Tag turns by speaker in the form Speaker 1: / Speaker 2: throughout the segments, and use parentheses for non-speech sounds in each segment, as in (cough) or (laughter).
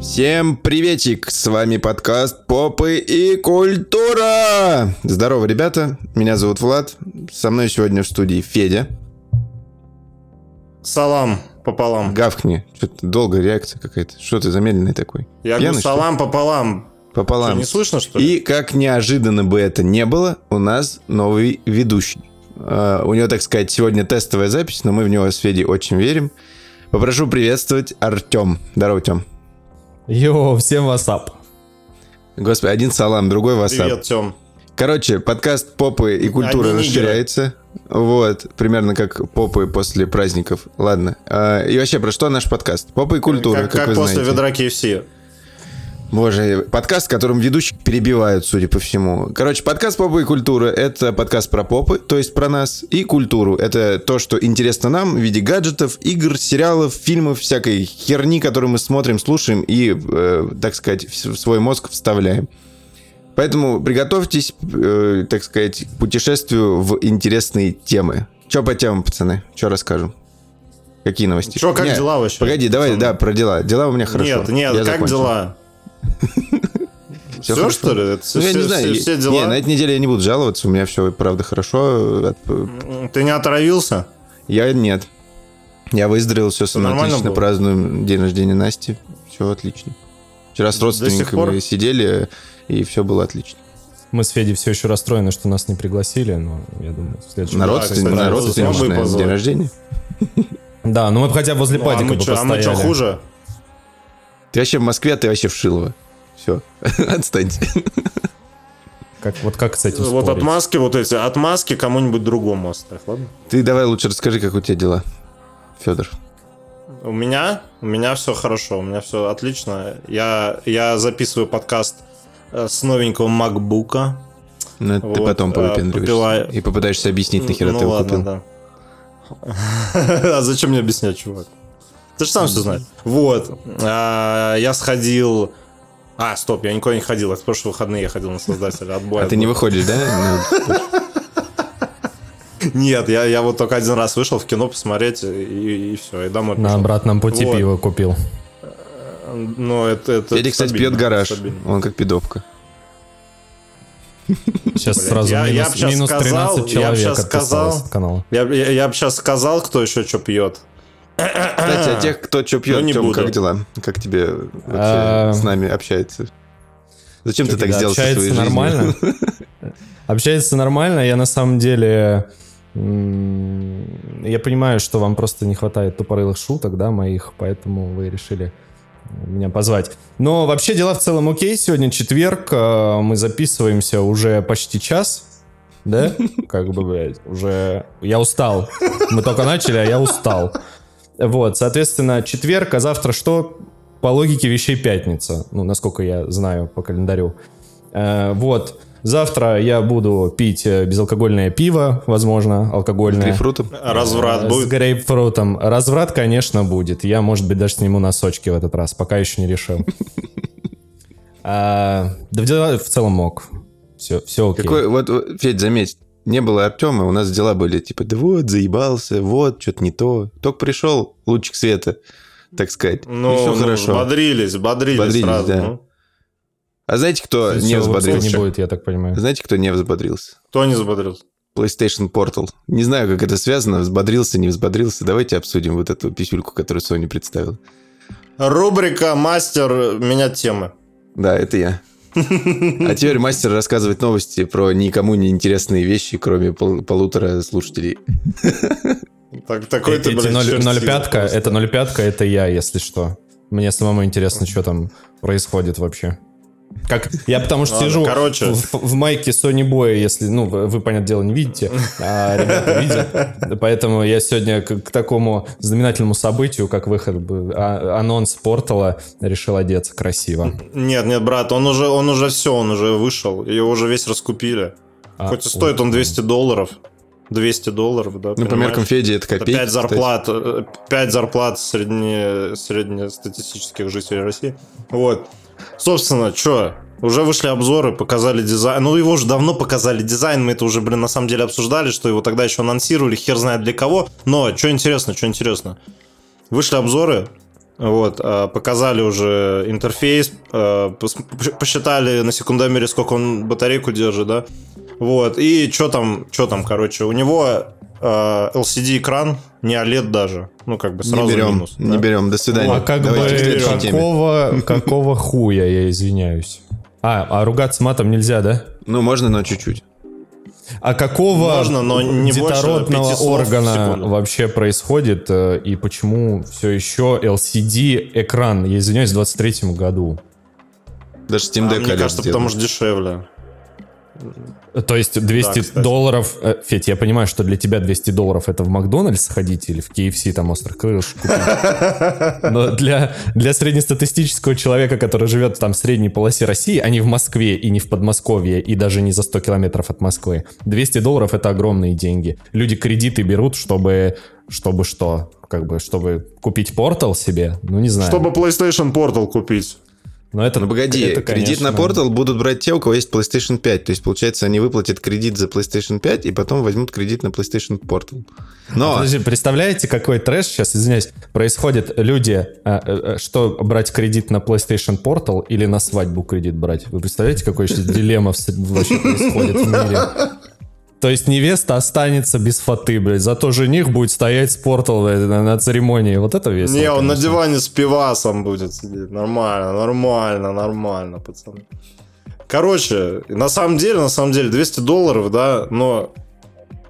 Speaker 1: Всем приветик! С вами подкаст Попы и Культура! Здорово, ребята! Меня зовут Влад. Со мной сегодня в студии Федя.
Speaker 2: Салам пополам.
Speaker 1: Гавкни. Что-то долгая реакция какая-то. Что ты замедленный такой?
Speaker 2: Я
Speaker 1: Пьяный,
Speaker 2: говорю
Speaker 1: что
Speaker 2: салам пополам.
Speaker 1: Пополам.
Speaker 2: Что, не слышно, что ли?
Speaker 1: И как неожиданно бы это не было, у нас новый ведущий. А, у него, так сказать, сегодня тестовая запись, но мы в него с Федей очень верим. Попрошу приветствовать Артем. Здорово, Тем.
Speaker 3: Йоу, всем васап.
Speaker 1: Господи, один салам, другой васап.
Speaker 2: Привет, Тем.
Speaker 1: Короче, подкаст попы и культура
Speaker 2: Одни нигеры.
Speaker 1: расширяется. Вот, примерно как попы после праздников. Ладно. А, и вообще, про что наш подкаст? Попа и культура,
Speaker 2: как
Speaker 1: как,
Speaker 2: как
Speaker 1: вы
Speaker 2: после
Speaker 1: знаете.
Speaker 2: ведра KFC.
Speaker 1: Боже, подкаст, в котором ведущих перебивают, судя по всему. Короче, подкаст «Попа и культура» — это подкаст про попы, то есть про нас, и культуру. Это то, что интересно нам в виде гаджетов, игр, сериалов, фильмов, всякой херни, которую мы смотрим, слушаем и, э, так сказать, в свой мозг вставляем. Поэтому приготовьтесь, э, так сказать, к путешествию в интересные темы. Че по темам, пацаны? Че расскажем? Какие новости?
Speaker 2: Чё, как
Speaker 1: Не,
Speaker 2: дела вообще?
Speaker 1: Погоди, давай,
Speaker 2: Пацаны.
Speaker 1: да, про дела. Дела у меня хорошо.
Speaker 2: Нет, нет,
Speaker 1: Я
Speaker 2: как
Speaker 1: закончил.
Speaker 2: дела? Все,
Speaker 1: хорошо.
Speaker 2: что ли? Это
Speaker 1: Ну, я
Speaker 2: все,
Speaker 1: не знаю.
Speaker 2: все-
Speaker 1: я-
Speaker 2: все дела?
Speaker 1: Не, на этой неделе я не буду жаловаться, у меня все, правда, хорошо.
Speaker 2: М, Ты не отравился?
Speaker 1: Я нет. Я выздоровел, все со мной отлично,
Speaker 2: было?
Speaker 1: празднуем день рождения Насти. Все отлично. Вчера с родственниками сидели, и все было отлично.
Speaker 3: Мы с Федей все еще расстроены, что нас не пригласили, но я думаю, в следующем
Speaker 1: На
Speaker 2: Да,
Speaker 1: родственник,
Speaker 2: кстати,
Speaker 1: на день рождения. (laughs)
Speaker 3: Да, ну мы бы хотя бы возле
Speaker 2: Ну, а
Speaker 3: падика
Speaker 2: мы
Speaker 3: бы
Speaker 2: чё, а мы что, хуже?
Speaker 1: Ты вообще в Москве, а ты вообще в Шилово. Все, (laughs) отстаньте.
Speaker 3: Как, вот как с этим
Speaker 2: Вот
Speaker 3: спорить?
Speaker 2: отмазки вот эти, отмазки кому-нибудь другому оставь, ладно?
Speaker 1: Ты давай лучше расскажи, как у тебя дела, Федор.
Speaker 2: У меня, у меня все хорошо, у меня все отлично. Я, я записываю подкаст э, с новенького макбука.
Speaker 1: Ну, это ты
Speaker 2: Вот,
Speaker 1: потом
Speaker 2: а,
Speaker 1: повыпендриваешься.
Speaker 2: попиваю-
Speaker 1: И попытаешься объяснить, нахера
Speaker 2: ну
Speaker 1: ты его
Speaker 2: ладно,
Speaker 1: купил.
Speaker 2: да. (laughs) А зачем мне объяснять, чувак? Ты же сам все знаешь. Вот. А, Я сходил... А, стоп, я никуда не ходил. Это в прошлые выходные я ходил на создателя. Отбой.
Speaker 1: А ты не выходишь, да? Ну,
Speaker 2: Нет, я, я вот только один раз вышел в кино посмотреть, и, все, и домой
Speaker 3: На обратном пути
Speaker 2: Вот.
Speaker 3: пиво купил.
Speaker 2: Ну, это, это
Speaker 1: Федя, кстати, пьет гараж.
Speaker 2: стабильно.
Speaker 1: Он как пидовка.
Speaker 3: Сейчас
Speaker 2: Блядь,
Speaker 3: сразу
Speaker 2: я- я
Speaker 3: минус,
Speaker 2: щас
Speaker 3: минус
Speaker 2: сказал,
Speaker 3: 13
Speaker 2: я б
Speaker 3: человек отписалось
Speaker 2: сказал.
Speaker 3: от канала.
Speaker 2: Я, я, я бы сейчас сказал, кто еще что пьет.
Speaker 1: Кстати, а тех, кто что пьет,
Speaker 2: Ну, не буду.
Speaker 1: как дела? Как тебе вообще
Speaker 3: А,
Speaker 1: с нами общается? Зачем ты так
Speaker 3: Да,
Speaker 1: сделал со
Speaker 3: общается
Speaker 1: своей
Speaker 3: нормально. (laughs) Общается нормально. Я на самом деле... Я понимаю, что вам просто не хватает тупорылых шуток, да, моих, поэтому вы решили меня позвать. Но вообще дела в целом окей. Сегодня четверг, э, мы записываемся уже почти час, да? (laughs) Как бы, блядь, уже... Я устал. Мы только начали, а я устал. Вот, соответственно, четверг, а завтра что? По логике вещей пятница. Ну, насколько я знаю по календарю. Э, вот. Завтра я буду пить э, безалкогольное пиво, возможно, алкогольное.
Speaker 1: Грейпфрутом?
Speaker 2: Разврат
Speaker 3: Э, С
Speaker 2: будет.
Speaker 3: грейпфрутом. Разврат, конечно, будет. Я, может быть, даже сниму носочки в этот раз. Пока еще не решил. (laughs) А, Да в дела в целом мог. Все, все окей.
Speaker 1: Какой, вот, Федь, заметь, не было Артема, у нас дела были типа, да вот, заебался, вот, что-то не то. Только пришел лучик света, так сказать,
Speaker 2: Ну,
Speaker 1: все
Speaker 2: ну,
Speaker 1: хорошо.
Speaker 2: бодрились, бодрились,
Speaker 1: Бодрились,
Speaker 2: сразу.
Speaker 1: да.
Speaker 2: ну.
Speaker 1: А знаете, кто
Speaker 3: Всё,
Speaker 1: не взбодрился?
Speaker 3: не будет, я так понимаю.
Speaker 1: Знаете, кто не взбодрился?
Speaker 2: Кто не взбодрился?
Speaker 1: PlayStation Portal. Не знаю, как это связано, взбодрился, не взбодрился. Давайте обсудим вот эту писюльку, которую Sony представила.
Speaker 2: Рубрика «Мастер менять темы».
Speaker 1: Да, это я. (laughs) А теперь мастер рассказывает новости про никому не интересные вещи, кроме пол- полутора слушателей. (laughs)
Speaker 2: Так, такой ты, блядь,
Speaker 3: ноль-
Speaker 2: чертила
Speaker 3: 0,5,
Speaker 2: просто.
Speaker 3: это 0,5, это я, если что. Мне самому интересно, что там происходит вообще. Как я потому что
Speaker 2: Ладно,
Speaker 3: сижу
Speaker 2: короче.
Speaker 3: в, в майке Sony Boy, если, ну, вы, вы, понятное дело, не видите, а ребята видят. Поэтому я сегодня к, к такому знаменательному событию, как выход, а- анонс портала, решил одеться красиво.
Speaker 2: Нет, нет, брат, он уже, он уже все, он уже вышел, его уже весь раскупили.
Speaker 3: А,
Speaker 2: Хоть и стоит он 200 долларов. 200 долларов, да.
Speaker 1: Ну, по меркам Феди это
Speaker 2: Это
Speaker 1: копейки.
Speaker 2: 5
Speaker 1: кстати.
Speaker 2: зарплат, 5 зарплат средне, среднестатистических жителей России. Вот. Собственно, что, уже вышли обзоры, показали дизайн. Ну, его уже давно показали дизайн, мы это уже, блин, на самом деле обсуждали, что его тогда еще анонсировали, хер знает для кого. Но, что интересно, что интересно. Вышли обзоры, вот, а, показали уже интерфейс, а, пос- посчитали на секундомере, сколько он батарейку держит, да. Вот, и что там, что там, короче, у него а, LCD-экран, не OLED даже. Ну, как бы сразу
Speaker 1: Не берем,
Speaker 2: минус.
Speaker 1: не
Speaker 2: да.
Speaker 1: берем. До свидания.
Speaker 3: А как
Speaker 1: Давайте
Speaker 3: бы какого, какого хуя, я извиняюсь. А, а ругаться матом нельзя, да?
Speaker 1: Ну, можно, но чуть-чуть.
Speaker 3: А какого
Speaker 2: Можно, но не
Speaker 3: детородного органа вообще происходит э, и почему все еще LCD экран, я извиняюсь, в 23 году?
Speaker 1: Даже Steam
Speaker 2: А
Speaker 1: Deck
Speaker 2: мне
Speaker 1: OLED
Speaker 2: кажется,
Speaker 1: сделан.
Speaker 2: потому что дешевле.
Speaker 3: То есть 200
Speaker 2: Да,
Speaker 3: долларов... э, Федь, я понимаю, что для тебя 200 долларов это в Макдональдс сходить или в KFC там острых крылышек купить. (laughs) Но для, для среднестатистического человека, который живет там в средней полосе России, а не в Москве и не в Подмосковье, и даже не за 100 километров от Москвы, 200 долларов это огромные деньги. Люди кредиты берут, чтобы... Чтобы что? Как бы, чтобы купить портал себе? Ну, не знаю.
Speaker 2: Чтобы PlayStation Portal купить.
Speaker 3: Но это,
Speaker 1: Ну погоди,
Speaker 3: это,
Speaker 1: кредит на
Speaker 3: конечно,
Speaker 1: Portal будут брать те, у кого есть PlayStation 5. То есть, получается, они выплатят кредит за PlayStation 5 и потом возьмут кредит на PlayStation Portal. Но
Speaker 3: Подожди, представляете, какой трэш сейчас, извиняюсь, происходит? Люди, а, э, э, что брать кредит на PlayStation Portal или на свадьбу кредит брать? Вы представляете, какой сейчас дилемма вообще происходит в мире? То есть невеста останется без фаты, блядь, зато жених будет стоять с блядь, на, на церемонии. Вот это весело.
Speaker 2: Не, он на
Speaker 3: конечно.
Speaker 2: диване с пивасом будет сидеть. Нормально, нормально, нормально, пацаны. Короче, на самом деле, на самом деле, 200 долларов, да, но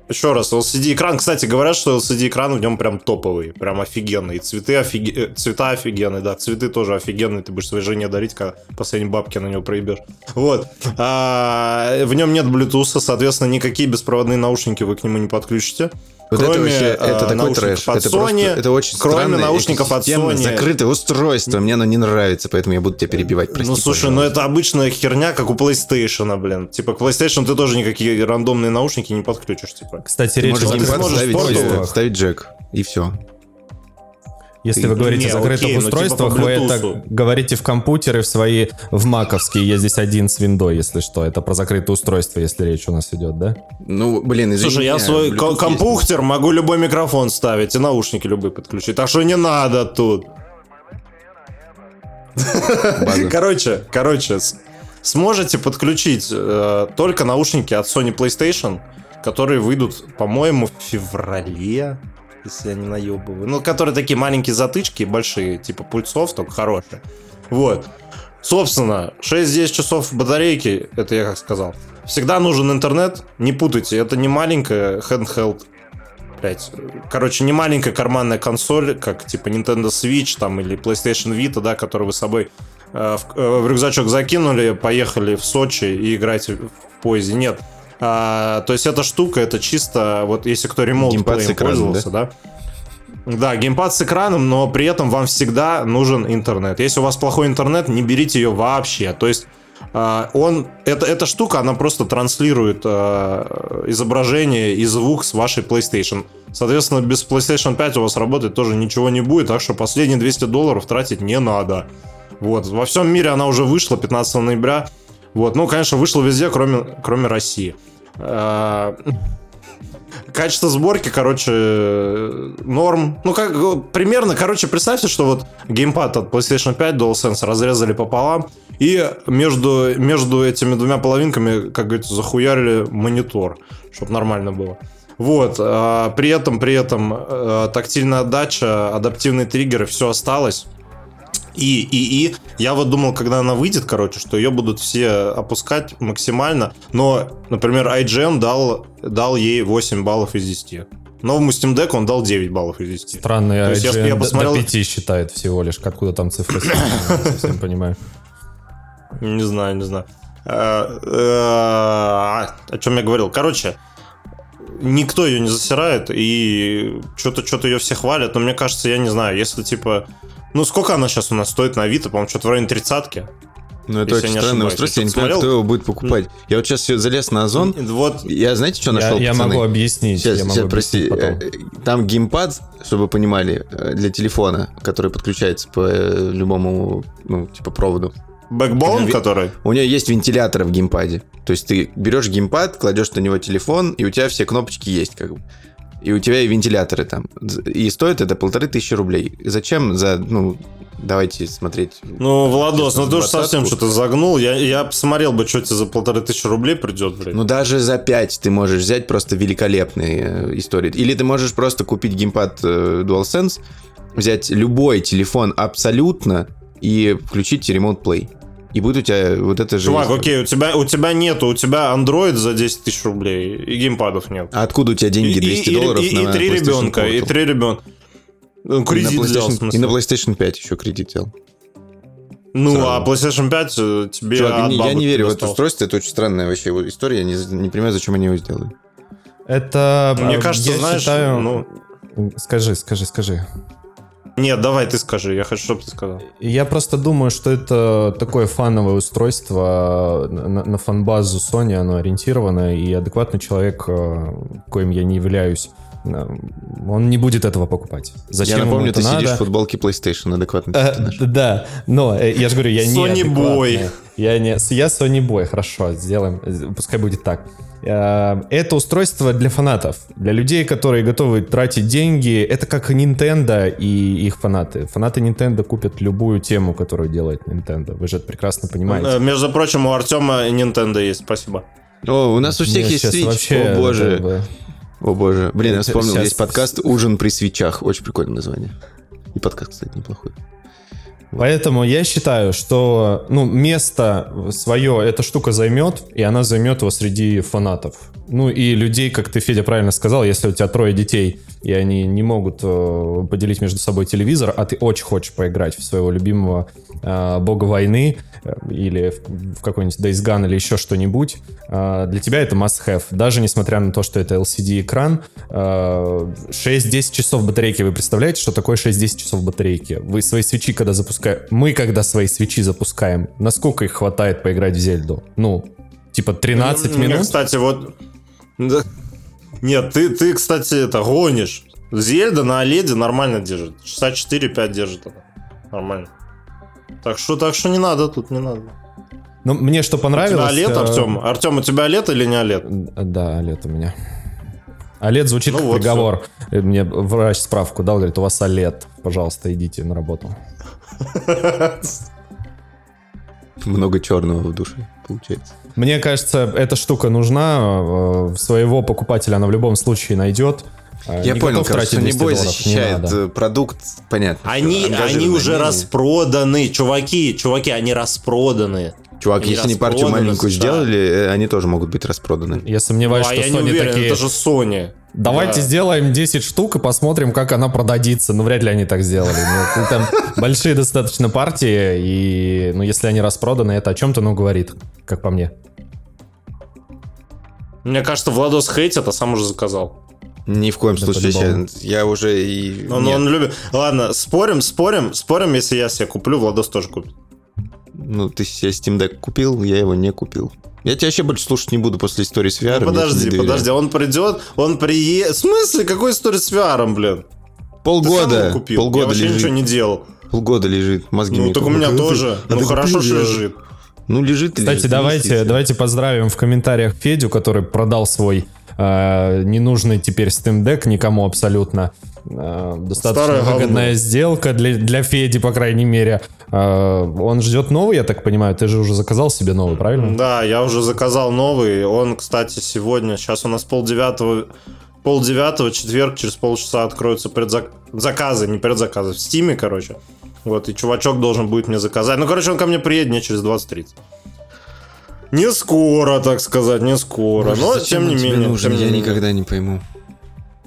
Speaker 2: еще раз, LCD-экран, кстати, говорят, что LCD-экран в нем прям топовый, прям офигенный. Цветы, офиге... э, цвета офигенные, да, цветы тоже офигенные, ты будешь своей жене дарить, когда последние бабки на него проебешь. Вот. А, в нем нет Bluetooth, соответственно, никакие беспроводные наушники вы к нему не подключите.
Speaker 1: Вот это
Speaker 2: Кроме,
Speaker 1: вообще, это
Speaker 2: а,
Speaker 1: такой
Speaker 2: наушников
Speaker 1: трэш.
Speaker 2: от
Speaker 1: Это
Speaker 2: Sony,
Speaker 1: просто, это очень
Speaker 2: кроме
Speaker 1: странная
Speaker 2: наушников от Sony.
Speaker 1: закрытое устройство. Мне оно не нравится, поэтому я буду тебя перебивать, прости,
Speaker 2: ну, слушай, ну это обычная херня, как у PlayStation, блин. Типа, к PlayStation ты тоже никакие рандомные наушники не подключишь, типа.
Speaker 3: Кстати,
Speaker 1: Ты
Speaker 3: речь
Speaker 1: можешь геймпад
Speaker 2: сможешь
Speaker 1: ставить, ставить джек, и все.
Speaker 3: Если вы говорите о закрытых
Speaker 2: окей, ну, типа
Speaker 3: устройствах,
Speaker 2: по
Speaker 3: вы это говорите в компьютеры в свои, в маковские. Я здесь один с виндой, если что. Это про закрытое устройство, если речь у нас идет, да?
Speaker 1: Ну, блин, извини.
Speaker 2: Слушай, я свой
Speaker 1: Bluetooth
Speaker 2: ко-
Speaker 1: есть.
Speaker 2: компьютер могу любой микрофон ставить и наушники любые подключить. Так что не надо тут. (laughs) Короче, короче, сможете подключить э, только наушники от Sony PlayStation, которые выйдут, по-моему, в феврале, если я не наебываю. Ну, которые такие маленькие затычки, большие, типа пульсов, только хорошие. Вот. Собственно, 6-10 часов батарейки, это я как сказал. Всегда нужен интернет, не путайте, это не маленькая handheld блядь, короче, не маленькая карманная консоль, как типа Nintendo Switch там или PlayStation Vita, да, которую вы с собой э, в, э, в рюкзачок закинули, поехали в Сочи и играете в поезде. Нет. А, то есть эта штука, это чисто, вот если кто ремонт пользовался, да? Да, геймпад с экраном, но при этом вам всегда нужен интернет. Если у вас плохой интернет, не берите ее вообще. То есть а, он, это, эта штука, она просто транслирует а, изображение и звук с вашей PlayStation. Соответственно, без PlayStation 5 у вас работать тоже ничего не будет, так что последние 200 долларов тратить не надо. Вот, во всем мире она уже вышла 15 ноября. Вот, ну, конечно, вышла везде, кроме, кроме России. А, Качество сборки, короче, норм. Ну, как примерно, короче, представьте, что вот геймпад от PlayStation 5 DualSense разрезали пополам, и между, между этими двумя половинками, как говорится, захуярили монитор, чтобы нормально было. Вот, а, при этом, при этом э, тактильная отдача, адаптивные триггеры, все осталось. И, и, и, я вот думал, когда она выйдет, короче, что ее будут все опускать максимально, но, например, IGN дал, дал ей 8 баллов из 10. Новому Steam Deck он дал 9 баллов из 10.
Speaker 3: Странный
Speaker 2: То есть, если
Speaker 3: IGN
Speaker 2: я
Speaker 3: до-
Speaker 2: посмотрел-
Speaker 3: до 5 считает всего лишь. Откуда там цифры? (coughs) Я совсем понимаю.
Speaker 2: Не знаю, не знаю. Э, э, О чем я говорил? Короче, никто ее не засирает, и что-то что ее все хвалят, но мне кажется, я не знаю, если типа... Ну, сколько она сейчас у нас стоит на Авито? По-моему, что-то в районе тридцатки.
Speaker 1: Ну, это
Speaker 2: Если
Speaker 1: очень
Speaker 2: я
Speaker 1: странное устройство, я
Speaker 2: Я
Speaker 1: не
Speaker 2: что-то
Speaker 1: кто его будет покупать. Я вот сейчас залез на Озон,
Speaker 2: Вот,
Speaker 1: я знаете, что
Speaker 3: Я,
Speaker 1: нашел,
Speaker 3: я
Speaker 1: пацаны?
Speaker 3: могу объяснить.
Speaker 1: Сейчас,
Speaker 3: я могу
Speaker 1: сейчас, прости.
Speaker 3: объяснить потом.
Speaker 1: Э, Там геймпад, чтобы вы понимали, э, для телефона, который подключается по э, любому, ну, типа, проводу. Backbone,
Speaker 2: который...
Speaker 1: У нее есть вентиляторы в геймпаде. То есть ты берешь геймпад, кладешь на него телефон, и у тебя все кнопочки есть, как бы. И у тебя и вентиляторы там. И стоит это полторы тысячи рублей. Зачем за, ну, давайте смотреть.
Speaker 2: Ну, Владос, ну ты уж совсем что-то загнул. Я, я посмотрел бы, что тебе за полторы тысячи рублей придет, блядь.
Speaker 1: Ну, даже за 5 ты можешь взять просто великолепные э, истории. Или ты можешь просто купить геймпад э, DualSense, взять любой телефон абсолютно и включить Remote Play. И будет у тебя вот это же...
Speaker 2: Чувак, окей, у тебя, у тебя нету, у тебя Android за 10 тысяч рублей, и геймпадов нет.
Speaker 1: А откуда у тебя деньги 200
Speaker 2: и,
Speaker 1: долларов
Speaker 2: и, и,
Speaker 1: на
Speaker 2: и три ребенка, и
Speaker 1: Portal?
Speaker 2: три ребенка. Ну,
Speaker 1: И
Speaker 2: Кредит
Speaker 1: на
Speaker 2: взял,
Speaker 1: и на PlayStation 5 еще кредит взял.
Speaker 2: Ну,
Speaker 1: сразу.
Speaker 2: а PlayStation 5 э, тебе
Speaker 1: Чувак,
Speaker 2: от
Speaker 1: я не верю в это устройство, это очень странная вообще история, я не, не понимаю, зачем они его сделали.
Speaker 3: Это,
Speaker 2: Мне
Speaker 3: э,
Speaker 2: кажется,
Speaker 3: я
Speaker 2: знаешь,
Speaker 3: считаю-
Speaker 2: ну...
Speaker 3: Скажи, скажи, скажи.
Speaker 2: Нет, давай ты скажи, я хочу, чтобы ты сказал.
Speaker 3: Я просто думаю, что это такое фановое устройство на, на- на фан-базу Sony, оно ориентировано, и адекватный человек, э, коим я не являюсь, э, он не будет этого покупать. Зачем
Speaker 1: я
Speaker 3: ему
Speaker 1: напомню,
Speaker 3: это
Speaker 1: ты сидишь
Speaker 3: надо?
Speaker 1: в футболке PlayStation, адекватный
Speaker 3: Э,
Speaker 1: ты наш.
Speaker 3: да, но э, я же говорю, я не
Speaker 2: Sony Boy.
Speaker 3: Я не, я Sony Boy, хорошо, сделаем, э, пускай будет так. Э, Это устройство для фанатов, для людей, которые готовы тратить деньги. Это как Nintendo и их фанаты. Фанаты Nintendo купят любую тему, которую делает Nintendo. Вы же это прекрасно понимаете.
Speaker 2: Э, Между прочим, у Артема Nintendo есть, спасибо.
Speaker 1: О, у нас у всех
Speaker 3: Мне
Speaker 1: есть
Speaker 3: сейчас
Speaker 1: Switch.
Speaker 3: вообще,
Speaker 1: О боже.
Speaker 3: как бы,
Speaker 1: О боже. Блин, я вспомнил,
Speaker 3: щас-
Speaker 1: есть подкаст «Ужин при свечах». Очень прикольное название. И подкаст, кстати, неплохой.
Speaker 3: Поэтому я считаю, что ну, место свое эта штука займет, и она займет его среди фанатов. Ну и людей, как ты, Федя, правильно сказал, если у тебя трое детей, и они не могут э, поделить между собой телевизор, а ты очень хочешь поиграть в своего любимого э, бога войны или в, в какой-нибудь Days Gone или еще что-нибудь, э, для тебя это must-have. Даже несмотря на то, что это LCD-экран, э, 6-10 часов батарейки. Вы представляете, что такое 6-10 часов батарейки? Вы свои свечи когда запускаете... Мы когда свои свечи запускаем, насколько их хватает поиграть в Зельду? Ну, типа 13
Speaker 2: Мне,
Speaker 3: минут?
Speaker 2: кстати, вот... Нет, ты, ты, кстати, это гонишь. Зельда на Оледе нормально держит. Часа 4-5 держит она. Нормально. Так что, так что не надо тут, не надо.
Speaker 3: Ну, мне что
Speaker 2: У тебя
Speaker 3: понравилось...
Speaker 2: Олед,
Speaker 3: э,
Speaker 2: Артем? Артем, у тебя Олед или не Олед?
Speaker 3: Да, OLED у меня. OLED звучит
Speaker 2: Ну
Speaker 3: как
Speaker 2: вот
Speaker 3: приговор. Э, Мне врач справку дал, говорит, у вас OLED. Пожалуйста, идите на работу. (laughs)
Speaker 1: Много черного в душе, получается.
Speaker 3: Мне кажется, эта штука нужна. э, Своего покупателя она в любом случае найдет. Э,
Speaker 1: Я
Speaker 3: не
Speaker 1: понял,
Speaker 3: готов
Speaker 1: короче,
Speaker 3: тратить 200
Speaker 1: Sony Boy
Speaker 3: долларов, не
Speaker 1: защищает
Speaker 3: надо.
Speaker 1: э, продукт, понятно.
Speaker 2: Они, они уже распроданы. Чуваки, чуваки, они распроданы.
Speaker 1: Чувак,
Speaker 2: они
Speaker 1: если они партию маленькую
Speaker 2: США.
Speaker 1: сделали, э, они тоже могут быть распроданы.
Speaker 3: Я сомневаюсь,
Speaker 2: Ну, а
Speaker 3: что
Speaker 2: я не
Speaker 3: Sony
Speaker 2: уверен,
Speaker 3: такие...
Speaker 2: это же Sony.
Speaker 3: Давайте
Speaker 2: Да.
Speaker 3: сделаем 10 штук и посмотрим, как она продадится. Ну, вряд ли они так сделали. Ну, Там большие достаточно партии, и ну, если они распроданы, это о чем-то, ну, говорит, как по мне.
Speaker 2: Мне кажется, Владос хейтит, а сам уже заказал.
Speaker 1: Ни в коем
Speaker 3: Да
Speaker 1: случае. Я, я уже и...
Speaker 2: Он,
Speaker 1: нет.
Speaker 2: он любит. Ладно, спорим, спорим, спорим, если я себе куплю, Владос тоже купит.
Speaker 1: Ну, ты себе Steam Deck купил, я его не купил. Я тебя вообще больше слушать не буду после истории с VR.
Speaker 2: Ну, подожди, подожди, он придет, он приедет. В смысле, какой история с VR, блин? Ты сам
Speaker 1: Полгода,
Speaker 2: его купил.
Speaker 1: полгода
Speaker 2: я вообще
Speaker 1: лежит.
Speaker 2: ничего не делал.
Speaker 1: Полгода лежит, мозги
Speaker 2: Ну,
Speaker 1: мне
Speaker 2: так у меня тоже.
Speaker 1: а
Speaker 2: ну, хорошо,
Speaker 1: купил,
Speaker 2: что лежит.
Speaker 1: Ну, лежит
Speaker 3: Кстати,
Speaker 1: лежит,
Speaker 3: давайте, давайте поздравим в комментариях Федю, который продал свой э, ненужный теперь Steam Deck никому абсолютно. Э, достаточно
Speaker 2: Старое говно.
Speaker 3: выгодная сделка для, для Феди, по крайней мере. Э, он ждет новый, я так понимаю. Ты же уже заказал себе новый, правильно?
Speaker 2: Да, я уже заказал новый. Он, кстати, сегодня, сейчас у нас полдевятого, полдевятого, четверг, через полчаса откроются предзаказы, не предзаказы, в Стиме, короче. Вот, и чувачок должен будет мне заказать. Ну, короче, он ко мне приедет мне через 20-30. Не скоро, так сказать, не скоро.
Speaker 1: Боже,
Speaker 2: Но, тем не менее.
Speaker 1: нужен?
Speaker 2: тем не
Speaker 1: я
Speaker 2: менее.
Speaker 1: никогда не пойму.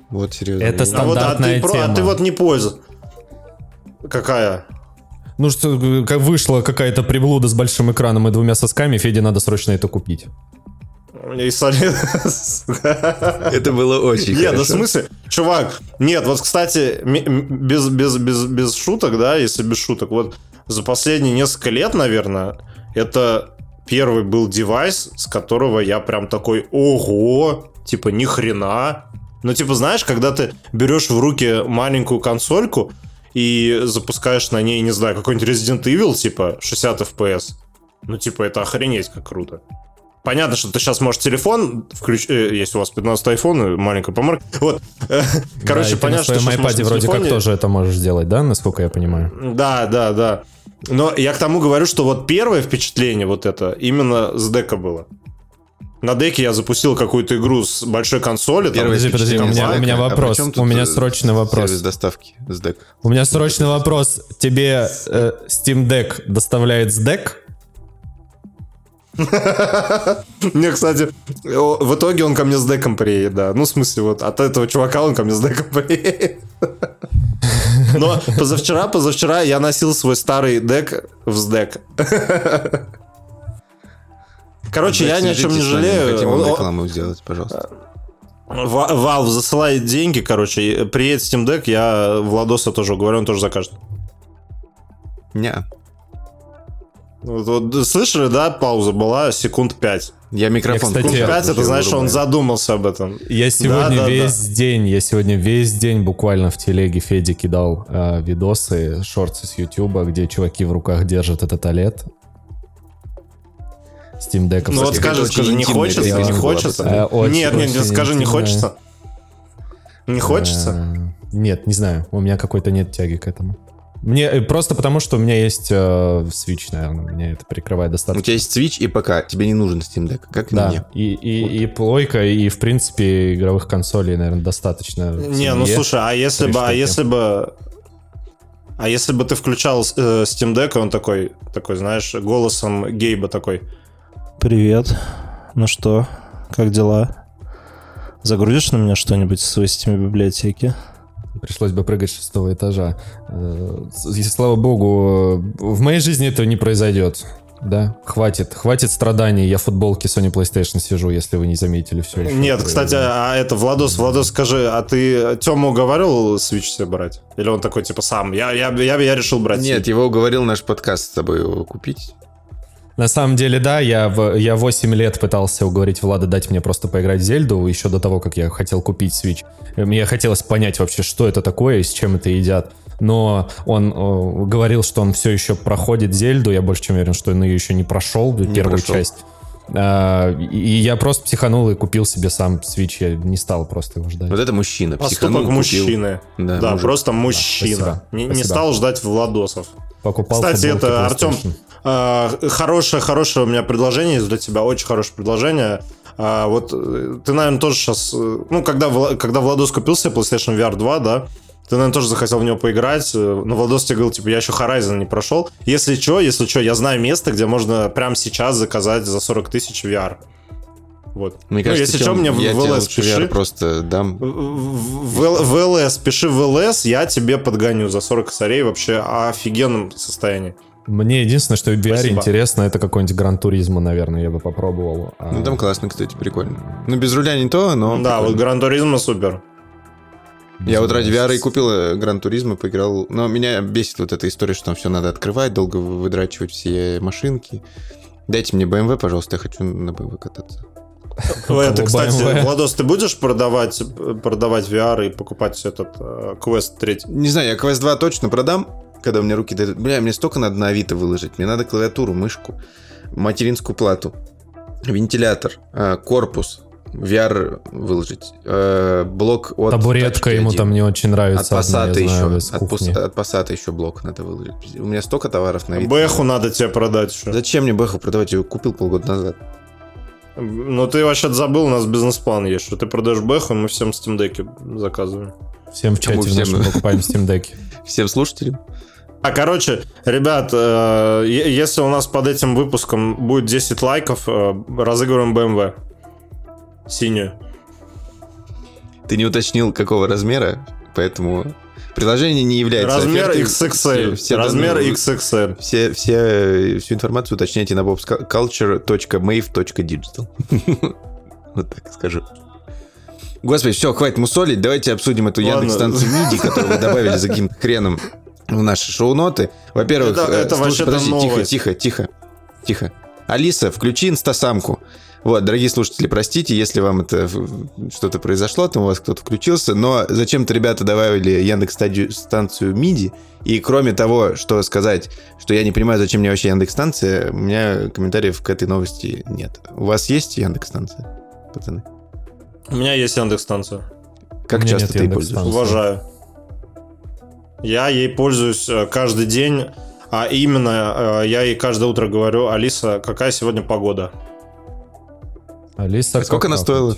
Speaker 1: Вот серьезно.
Speaker 3: Это
Speaker 1: я не-
Speaker 2: А, вот, а,
Speaker 3: Стандартная
Speaker 2: ты, про- а
Speaker 3: тема.
Speaker 2: ты вот не пользуешься. Какая?
Speaker 3: Ну что, как вышла какая-то приблуда с большим экраном и двумя сосками, Феде надо срочно это купить.
Speaker 2: И солид-
Speaker 1: Это было очень
Speaker 2: Нет, да в
Speaker 1: хорошо.
Speaker 2: смысле, чувак, нет, вот, кстати, без, без, без, без шуток, да, если без шуток, вот за последние несколько лет, наверное, это первый был девайс, с которого я прям такой, ого, типа, ни хрена. Ну, типа, знаешь, когда ты берешь в руки маленькую консольку и запускаешь на ней, не знаю, какой-нибудь Resident Evil, типа, 60 FPS, ну, типа, это охренеть как круто. Понятно, что ты сейчас можешь телефон включить, э, если у вас 15 iPhone, маленькая помарка. Вот. (laughs) Короче,
Speaker 3: да,
Speaker 2: понятно,
Speaker 3: что на iPad вроде как тоже это можешь сделать, да, насколько я понимаю?
Speaker 2: Да, да, да. Но я к тому говорю, что вот первое впечатление вот это именно с дека было. На деке я запустил какую-то игру с большой консоли.
Speaker 3: Там, подожди, подожди, у меня, у меня а вопрос. А у меня срочный вопрос.
Speaker 1: Сервис доставки с дек.
Speaker 3: У меня срочный вопрос. Тебе э, Steam Deck доставляет с дек? (laughs)
Speaker 2: Мне, кстати, в итоге он ко мне с деком приедет, да. Ну, в смысле, вот от этого чувака он ко мне с деком приедет. (laughs) Но позавчера, позавчера я носил свой старый дек в сдек. Короче, я ни о чем не жалею.
Speaker 1: Хотим вам рекламу сделать, пожалуйста.
Speaker 2: Valve засылает деньги, короче, приедет Steam Deck, я Владоса тоже говорю, он тоже закажет.
Speaker 1: Не.
Speaker 2: Вот, вот, слышали, да, пауза была секунд 5.
Speaker 1: Я микрофон.
Speaker 2: Я, кстати, секунд 5, это значит, что он задумался об этом.
Speaker 3: Я сегодня да, весь да. день, я сегодня весь день буквально в телеге Феди кидал э, видосы, шорты с Ютуба, где чуваки в руках держат этот OLED. Steam Deck.
Speaker 2: Ну вот скажи, скажи, не хочется, не хочется? Э, очень, нет, нет, нет, скажи, не хочется? Не хочется? Э,
Speaker 3: нет, не знаю, у меня какой-то нет тяги к этому. Мне э, просто потому, что у меня есть э, Switch, наверное, меня это прикрывает достаточно.
Speaker 1: У тебя есть Switch и ПК, тебе не нужен Steam Deck, как и
Speaker 3: да.
Speaker 1: мне.
Speaker 3: И, и, вот. и плойка, и, в принципе, игровых консолей, наверное, достаточно.
Speaker 2: Не, ну слушай, а если бы, а если бы а если бы ты включал э, Steam Deck, он такой, такой, знаешь, голосом Гейба такой.
Speaker 4: Привет. Ну что, как дела? Загрузишь на меня что-нибудь из своей Steam библиотеки?
Speaker 3: Пришлось бы прыгать с шестого этажа. Э, и, слава богу, в моей жизни этого не произойдет. Да, хватит, хватит страданий. Я в футболке Sony PlayStation сижу, если вы не заметили все еще.
Speaker 2: Нет, кстати, а это Владос, Владос, скажи, а ты Тему уговаривал Switch себе брать? Или он такой типа сам? Я, я, я, я решил брать.
Speaker 1: Нет, его уговорил наш подкаст с тобой его купить.
Speaker 3: На самом деле, да, я, в, я 8 лет пытался уговорить Влада дать мне просто поиграть в Зельду, еще до того, как я хотел купить Switch. Мне хотелось понять вообще, что это такое и с чем это едят. Но он о, говорил, что он все еще проходит Зельду, я больше чем уверен, что он ее еще не прошел, не первую прошел. часть. А, и я просто психанул и купил себе сам Switch, я не стал просто его ждать.
Speaker 1: Вот это мужчина.
Speaker 2: Поступок мужчины. Да, да просто мужчина. Да, спасибо, не, спасибо. не стал ждать Владосов.
Speaker 3: Покупал
Speaker 2: Кстати, это Артем, а, хорошее, хорошее у меня предложение для тебя, очень хорошее предложение. А, вот э, ты, наверное, тоже сейчас, э, ну, когда, когда Владос купил себе PlayStation VR 2, да, ты, наверное, тоже захотел в него поиграть, э, но Владос тебе говорил, типа, я еще Horizon не прошел. Если что, если что, я знаю место, где можно прямо сейчас заказать за 40 тысяч VR. Вот.
Speaker 1: Мне ну, кажется,
Speaker 2: если что, мне в, ЛС пиши.
Speaker 1: просто дам. В,
Speaker 2: в, в ЛС, пиши в ЛС, я тебе подгоню за 40 косарей вообще офигенном состоянии.
Speaker 3: Мне единственное, что в VR Спасибо. интересно, это какой-нибудь Гран Туризма, наверное, я бы попробовал.
Speaker 1: А... Ну, там классно, кстати, прикольно. Ну, без руля не то, но...
Speaker 2: Да, прикольно. вот Гран Туризма супер.
Speaker 1: Я вот ради VR и купил э, Гран Туризма, поиграл. Но меня бесит вот эта история, что там все надо открывать, долго выдрачивать все машинки. Дайте мне BMW, пожалуйста, я хочу на BMW кататься.
Speaker 2: Это, кстати, Владос, ты будешь продавать, продавать VR и покупать этот э, Quest 3?
Speaker 1: Не знаю, я Quest 2 точно продам, когда у меня руки дойдут. Бля, мне столько надо на Авито выложить. Мне надо клавиатуру, мышку, материнскую плату, вентилятор, э, корпус, VR выложить, э, блок от...
Speaker 3: Табуретка ему там не очень нравится.
Speaker 1: От Passat еще. От, Passat еще блок надо выложить. У меня столько товаров на
Speaker 2: Авито. Бэху надо тебе продать еще.
Speaker 1: Зачем мне Бэху продавать? Я его купил полгода назад.
Speaker 2: Ну ты вообще забыл, у нас бизнес-план есть, что ты продаешь Бэху, и мы всем Steam Deck заказываем.
Speaker 3: Всем в чате всем... нашем покупаем Steam Deck.
Speaker 1: Всем слушателям.
Speaker 2: А, короче, ребят, э, если у нас под этим выпуском будет 10 лайков, э, разыгрываем BMW. Синюю.
Speaker 1: Ты не уточнил, какого размера, поэтому приложение не является
Speaker 2: Размер офертой. XXL. Все, все Размер данные, XXL.
Speaker 1: Все, все, всю информацию уточняйте на bobsculture.mave.digital. (laughs) вот так скажу. Господи, все, хватит мусолить. Давайте обсудим эту Яндекс-станцию MIDI, которую вы добавили за каким-то хреном в наши шоу-ноты. Во-первых,
Speaker 2: это, это
Speaker 1: слушай, подожди, тихо, тихо, тихо. Тихо. Алиса, включи инстасамку. Вот, дорогие слушатели, простите, если вам это что-то произошло, там у вас кто-то включился, но зачем-то ребята добавили Яндекс станцию MIDI, и кроме того, что сказать, что я не понимаю, зачем мне вообще Яндекс станция, у меня комментариев к этой новости нет. У вас есть Яндекс станция, пацаны?
Speaker 2: У меня есть Яндекс-станция.
Speaker 1: Как
Speaker 3: У меня
Speaker 1: часто ты ей
Speaker 3: Яндекс.Станции.
Speaker 1: пользуешься?
Speaker 2: Уважаю. Я ей пользуюсь э, каждый день, а именно э, я ей каждое утро говорю, Алиса, какая сегодня погода?
Speaker 3: Алиса,
Speaker 1: А сколько
Speaker 3: как
Speaker 1: она стоила?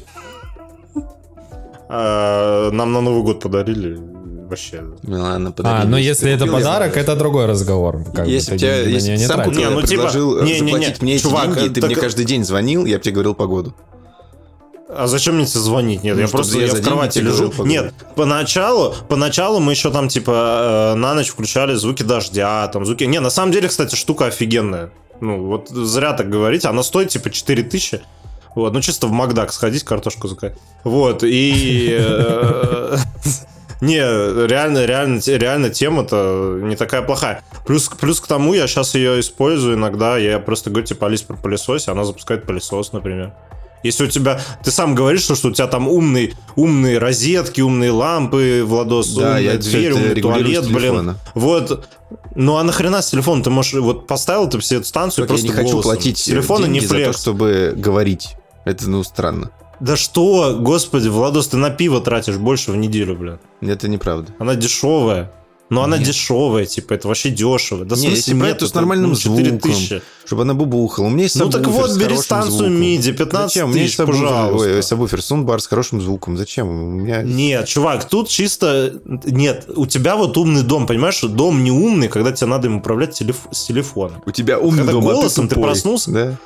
Speaker 2: Э, Нам на Новый год подарили. Вообще.
Speaker 1: Ну ладно,
Speaker 3: А,
Speaker 1: подарили.
Speaker 3: ну если это подарок, это другой разговор. Как
Speaker 1: если бы тебя, если ты
Speaker 3: не
Speaker 1: сам
Speaker 2: Не, ну, типа,
Speaker 1: предложил э,
Speaker 2: не-не-не,
Speaker 1: заплатить мне
Speaker 2: чувак,
Speaker 1: деньги, ты
Speaker 2: так-
Speaker 1: мне каждый день звонил, я бы тебе говорил погоду.
Speaker 2: А зачем мне тебе звонить? Нет,
Speaker 1: Ну,
Speaker 2: я просто
Speaker 1: я
Speaker 2: в кровати лежу.
Speaker 1: погоду.
Speaker 2: Нет, поначалу, поначалу мы еще там типа э, на ночь включали звуки дождя, там звуки. Не, на самом деле, кстати, штука офигенная. Ну, вот зря так говорить. Она стоит типа 4000. Вот, ну чисто в Макдак сходить, картошку заказать. Вот, и... э, (laughs) Не, реально, реально, реально тема-то не такая плохая. Плюс, плюс к тому, я сейчас ее использую иногда. Я просто говорю, типа, Алис про пылесос, она запускает пылесос, например. Если у тебя... Ты сам говоришь, что, что у тебя там умный, умные розетки, умные лампы, Владос,
Speaker 1: Да,
Speaker 2: умная
Speaker 1: я
Speaker 2: дверь, умный туалет, блин.
Speaker 1: телефона.
Speaker 2: Вот. Ну а нахрена с телефоном? Ты можешь... Вот поставил ты все эту станцию
Speaker 1: Только я
Speaker 2: просто
Speaker 1: не хочу
Speaker 2: голосом.
Speaker 1: платить
Speaker 2: С телефона не
Speaker 1: за то,
Speaker 2: флекс.
Speaker 1: чтобы говорить. Это, ну, странно.
Speaker 2: Да что, господи, Владос, ты на пиво тратишь больше в неделю, блин.
Speaker 1: Это неправда.
Speaker 2: Она дешевая. Но она
Speaker 1: Нет.
Speaker 2: дешевая, типа, это вообще дешево. Да в
Speaker 1: Не,
Speaker 2: смысле
Speaker 1: если брать,
Speaker 2: нет,
Speaker 1: то с нормальным
Speaker 2: ну, 4000.
Speaker 1: звуком. Чтобы она бубухала. У меня есть
Speaker 2: Ну так вот, бери станцию
Speaker 1: звуком.
Speaker 2: MIDI, 15
Speaker 1: Зачем?
Speaker 2: Тысяч,
Speaker 1: сабвуфер,
Speaker 2: пожалуйста.
Speaker 1: ой, сабвуфер, саундбар с хорошим звуком. Зачем? У меня...
Speaker 2: Нет, чувак, тут чисто... Нет, у тебя вот умный дом, понимаешь, что дом не умный, когда тебе надо им управлять телеф- с телефона.
Speaker 1: У тебя умный
Speaker 2: Когда
Speaker 1: дом, а ты
Speaker 2: голосом ты
Speaker 1: тупой.
Speaker 2: проснулся?
Speaker 1: Да.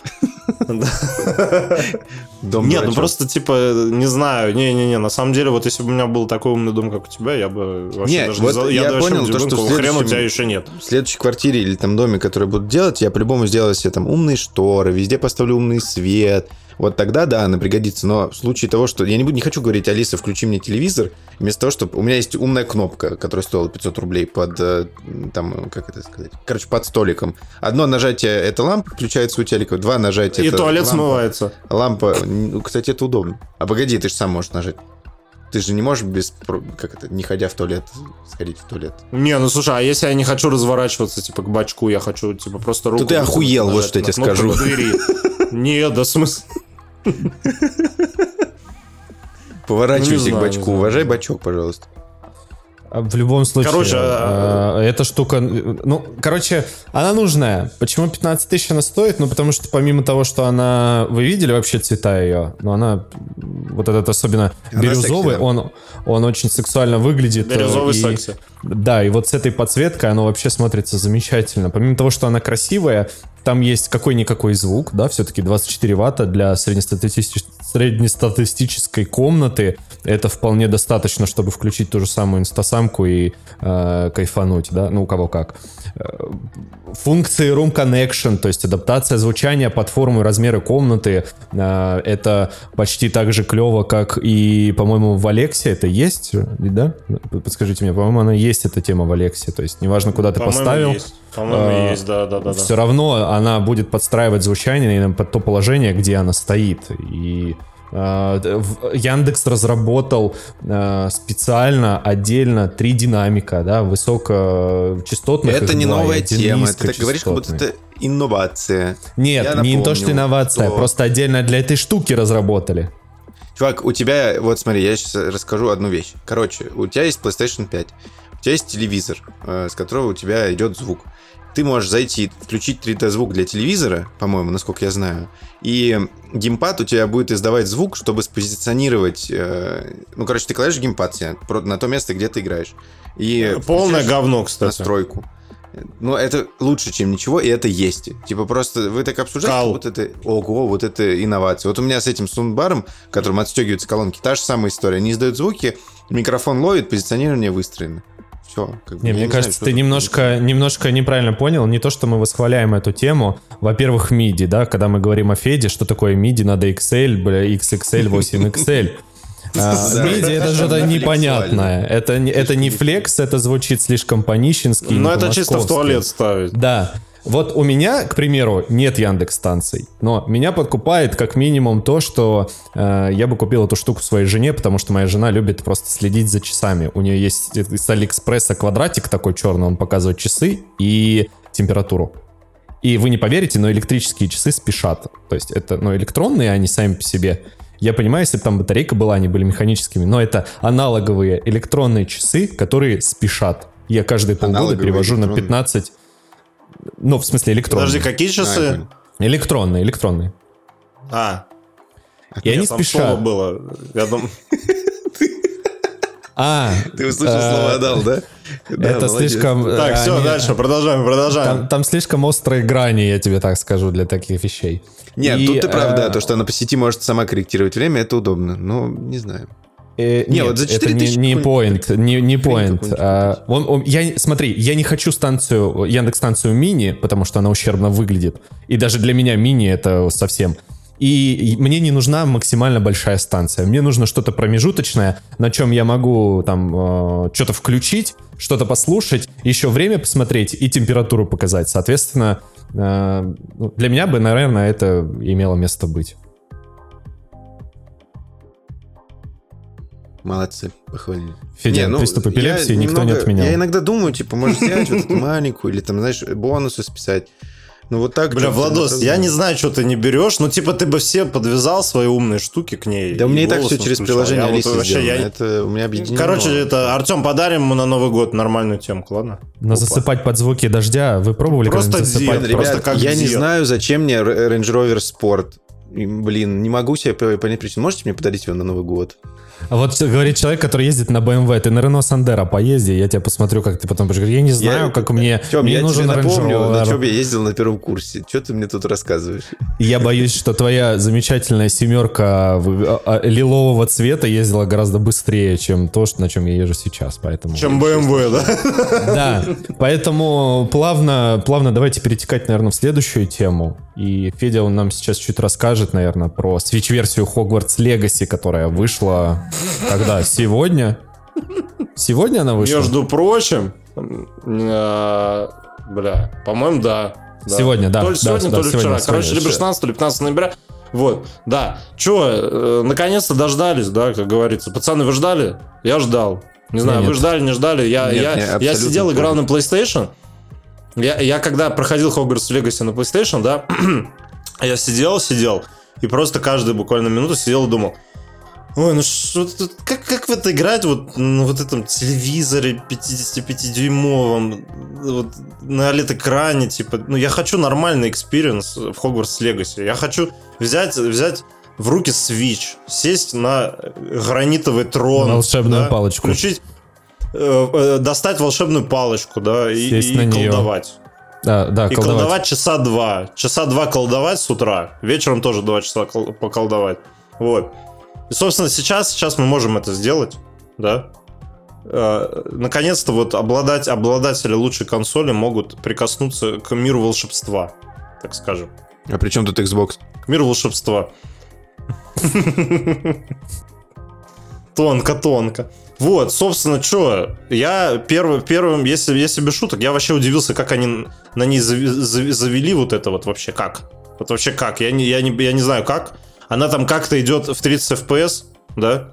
Speaker 1: Дом
Speaker 2: Нет, ну просто, типа, не знаю, не-не-не, на самом деле, вот если бы у меня был такой умный дом, как у тебя, я бы вообще
Speaker 1: Нет,
Speaker 2: даже
Speaker 1: вот
Speaker 2: не
Speaker 1: я
Speaker 2: я
Speaker 1: понял, то, что
Speaker 2: хрена у тебя еще нет.
Speaker 1: в следующей квартире или там доме, который буду делать, я по-любому сделаю себе там умные шторы, везде поставлю умный свет. Вот тогда, да, она пригодится. Но в случае того, что... Я не, буду, не хочу говорить, Алиса, включи мне телевизор, вместо того, чтобы... У меня есть умная кнопка, которая стоила 500 рублей под... э, Там, как это сказать? Короче, под столиком. Одно нажатие — это лампа, включается у телека. Два нажатия —
Speaker 2: И
Speaker 1: это
Speaker 2: туалет
Speaker 1: лампа.
Speaker 2: смывается.
Speaker 1: Лампа... Кстати, это удобно. А погоди, ты же сам можешь нажать. Ты же не можешь без... Как это? Не ходя в туалет, сходить в туалет.
Speaker 2: Не, ну слушай, а если я не хочу разворачиваться, типа, к бачку, я хочу, типа, просто руку...
Speaker 1: ты
Speaker 2: высунуть,
Speaker 1: охуел, вот что я тебе скажу.
Speaker 2: двери. Нет, да смысл...
Speaker 1: Поворачивайся
Speaker 2: Ну, не
Speaker 1: к бачку.
Speaker 2: не.
Speaker 1: Уважай бачок, пожалуйста.
Speaker 3: А В любом случае,
Speaker 2: Короче, а-
Speaker 3: э, эта штука, ну, короче, она нужная. Почему 15 тысяч она стоит? Ну, потому что помимо того, что она, вы видели вообще цвета ее, но она, вот этот особенно
Speaker 1: Она
Speaker 3: бирюзовый,
Speaker 1: секси, да.
Speaker 3: он, он очень сексуально выглядит. э,
Speaker 2: Бирюзовый
Speaker 3: и-
Speaker 2: секси.
Speaker 3: Да, и вот с этой подсветкой оно вообще смотрится замечательно. Помимо того, что она красивая, там есть какой-никакой звук, да, все-таки 24 ватта для среднестатистич- среднестатистической комнаты. Это вполне достаточно, чтобы включить ту же самую инстасамку и э, кайфануть, да, ну у кого как. Э, Функции Room Connection, то есть адаптация звучания под форму и размеры комнаты, э, это почти так же клево, как и, по-моему, в Алексе это есть, да? Подскажите мне, по-моему, она есть, эта тема в Алексе, то есть неважно, куда ты поставил,
Speaker 2: есть. По-моему,
Speaker 3: А,
Speaker 2: есть, да-да-да.
Speaker 3: все равно она будет подстраивать звучание именно под то положение, где она стоит. И э, в- Яндекс разработал э, специально отдельно три динамика, да, высокочастотных.
Speaker 1: Это не
Speaker 3: два,
Speaker 1: новая тема. Ты так говоришь, как будто это инновация.
Speaker 3: Нет,
Speaker 1: Я
Speaker 3: не то,
Speaker 1: напомню,
Speaker 3: что инновация,
Speaker 1: что-
Speaker 3: просто отдельно для этой штуки разработали.
Speaker 1: Чувак, у тебя, вот смотри, я сейчас расскажу одну вещь. Короче, у тебя есть PlayStation 5, у тебя есть телевизор, э, с которого у тебя идет звук. Ты можешь зайти, включить 3D-звук для телевизора, по-моему, насколько я знаю, и геймпад у тебя будет издавать звук, чтобы спозиционировать... э, ну, короче, ты кладешь геймпад себе на то место, где ты играешь. И
Speaker 2: Полное
Speaker 1: включаешь
Speaker 2: говно, кстати.
Speaker 1: настройку. Ну, это лучше, чем ничего, и это есть. Типа просто вы так обсуждаете, вот это, ого, вот это инновация. Вот у меня с этим саундбаром, которым отстегиваются колонки, та же самая история. Они издают звуки, микрофон ловит, позиционирование выстроено. Все.
Speaker 3: Не, мне кажется, ты немножко, немножко неправильно понял. Не то, что мы восхваляем эту тему. Во-первых, MIDI, да, когда мы говорим о Феде, что такое MIDI, надо XL, бля, XXL, 8XL. (laughs) А,
Speaker 1: Да.
Speaker 3: MIDI это что-то непонятное. Это, не- это не флекс, это звучит слишком по-нищенски.
Speaker 2: Но
Speaker 3: не
Speaker 2: это чисто в туалет ставить.
Speaker 3: Да. Вот у меня, к примеру, нет Яндекс станций, но меня подкупает как минимум то, что э, я бы купил эту штуку своей жене, потому что моя жена любит просто следить за часами. У нее есть из Алиэкспресса квадратик такой черный, он показывает часы и температуру. И вы не поверите, но электрические часы спешат. То есть это, ну, электронные, они сами по себе. Я понимаю, если бы там батарейка была, они были механическими, но это аналоговые электронные часы, которые спешат. Я каждые полгода
Speaker 1: Аналоговые
Speaker 3: перевожу на
Speaker 1: электронные.
Speaker 3: 15... Ну, в смысле, электронные.
Speaker 2: Подожди, какие
Speaker 1: А,
Speaker 2: часы?
Speaker 1: понял.
Speaker 3: Электронные, электронные.
Speaker 2: А,
Speaker 3: И они спешат.
Speaker 2: было. Я думаю,
Speaker 3: А,
Speaker 1: Ты услышал
Speaker 3: э,
Speaker 1: слово «отдал», да? Да,
Speaker 3: Это
Speaker 1: молодец.
Speaker 3: слишком... э,
Speaker 2: Так, все,
Speaker 3: они-
Speaker 2: дальше, продолжаем, продолжаем.
Speaker 3: Там, там слишком острые грани, я тебе так скажу, для таких вещей.
Speaker 1: Нет,
Speaker 3: И,
Speaker 1: тут ты прав, да,
Speaker 3: э,
Speaker 1: то, что она по сети может сама корректировать время, это удобно. Ну, не знаю.
Speaker 3: Э,
Speaker 1: Не,
Speaker 3: нет,
Speaker 1: вот за
Speaker 3: это
Speaker 1: 4000
Speaker 3: не, не point, не, не point. А, он- он- я, смотри, я не хочу станцию, Яндекс станцию мини, потому что она ущербно выглядит. И даже для меня мини это совсем. И мне не нужна максимально большая станция. Мне нужно что-то промежуточное, на чем я могу там э, что-то включить, что-то послушать, еще время посмотреть и температуру показать. Соответственно, э, ну, для меня бы, наверное, это имело место быть.
Speaker 1: Молодцы, похвалили.
Speaker 3: Федя,
Speaker 1: Не, ну,
Speaker 3: приступ
Speaker 1: я
Speaker 3: эпилепсии никто не
Speaker 1: немного-
Speaker 3: отменял.
Speaker 1: Я иногда думаю, типа, может взять вот эту маленькую, или там, знаешь, бонусы списать. Ну вот так...
Speaker 2: Бля, Владос, я не знаю, что ты не берешь, ну типа ты бы все подвязал свои умные штуки к ней.
Speaker 1: Да у меня и так все через
Speaker 2: включал.
Speaker 1: приложение
Speaker 2: Я вот
Speaker 1: Алисы
Speaker 2: вообще, я-
Speaker 1: Это у меня объединено.
Speaker 2: Короче, это, Артем, подарим ему на Новый год нормальную темку, ладно?
Speaker 3: Но засыпать под звуки дождя, вы пробовали
Speaker 2: Просто
Speaker 3: засыпать?
Speaker 1: Ребят,
Speaker 2: просто как
Speaker 1: я не знаю, зачем мне Range Rover Sport. Блин, не могу себе по- понять причину. Можете мне подарить его на Новый год?
Speaker 3: А Вот говорит человек, который ездит на BMW, ты на Renault Sandero поезди, я тебя посмотрю, как ты потом будешь говорить, я не знаю,
Speaker 1: Я-
Speaker 3: как мне,
Speaker 1: Тём,
Speaker 3: мне
Speaker 1: я
Speaker 3: нужен
Speaker 1: тебе напомню, на чем я ездил на первом курсе. Что ты мне тут рассказываешь?
Speaker 3: Я боюсь, что твоя замечательная семерка а, а, лилового цвета ездила гораздо быстрее, чем то, что- на чем я езжу сейчас, поэтому...
Speaker 2: Чем BMW, да?
Speaker 3: Да, поэтому плавно, плавно давайте перетекать, наверное, в следующую тему. И Федя, он нам сейчас чуть расскажет, наверное, про свич-версию Hogwarts Legacy, которая вышла когда? Сегодня? Сегодня она вышла?
Speaker 2: Между прочим, э, бля, по-моему, да.
Speaker 3: Сегодня, да,
Speaker 2: То ли сегодня, то ли вчера. Короче, либо 16, либо 15 ноября. Вот, да. Че, э, наконец-то дождались, да, как говорится. Пацаны, вы ждали? Я ждал. Не знаю, вы ждали, не ждали. Я,
Speaker 1: Нет,
Speaker 2: я, я сидел, играл на PlayStation. Я, я когда проходил Hogwarts Legacy на PlayStation, да, (clears throat) я сидел, сидел, и просто каждую буквально минуту сидел и думал, Ой, ну что как, как в это играть вот на вот этом телевизоре 55-дюймовом, вот на OLED-экране, типа, ну я хочу нормальный экспириенс в Hogwarts Legacy. Я хочу взять, взять в руки Switch, сесть на гранитовый трон.
Speaker 3: На волшебную
Speaker 2: да,
Speaker 3: палочку.
Speaker 2: Включить, э, э, достать волшебную палочку, да, и,
Speaker 3: Сесть
Speaker 2: и
Speaker 3: неё.
Speaker 2: колдовать.
Speaker 3: Да, да,
Speaker 2: И
Speaker 3: колдовать.
Speaker 2: колдовать часа два. Часа два колдовать с утра. Вечером тоже два часа кол- поколдовать. Вот. И, собственно, сейчас, сейчас мы можем это сделать, да. Э, Наконец-то вот обладать, обладатели лучшей консоли могут прикоснуться к миру волшебства, так скажем.
Speaker 1: А при чем тут Xbox?
Speaker 2: К миру волшебства. (laughs) Тонко, тонко. Вот, собственно, что, я первым, первым если, если без шуток, я вообще удивился, как они на ней завели вот это вот вообще, как? Вот вообще как? Я не, я не, я не знаю как. Она там как-то идет в 30 FPS, да?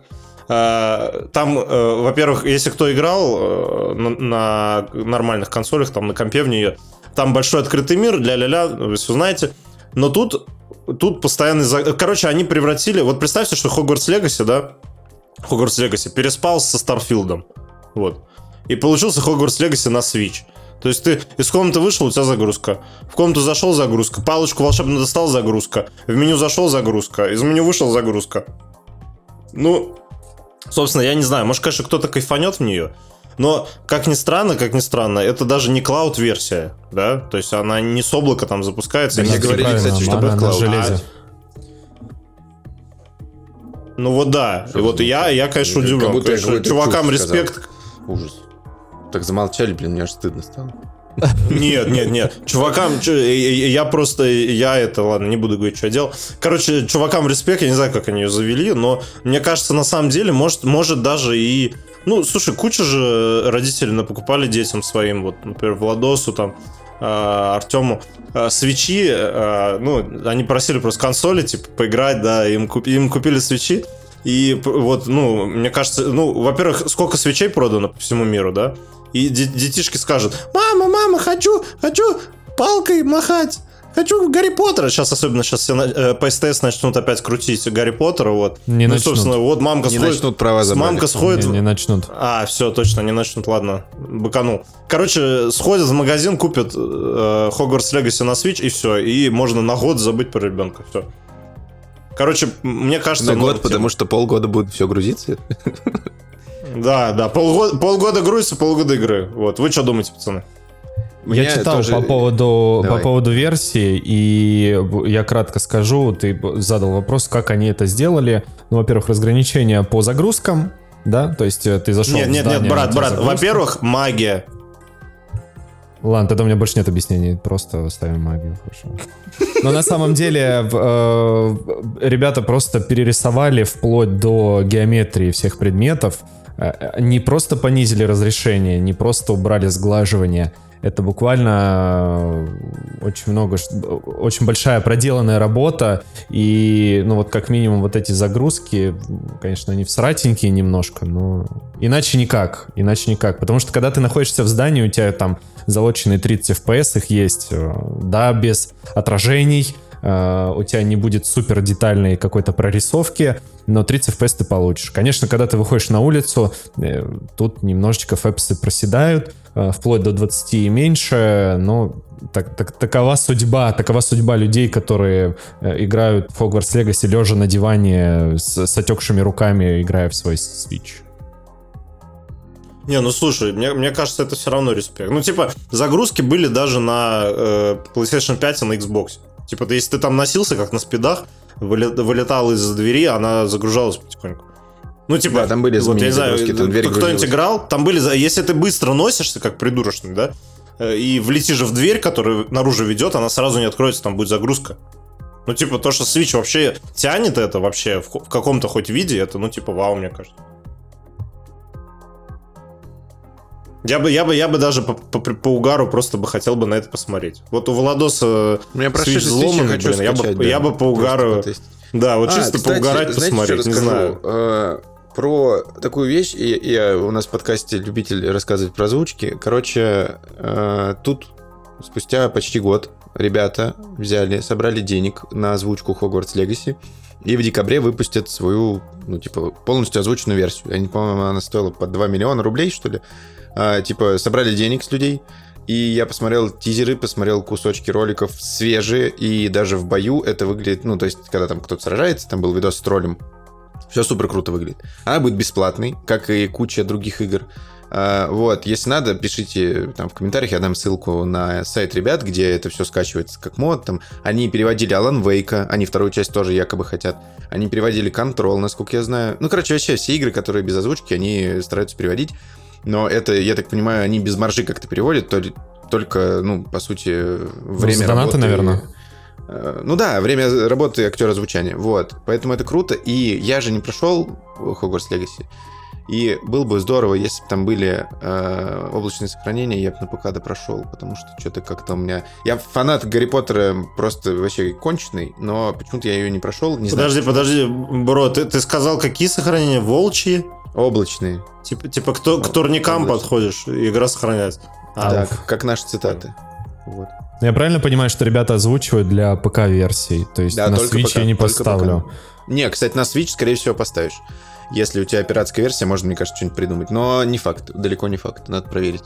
Speaker 2: А, Там, э, во-первых, если кто играл э, на, нормальных консолях, там на компе в нее, там большой открытый мир, ля-ля-ля, вы все знаете. Но тут, тут постоянный... Короче, они превратили... Вот представьте, что Hogwarts Legacy, да? Hogwarts Legacy переспал со Старфилдом. Вот. И получился Hogwarts Legacy на Switch. То есть ты из комнаты вышел, у тебя загрузка. В комнату зашел, загрузка. Палочку волшебно достал, загрузка. В меню зашел, загрузка. Из меню вышел, загрузка. Ну, собственно, я не знаю. Может, конечно, кто-то кайфанет в нее. Но, как ни странно, как ни странно, это даже не cloud-версия, да? То есть она не с облака там запускается. И
Speaker 1: мне
Speaker 2: не-
Speaker 1: говорили, кстати, что
Speaker 3: она на
Speaker 1: бэ cloud.
Speaker 3: железе.
Speaker 2: Ну вот да. И вот я, я, конечно,
Speaker 1: Как
Speaker 2: удивлен.
Speaker 1: будто я
Speaker 2: Конечно, чувакам
Speaker 1: чушь сказал.
Speaker 2: респект.
Speaker 1: Ужас. Так замолчали, блин, мне аж стыдно стало.
Speaker 2: Нет, нет, нет. Чувакам, чу- я просто, я это, ладно, не буду говорить, что я делал. Короче, чувакам респект, я не знаю, как они ее завели, но мне кажется, на самом деле, может, может даже и... Ну, слушай, куча же родителей покупали детям своим, вот, например, Владосу там, Артему э, свечи, э, ну, они просили просто консоли, типа, поиграть, да, им, купи, им купили свечи. И вот, ну, мне кажется, ну, во-первых, сколько свечей продано по всему миру, да? И де- детишки скажут, мама, мама, хочу, хочу палкой махать. Хочу Гарри Поттера. Сейчас, особенно сейчас все на- э, по СТС начнут опять крутить Гарри Поттера. Вот.
Speaker 3: Не
Speaker 2: ну,
Speaker 3: начнут.
Speaker 2: собственно, вот мамка
Speaker 1: Не
Speaker 2: сходит.
Speaker 1: начнут права забрать.
Speaker 2: Мамка сходит.
Speaker 3: Не, не начнут.
Speaker 2: А, все, точно, не начнут, ладно, быканул. Короче, сходят в магазин, купят э, Hogwarts Legacy на Switch, и все, и можно на год забыть про ребенка, все. Короче, мне кажется...
Speaker 1: На
Speaker 2: ну,
Speaker 1: год, потому что полгода будет все грузиться.
Speaker 2: Да, да, полгода, полгода грузится, полгода игры. Вот, вы что думаете, пацаны?
Speaker 3: Я
Speaker 1: Меня
Speaker 3: читал
Speaker 1: тоже-
Speaker 3: по поводу, по
Speaker 1: Давай.
Speaker 3: поводу версии, и я кратко скажу, ты задал вопрос, как они это сделали. Ну, во-первых, разграничение по загрузкам, да, то есть э, ты зашел
Speaker 2: Нет,
Speaker 3: в
Speaker 2: нет,
Speaker 3: здание,
Speaker 2: нет, брат, брат,
Speaker 3: загрузка.
Speaker 2: во-первых, магия.
Speaker 3: Ладно, тогда у меня больше нет объяснений, просто ставим магию, хорошо. Но на самом деле э, ребята просто перерисовали вплоть до геометрии всех предметов, Э, не просто понизили разрешение, не просто убрали сглаживание, это буквально э, очень много, очень большая проделанная работа, и, ну, вот как минимум вот эти загрузки, конечно, они всратенькие немножко, но иначе никак, иначе никак, потому что когда ты находишься в здании, у тебя там залоченные 30 FPS, их есть, э, да, без отражений, э, у тебя не будет супер детальной какой-то прорисовки, но 30 FPS ты получишь. Конечно, когда ты выходишь на улицу, тут немножечко FPS проседают, вплоть до 20 и меньше, но так- так- такова судьба, такова судьба людей, которые э, играют в Hogwarts Legacy лежа на диване с, с отекшими руками, играя в свой Switch.
Speaker 2: Не, ну слушай, мне, мне кажется, это все равно респект. Ну, типа, загрузки были даже на э, PlayStation 5 и на Xbox. Типа, если ты там носился, как на спидах, вылетал из двери, она загружалась потихоньку. Ну, типа,
Speaker 1: Да, там были
Speaker 2: вот, я не знаю, кто- кто-нибудь играл, там были, если ты быстро носишься, как придурочный, да, э, и влетишь в дверь, которая наружу ведет, она сразу не откроется, там будет загрузка. Ну, типа, то, что Switch вообще тянет это вообще в, каком-то хоть виде, это, ну, типа, вау, мне кажется. Я бы, я бы, я бы даже по, по, по угару просто бы хотел бы на это посмотреть. Вот у Владоса
Speaker 1: меня
Speaker 2: Switch
Speaker 1: хочу
Speaker 2: блин, я бы-
Speaker 1: скачать, да.
Speaker 2: я бы по угару-
Speaker 1: потестить.
Speaker 2: Да, вот
Speaker 1: А,
Speaker 2: чисто
Speaker 1: кстати,
Speaker 2: поугарать,
Speaker 1: знаете,
Speaker 2: посмотреть, не знаю.
Speaker 1: Про такую вещь, и, я, у нас в подкасте любитель рассказывать про озвучки. Короче, э, тут спустя почти год ребята взяли, собрали денег на озвучку Hogwarts Legacy и в декабре выпустят свою, ну, типа, полностью озвученную версию. Они, по-моему, она стоила по 2 миллиона рублей, что ли. А, типа, собрали денег с людей, и я посмотрел тизеры, посмотрел кусочки роликов свежие, и даже в бою это выглядит, ну, то есть, когда там кто-то сражается, там был видос с троллем, все супер круто выглядит. Она будет бесплатной, как и куча других игр. А, вот, если надо, пишите там в комментариях, я дам ссылку на сайт ребят, где это все скачивается как мод. Там они переводили Алан Вейка, они вторую часть тоже якобы хотят. Они переводили Control, насколько я знаю. Ну, короче, вообще все игры, которые без озвучки, они стараются переводить. Но это, я так понимаю, они без маржи как-то переводят, то только, ну, по сути, время
Speaker 3: за донаты,
Speaker 1: работы...
Speaker 3: наверное.
Speaker 1: Э, Ну да, время работы актера звучания. Вот. Поэтому это круто. И я же не прошел Hogwarts Legacy. И было бы здорово, если бы там были э, облачные сохранения, я бы на ПК допрошел, потому что что-то как-то у меня... Я фанат Гарри Поттера просто вообще конченый, но почему-то я ее не прошел, не
Speaker 2: Подожди,
Speaker 1: знаю.
Speaker 2: подожди, бро, ты, ты сказал, какие сохранения? Волчьи?
Speaker 1: Облачные.
Speaker 2: Типа, типа к, к турникам
Speaker 1: Облачные.
Speaker 2: подходишь, игра сохраняется. А,
Speaker 1: да, как, как наши цитаты. Вот.
Speaker 3: Я правильно понимаю, что ребята озвучивают для ПК-версий? То есть
Speaker 1: Да,
Speaker 3: на Switch
Speaker 1: ПК,
Speaker 3: я не поставлю.
Speaker 1: ПК. Не, кстати, на Switch, скорее всего, поставишь. Если у тебя пиратская версия, можно, мне кажется, что-нибудь придумать. Но не факт, далеко не факт, надо проверить.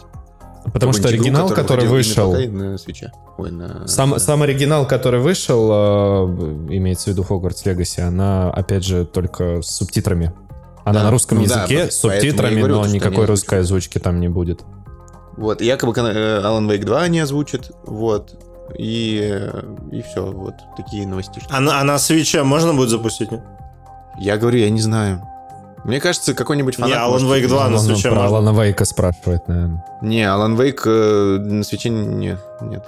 Speaker 3: Потому что
Speaker 1: Какую-нибудь игру,
Speaker 3: оригинал, который вышел...
Speaker 1: на Switch. Ой, на...
Speaker 3: Сам,
Speaker 1: да.
Speaker 3: сам оригинал, который вышел, э, имеется в виду Hogwarts Legacy, она, опять же, только с субтитрами. Она
Speaker 1: Да,
Speaker 3: на русском
Speaker 1: ну да,
Speaker 3: языке,
Speaker 1: поэтому
Speaker 3: с субтитрами,
Speaker 1: говорю,
Speaker 3: но никакой русской озвучки там не будет.
Speaker 1: Вот, и якобы э, Alan Wake 2 они озвучат, вот. И, и все, вот такие новости.
Speaker 2: а, на, а на свече можно будет запустить? нет?
Speaker 1: Я говорю, я не знаю. Мне кажется, какой-нибудь фанат...
Speaker 2: Не, Alan
Speaker 1: может,
Speaker 2: Wake 2 на свече
Speaker 3: про
Speaker 2: можно.
Speaker 3: Алана Вейка спрашивает, наверное.
Speaker 1: Не, Alan Wake э, на свече нет, нет.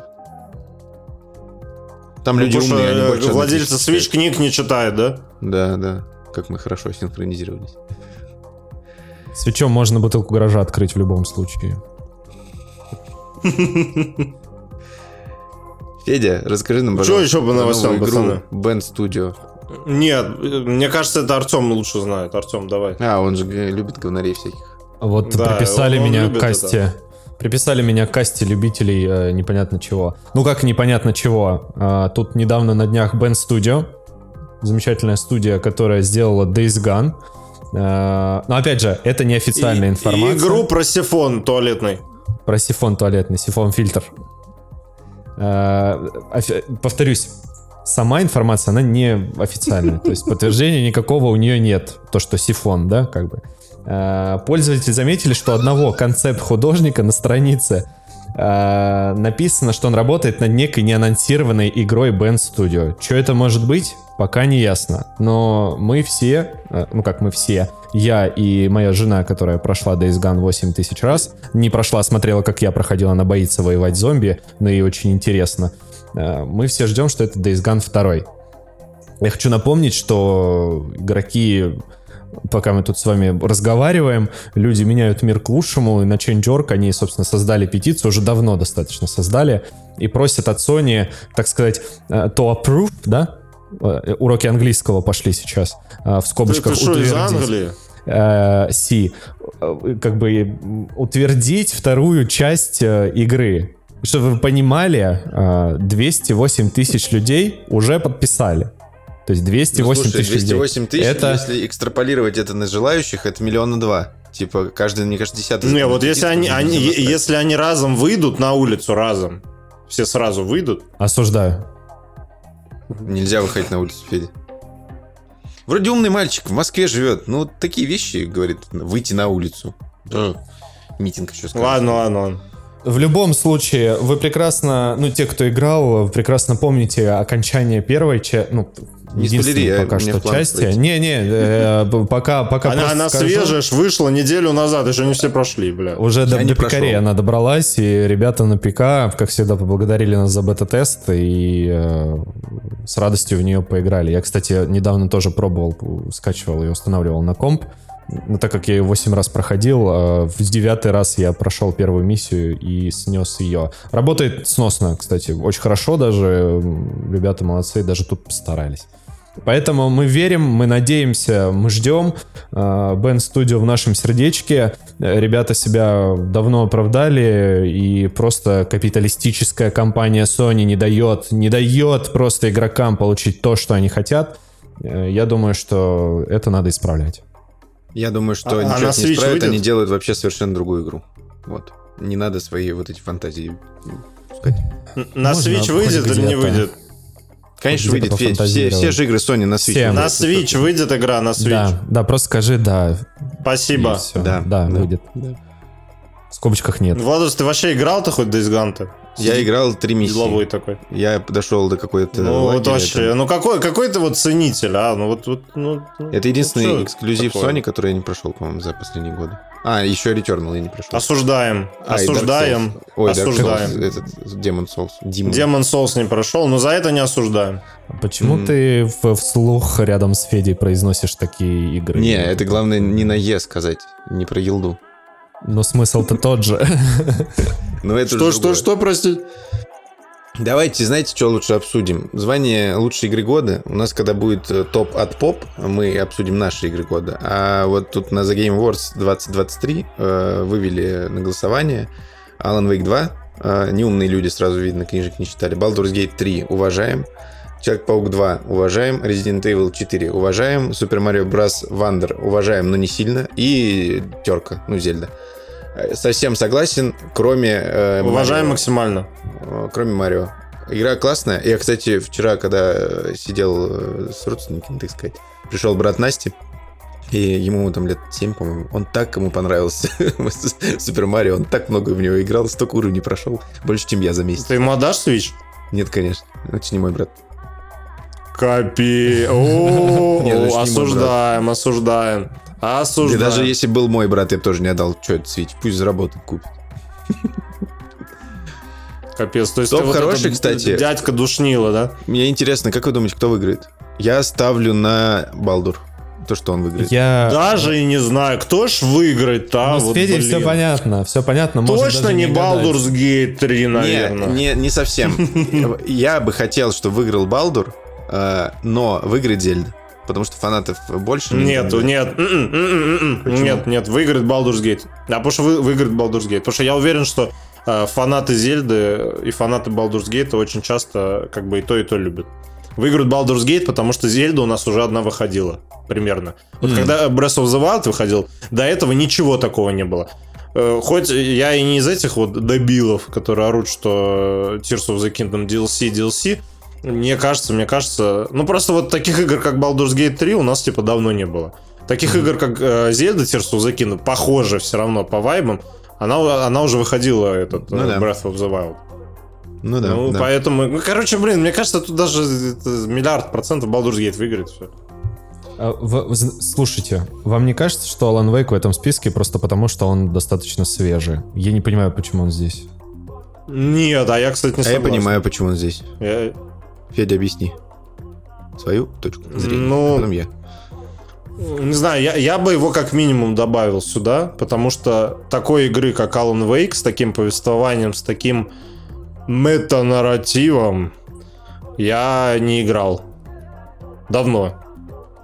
Speaker 1: Там люди
Speaker 2: Ну, потому
Speaker 1: умные,
Speaker 2: что,
Speaker 1: они
Speaker 2: э,
Speaker 1: больше
Speaker 2: Владельцы Switch книг не читают, да?
Speaker 1: Да, да. Как мы хорошо синхронизировались.
Speaker 3: Свечом можно бутылку гаража открыть в любом случае. (laughs)
Speaker 1: Федя, расскажи нам, пожалуйста,
Speaker 2: еще по новостям,
Speaker 1: игру? Band Studio.
Speaker 2: Нет, э, мне кажется, это Артем лучше знает. Артем, давай.
Speaker 1: А, он же э, любит говнарей всяких.
Speaker 3: Вот
Speaker 2: Да,
Speaker 3: приписали
Speaker 2: он-
Speaker 3: меня к касте. Приписали меня к касте любителей э, непонятно чего. Ну как непонятно чего. А, тут недавно на днях Band Studio. Замечательная студия, которая сделала Days Gone. А, но опять же, это неофициальная
Speaker 2: И-
Speaker 3: информация.
Speaker 2: И игру про сифон туалетный.
Speaker 3: Про сифон туалетный, сифон фильтр. Э, Повторюсь, сама информация, она не официальная. То есть подтверждения никакого у нее нет. То, что сифон, да, как бы. Э, Пользователи заметили, что одного концепт-художника на странице э, написано, что он работает над некой неанонсированной игрой Band Studio. Что это может быть, пока не ясно. Но мы все, э, ну как мы все, я и моя жена, которая прошла Days Gone 8 тысяч раз, не прошла, смотрела, как я проходила, она боится воевать зомби, но ей очень интересно. Э, Мы все ждем, что это Days Gone 2. Я хочу напомнить, что игроки, пока мы тут с вами разговариваем, люди меняют мир к лучшему, и на Change.org они, собственно, создали петицию, уже давно достаточно создали, и просят от Sony, так сказать, э, to approve, да? Э, Уроки английского пошли сейчас, э, в
Speaker 2: Ты,
Speaker 3: скобочках
Speaker 2: ты что, из
Speaker 3: утвердить.
Speaker 2: Англии?
Speaker 3: Си, как бы утвердить вторую часть игры. Чтобы вы понимали, э, 208 тысяч людей уже подписали. То есть 208
Speaker 1: Ну, слушай,
Speaker 3: тысяч людей.
Speaker 1: 208 тысяч,
Speaker 3: Это
Speaker 1: если экстраполировать это на желающих, это миллиона два. Типа, каждый, мне кажется, десятый.
Speaker 2: Не, вот если они, они, если они разом выйдут на улицу, разом, все сразу выйдут,
Speaker 3: осуждаю.
Speaker 1: Нельзя выходить на улицу, Федя. Вроде умный мальчик, в Москве живет. Ну, такие вещи, говорит, выйти на улицу. Да. Митинг еще сказал.
Speaker 2: ладно, ладно, ладно.
Speaker 3: В любом случае, вы прекрасно, ну, те, кто играл, прекрасно помните окончание первой части, ну,
Speaker 1: Не
Speaker 3: единственной
Speaker 1: спойлери,
Speaker 3: пока что части. Не-не, э, пока, пока
Speaker 2: Она, она
Speaker 3: скажу.
Speaker 2: свежая, ж вышла неделю назад, еще не все прошли, бля.
Speaker 3: Уже до,
Speaker 1: Я не
Speaker 3: до пикарей
Speaker 1: прошел.
Speaker 3: она добралась, и ребята на ПК, как всегда, поблагодарили нас за бета-тест и э, с радостью в нее поиграли. Я, кстати, недавно тоже пробовал, скачивал и устанавливал на комп. Но так как я ее 8 раз проходил, э, в девятый раз я прошел первую миссию и снес ее. Работает сносно, кстати, очень хорошо даже. Ребята молодцы, даже тут постарались. Поэтому мы верим, мы надеемся, мы ждем. Бен Studio в нашем сердечке. Ребята себя давно оправдали, и просто капиталистическая компания Sony не дает, не дает просто игрокам получить то, что они хотят. Э, Я думаю, что это надо исправлять.
Speaker 1: Я думаю, что
Speaker 2: А- а
Speaker 1: ничего
Speaker 2: на
Speaker 1: не
Speaker 2: Switch
Speaker 1: исправят,
Speaker 2: выйдет?
Speaker 1: они делают вообще совершенно другую игру. Вот. Не надо свои вот эти фантазии пускать.
Speaker 2: Н- На
Speaker 3: Можно
Speaker 2: Switch выйдет или не выйдет?
Speaker 1: Конечно, выйдет, Федь. Все, все же игры Sony на Switch.
Speaker 3: Все.
Speaker 2: На Switch выйдет игра, на Switch.
Speaker 3: Да, да, просто скажи да.
Speaker 2: Спасибо.
Speaker 1: Да,
Speaker 3: да,
Speaker 1: да.
Speaker 3: выйдет. В скобочках нет.
Speaker 2: Владус, ты вообще играл-то хоть Days Gone-то?
Speaker 1: Я играл три миссии.
Speaker 2: Деловой такой.
Speaker 1: Я подошел до какой-то
Speaker 2: Ну вот вообще,
Speaker 1: там.
Speaker 2: ну какой, какой ты вот ценитель, а? Ну вот, вот ну, ну,
Speaker 1: Это единственный
Speaker 2: ну, что
Speaker 1: эксклюзив
Speaker 2: такое?
Speaker 1: Sony, который я не прошел, по-моему, за последние годы. А, еще Returnal я не прошел.
Speaker 2: Осуждаем,
Speaker 1: А,
Speaker 2: осуждаем,
Speaker 1: Souls. Ой, Dark Souls,
Speaker 2: осуждаем.
Speaker 1: этот Demon Souls. Demon.
Speaker 2: Demon Souls не прошел, но за это не осуждаем.
Speaker 3: Почему
Speaker 1: М.
Speaker 3: ты в- вслух рядом с Федей произносишь такие игры?
Speaker 1: Не, это главное не на Е сказать, не про елду.
Speaker 3: Но смысл-то тот же. (laughs)
Speaker 1: Но это
Speaker 2: Что, что, что, прости?
Speaker 1: Давайте, знаете, что лучше обсудим? Звание лучшей игры года. У нас, когда будет э, топ от поп, мы обсудим наши игры года. А вот тут на The Game Awards 2023 э, вывели на голосование Alan Wake 2. Э, неумные люди, сразу видно, книжек не читали. Baldur's Gate 3 уважаем. Человек-паук 2 уважаем. Resident Evil 4 уважаем. Super Mario Bros. Wonder уважаем, но не сильно. И терка, ну, Зельда. Э, Совсем согласен, кроме... э,
Speaker 2: Уважаем
Speaker 1: Mario.
Speaker 2: максимально.
Speaker 1: Э, Кроме Марио. Игра классная. Я, кстати, вчера, когда сидел э, с родственниками, так сказать, пришел брат Насти, и ему там лет 7, по-моему, он так ему понравился (laughs) Супер Марио, он так много в него играл, столько уровней прошел, больше, чем я за месяц.
Speaker 2: Ты ему отдашь Switch?
Speaker 1: Нет, конечно, это не мой брат.
Speaker 2: Капи. (laughs)
Speaker 1: Не мой
Speaker 2: осуждаем, осуждаем.
Speaker 1: Да
Speaker 2: Осуждаем.
Speaker 1: даже если был мой брат, я бы тоже не отдал, что это Switch, пусть заработает, купит. (laughs)
Speaker 2: Капец. То есть
Speaker 1: Топ
Speaker 2: вот
Speaker 1: хороший, кстати.
Speaker 2: Дядька душнила, да?
Speaker 1: Мне интересно, как вы думаете, кто выиграет? Я ставлю на Балдур. то, что он выиграет.
Speaker 3: Я...
Speaker 2: Даже и не знаю, кто ж выиграет, а?
Speaker 3: Ну, с
Speaker 2: вот,
Speaker 3: Федей
Speaker 2: блин.
Speaker 3: все понятно, все понятно. можно
Speaker 2: Точно
Speaker 3: даже
Speaker 2: не
Speaker 3: гадать.
Speaker 2: Baldur's Gate 3, наверное.
Speaker 1: Не, не, не совсем. (laughs) Я бы хотел, чтобы выиграл Балдур, но выиграет Зельда. Потому что фанатов больше.
Speaker 2: Нету, нет, м-м, м-м, м-м.
Speaker 1: Почему?
Speaker 2: нет, нет, выиграет Baldur's Gate. А потому что вы, выиграет Baldur's Gate. Потому что я уверен, что э, фанаты Зельды и фанаты Baldur's Gate очень часто как бы и то, и то любят. Выиграют Baldur's Gate, потому что Зельда у нас уже одна выходила, примерно. Вот
Speaker 1: Мгм.
Speaker 2: когда Breath of the Wild выходил, до этого ничего такого не было. Э, Хоть я и не из этих вот добилов, которые орут, что Tears of the Kingdom DLC, DLC, мне кажется, мне кажется... Ну, просто вот таких игр, как Baldur's Gate 3, у нас, типа, давно не было. Таких игр, как э, Zelda Tears of the Kingdom, похоже все равно по вайбам, она, она уже выходила, этот, э,
Speaker 1: Ну да.
Speaker 2: Breath of the Wild.
Speaker 1: Ну да.
Speaker 2: ну,
Speaker 1: да.
Speaker 2: поэтому... Ну, короче, блин, мне кажется, тут даже это, миллиард процентов Baldur's Gate выиграет все.
Speaker 3: А, в- в- Слушайте, вам не кажется, что Alan Wake в этом списке просто потому, что он достаточно свежий? Я не понимаю, почему он здесь.
Speaker 2: Нет, а я, кстати, не
Speaker 1: А я
Speaker 2: согласен.
Speaker 1: понимаю, почему он здесь.
Speaker 2: Я-
Speaker 1: Федя, объясни. Свою точку зрения.
Speaker 2: Ну,
Speaker 1: а потом я.
Speaker 2: Не знаю, я, я бы его как минимум добавил сюда, потому что такой игры, как Alan Wake, с таким повествованием, с таким метанарративом, я не играл. Давно.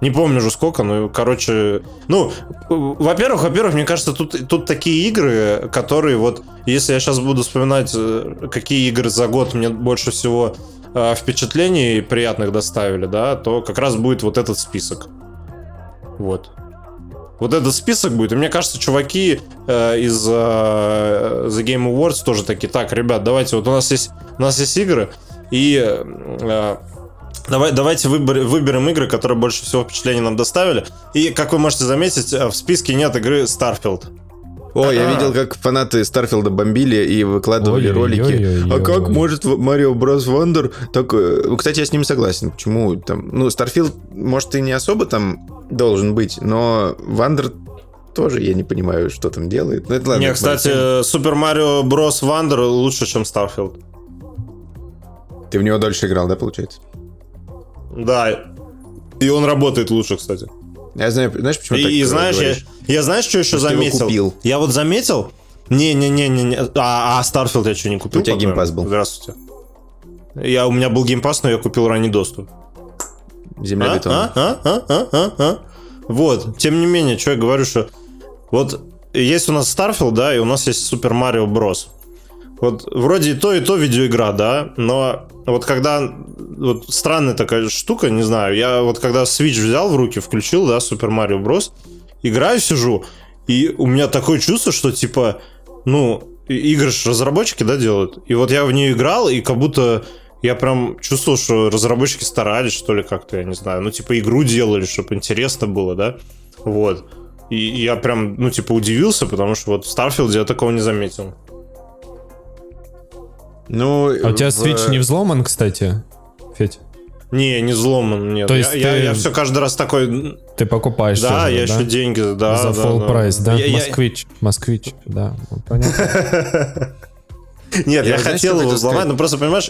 Speaker 2: Не помню уже сколько, но, короче... Ну, во-первых, во-первых, мне кажется, тут, тут такие игры, которые вот... Если я сейчас буду вспоминать, э, какие игры за год мне больше всего э, впечатлений приятных доставили, да, то как раз будет вот этот список. Вот. Вот этот список будет. И мне кажется, чуваки э, из э, The Game Awards тоже такие, так, ребят, давайте, вот у нас есть, у нас есть игры, и э, давай, давайте выбор- выберем игры, которые больше всего впечатлений нам доставили. И, как вы можете заметить, э, в списке нет игры Starfield.
Speaker 1: О, я видел, как фанаты Starfield'а бомбили и выкладывали ролики. А как может Mario Bros. Wonder так... э, ну, Кстати, я с ним согласен. Почему там... Ну, Starfield, может, и не особо там должен быть, но Wonder тоже я не понимаю, что там делает. Ну, это ладно.
Speaker 2: Не, кстати, Super Mario Bros. Wonder лучше, чем Starfield.
Speaker 1: Ты в него дольше играл, да, получается?
Speaker 2: Да. И он работает лучше, кстати.
Speaker 1: Я знаю, знаешь, почему
Speaker 2: И,
Speaker 1: так
Speaker 2: и
Speaker 1: э,
Speaker 2: знаешь, я,
Speaker 1: говоришь?
Speaker 2: я знаешь, что еще
Speaker 1: Потому что
Speaker 2: заметил?
Speaker 1: купил.
Speaker 2: Я вот заметил. Не-не-не-не. А, а Starfield я что, не купил?
Speaker 1: У тебя
Speaker 2: Game
Speaker 1: Pass был.
Speaker 2: Здравствуйте. Я, у меня был Game Pass, но я купил ранний доступ.
Speaker 1: Земля
Speaker 2: А?
Speaker 1: бетон.
Speaker 2: А? А? А? А? А? А? Вот, тем не менее, что я говорю, что вот есть у нас Starfield, да, и у нас есть Super Mario Bros. Вот вроде и то, и то видеоигра, да, но вот когда вот странная такая штука, не знаю, я вот когда Switch взял в руки, включил, да, Super Mario Bros, играю, сижу, и у меня такое чувство, что типа, ну, игры ж разработчики, да, делают, и вот я в нее играл, и как будто я прям чувствовал, что разработчики старались, что ли, как-то, я не знаю, ну, типа, игру делали, чтобы интересно было, да, вот. И я прям, ну, типа, удивился, потому что вот в Starfield я такого не заметил.
Speaker 1: Ну,
Speaker 3: А у тебя
Speaker 1: в-
Speaker 3: Switch не взломан, кстати, Федь?
Speaker 2: Не, не взломан, нет.
Speaker 3: То
Speaker 2: Я-
Speaker 3: есть
Speaker 2: я,
Speaker 3: ты-
Speaker 2: все каждый раз такой,
Speaker 3: Ты покупаешь
Speaker 2: да,
Speaker 3: тоже,
Speaker 2: я
Speaker 3: да?
Speaker 2: еще деньги, да.
Speaker 3: За
Speaker 2: да,
Speaker 3: full
Speaker 2: да.
Speaker 3: прайс, да?
Speaker 2: Я- я-
Speaker 3: Москвич, москвич, да. Ну, Понятно. (laughs)
Speaker 2: Нет, я,
Speaker 1: Я,
Speaker 2: хотел его взломать, но просто, понимаешь,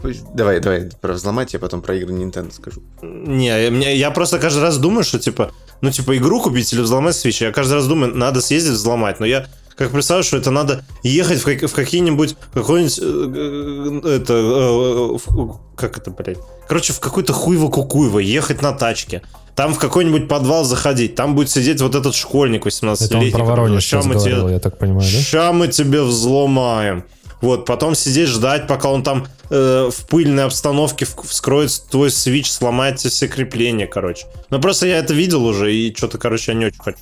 Speaker 1: Пусть- Давай, давай, про взломать, я потом про игры Nintendo скажу.
Speaker 2: Не, мне- я просто каждый раз думаю, что типа, ну типа игру купить или взломать Switch. Я каждый раз думаю, надо съездить взломать, но я как представляю, что это надо ехать в, как- в какие-нибудь какой-нибудь э, э, это э, в- как это блядь, короче в какой-то хуево кукуево ехать на тачке. Там в какой-нибудь подвал заходить, там будет сидеть вот этот школьник 18-летний.
Speaker 3: Это он про Воронеж
Speaker 2: «Ща
Speaker 3: сейчас
Speaker 2: мы тебе-
Speaker 3: говорил, я так понимаю, да?
Speaker 2: Ща мы тебе взломаем. Вот, потом сидеть, ждать, пока он там э, в пыльной обстановке вскроет твой свич, сломает тебе все крепления, короче. Ну, просто я это видел уже, и что-то, короче, я не очень хочу.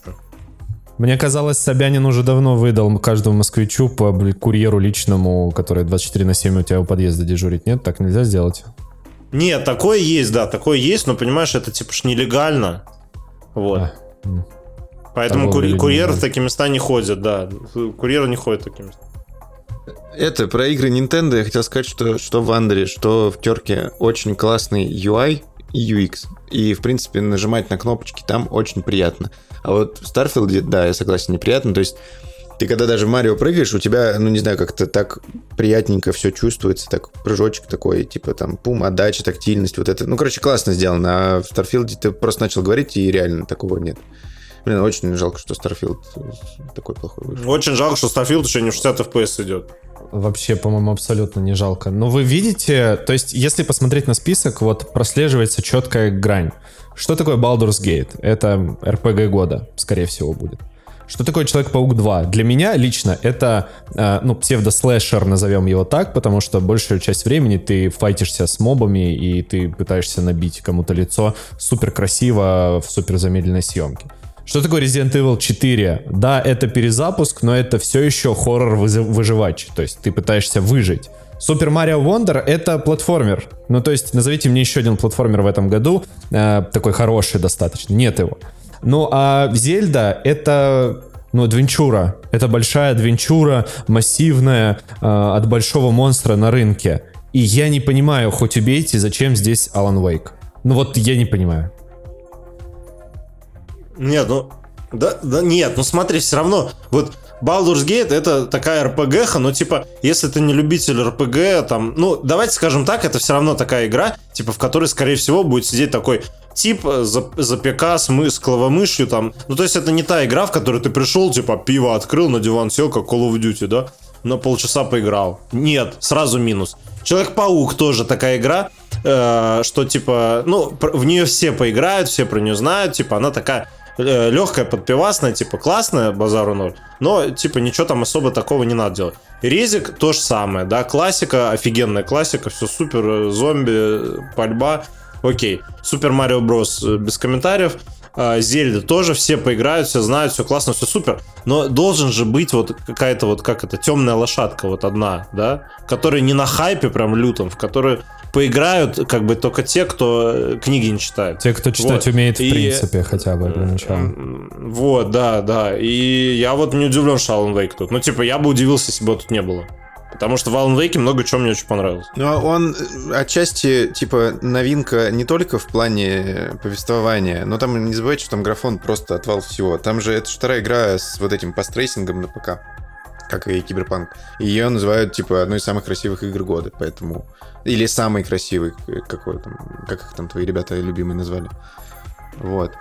Speaker 3: Мне казалось, Собянин уже давно выдал каждому москвичу по курьеру личному, который 24 на 7 у тебя у подъезда дежурит. Нет, так нельзя сделать?
Speaker 2: Нет, такое есть, да, такое есть, но, понимаешь, это, типа, ж нелегально. Вот.
Speaker 3: А.
Speaker 2: Поэтому
Speaker 3: людьми,
Speaker 2: курьеры в такие места не ходят, да. Курьеры не ходят в такие места.
Speaker 1: Это про игры Nintendo я хотел сказать, что что в Андере, что в Терке очень классный UI и UX. И, в принципе, нажимать на кнопочки там очень приятно. А вот в Старфилде, да, я согласен, неприятно. То есть Ты когда даже в Марио прыгаешь, у тебя, ну не знаю, как-то так приятненько все чувствуется, так прыжочек такой, типа там пум, отдача, тактильность, вот это. Ну, короче, классно сделано. А в Starfield ты просто начал говорить, и реально такого нет. Блин, очень жалко, что Starfield такой плохой вышел.
Speaker 2: Очень жалко, что Starfield еще не в 60 FPS идет.
Speaker 3: Вообще, по-моему, абсолютно не жалко. Но вы видите, то есть, если посмотреть на список, вот прослеживается четкая грань. Что такое Baldur's Gate? Это RPG года, скорее всего, будет. Что такое Человек-паук 2? Для меня лично это, э, ну, псевдо-слэшер, назовем его так, потому что большую часть времени ты файтишься с мобами, и ты пытаешься набить кому-то лицо супер красиво в супер замедленной съемке. Что такое Resident Evil 4? Да, это перезапуск, но это все еще хоррор выживач. То есть ты пытаешься выжить. Супер Марио Wonder это платформер. Ну, то есть, назовите мне еще один платформер в этом году, э, такой хороший достаточно. Нет его. Ну, а Зельда это ну, адвенчура. Это большая адвенчура, массивная, э, от большого монстра на рынке. И я не понимаю, хоть убейте, зачем здесь Алан Вейк. Ну вот я не понимаю.
Speaker 2: Нет, ну... Да, да нет, ну смотри, все равно, вот Baldur's Gate это такая RPG, но типа, если ты не любитель RPG, там, ну, давайте скажем так, это все равно такая игра, типа, в которой, скорее всего, будет сидеть такой тип за, за ПК с, мы, с клавомышью там. Ну, то есть это не та игра, в которую ты пришел, типа, пиво открыл, на диван сел, как Call of Duty, да? На полчаса поиграл. Нет, сразу минус. Человек-паук тоже такая игра, э, что, типа, ну, в нее все поиграют, все про нее знают, типа, она такая Э, легкая, подпивасная, типа классная, базару ноль, но типа ничего там особо такого не надо делать. Резик то же самое, да, классика, офигенная классика, все супер, э, зомби, пальба, окей. Супер Марио Брос э, без комментариев. А, Зельда тоже все поиграют, все знают, все классно, все супер. Но должен же быть вот какая-то вот, как это, темная лошадка вот одна, да, которая не на хайпе прям лютом, в которой поиграют как бы только те, кто э, книги не читает.
Speaker 3: Те, кто читать вот. умеет, в и... принципе, хотя бы для начала.
Speaker 2: Вот, да, да. И я вот не удивлен, что Alan Wake тут. Ну, типа, я бы удивился, если бы тут не было. Потому что в Alan Wake много чего мне очень понравилось.
Speaker 1: Но он э, отчасти, типа, новинка не только в плане повествования, но там не забывайте, что там графон просто отвал всего. Там же это же вторая игра с вот этим пострейсингом на ПК как и Киберпанк. Ее называют, типа, одной из самых красивых игр года, поэтому... Или самый красивый, какой там, как их там твои ребята любимые назвали. Вот.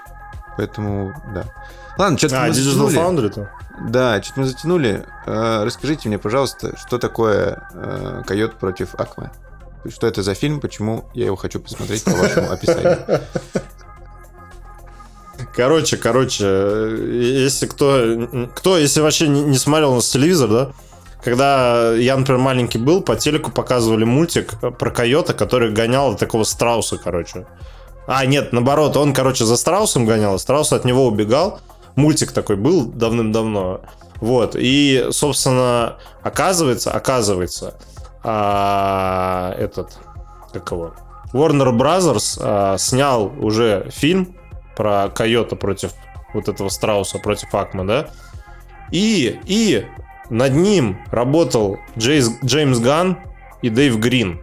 Speaker 1: Поэтому, да. Ладно, что-то
Speaker 2: а, мы Digital Foundry-то?
Speaker 1: Да, что-то мы затянули. Э, расскажите мне, пожалуйста, что такое э, Койот против Аквы? Что это за фильм, почему я его хочу посмотреть по вашему описанию? (laughs)
Speaker 2: Короче, короче, если кто, кто, если вообще не, не смотрел у нас телевизор, да, когда я, например, маленький был, по телеку показывали мультик про койота, который гонял такого страуса, короче. А, нет, наоборот, он, короче, за страусом гонял, а страус от него убегал. Мультик такой был давным-давно. Вот, и, собственно, оказывается, оказывается, а, этот, как его, Warner Brothers а, снял уже фильм про койота против вот этого страуса, против Акма, да? И, и над ним работал Джейс, Джеймс Ган и Дэйв Грин.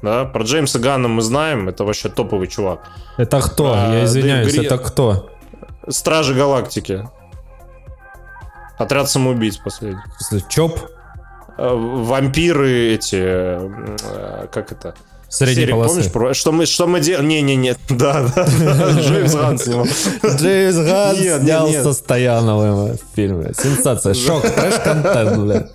Speaker 2: Да, про Джеймса Ганна мы знаем, это вообще топовый чувак.
Speaker 3: Это кто? А, Я извиняюсь, Гри... это кто?
Speaker 2: Стражи Галактики. Отряд самоубийц последний.
Speaker 3: Чоп?
Speaker 2: Э, вампиры эти, э, как это?
Speaker 3: Средней Серик, полосы.
Speaker 2: помнишь, что мы, что мы делали? Не-не-не, (laughs) да, да, (laughs) Джеймс Ган снимал.
Speaker 3: Джеймс Ган снял со Стояновым в фильме. Сенсация, (laughs) шок, трэш-контент, блядь.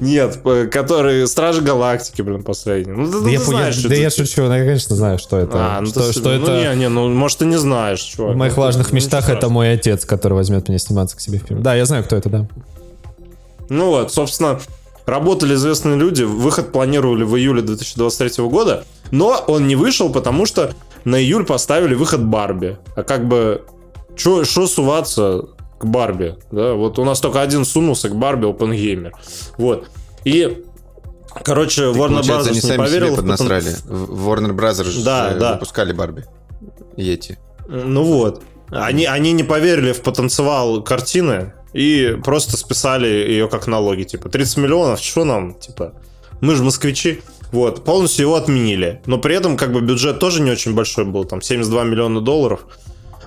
Speaker 2: Нет, который Стражи Галактики, блин, последний. Ну,
Speaker 3: да, ты, я, знаешь, я, да я шучу, ну, я, конечно, знаю, что это.
Speaker 2: А, ну, что, ты, что ну, это... Не, не, ну, может, ты не знаешь, чувак.
Speaker 3: В моих важных ну, мечтах это мой отец, который возьмет меня сниматься к себе в фильм. Да, я знаю, кто это, да.
Speaker 2: Ну вот, собственно, Работали известные люди, выход планировали в июле 2023 года, но он не вышел, потому что на июль поставили выход Барби. А как бы, что суваться к Барби? Да? Вот у нас только один сунулся к Барби OpenGamer. Вот. И Короче, так, Warner Brothers
Speaker 1: не
Speaker 2: сами поверил. Себе
Speaker 1: поднасрали. В Warner Brothers
Speaker 2: да, да.
Speaker 1: выпускали Барби. Йети.
Speaker 2: Ну вот. Они, они не поверили в потенциал картины, и просто списали ее как налоги. Типа, 30 миллионов, что нам? Типа, мы же москвичи. Вот, полностью его отменили. Но при этом, как бы, бюджет тоже не очень большой был, там, 72 миллиона долларов.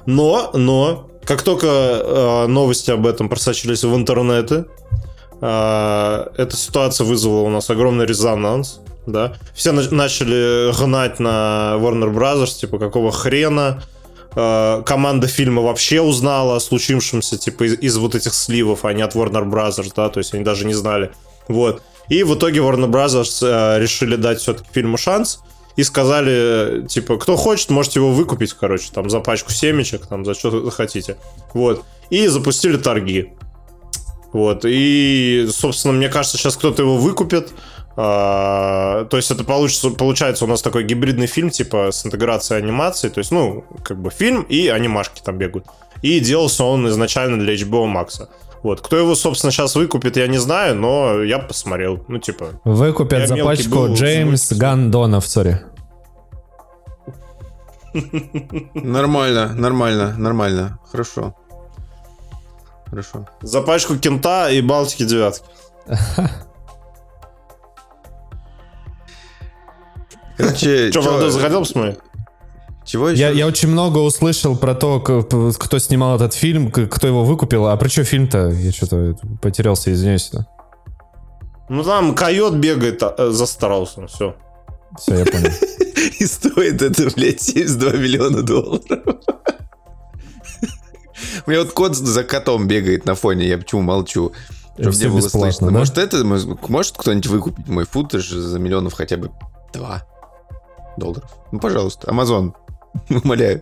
Speaker 2: Но, но, как только э, новости об этом просочились в интернеты, э, эта ситуация вызвала у нас огромный резонанс. Да? Все на- начали гнать на Warner Brothers, типа, какого хрена. Э, команда фильма вообще узнала о случившемся, типа, из, из вот этих сливов, а не от Warner Brothers, да, то есть они даже не знали. Вот. И в итоге Warner Brothers э, решили дать все-таки фильму шанс и сказали, типа, кто хочет, можете его выкупить, короче, там, за пачку семечек, там, за что захотите. Вот. И запустили торги. Вот. И, собственно, мне кажется, сейчас кто-то его выкупит. А, то есть это получится, получается у нас такой гибридный фильм, типа, с интеграцией анимации. То есть, ну, как бы фильм и анимашки там бегают. И делался он изначально для HBO Max. Вот. Кто его, собственно, сейчас выкупит, я не знаю, но я посмотрел. Ну, типа,
Speaker 3: Выкупят за пачку
Speaker 2: был,
Speaker 3: Джеймс
Speaker 2: звук.
Speaker 3: Гандонов, сори.
Speaker 1: Нормально, нормально, нормально. Хорошо. Хорошо.
Speaker 2: за пачку кента и Балтики девятки. (laughs)
Speaker 1: Короче,
Speaker 2: Че,
Speaker 1: чё-
Speaker 2: правда, захотел посмотреть?
Speaker 1: чего еще?
Speaker 3: Я, я очень много услышал про то, кто снимал этот фильм, кто его выкупил. А про что фильм-то? Я что-то потерялся, извиняюсь.
Speaker 2: Ну, там койот бегает а, э, за Страусом, все.
Speaker 3: Все, я понял. (laughs)
Speaker 1: И стоит это, блядь, 72 миллиона долларов. У меня вот кот за котом бегает на фоне, я почему молчу?
Speaker 3: И
Speaker 1: Чтоб
Speaker 3: всё
Speaker 1: не было
Speaker 3: бесплатно,
Speaker 1: слышно.
Speaker 3: да?
Speaker 1: Может, это может может кто-нибудь выкупить мой футаж за миллионов хотя бы два долларов? Ну, пожалуйста, Амазон, (laughs) умоляю.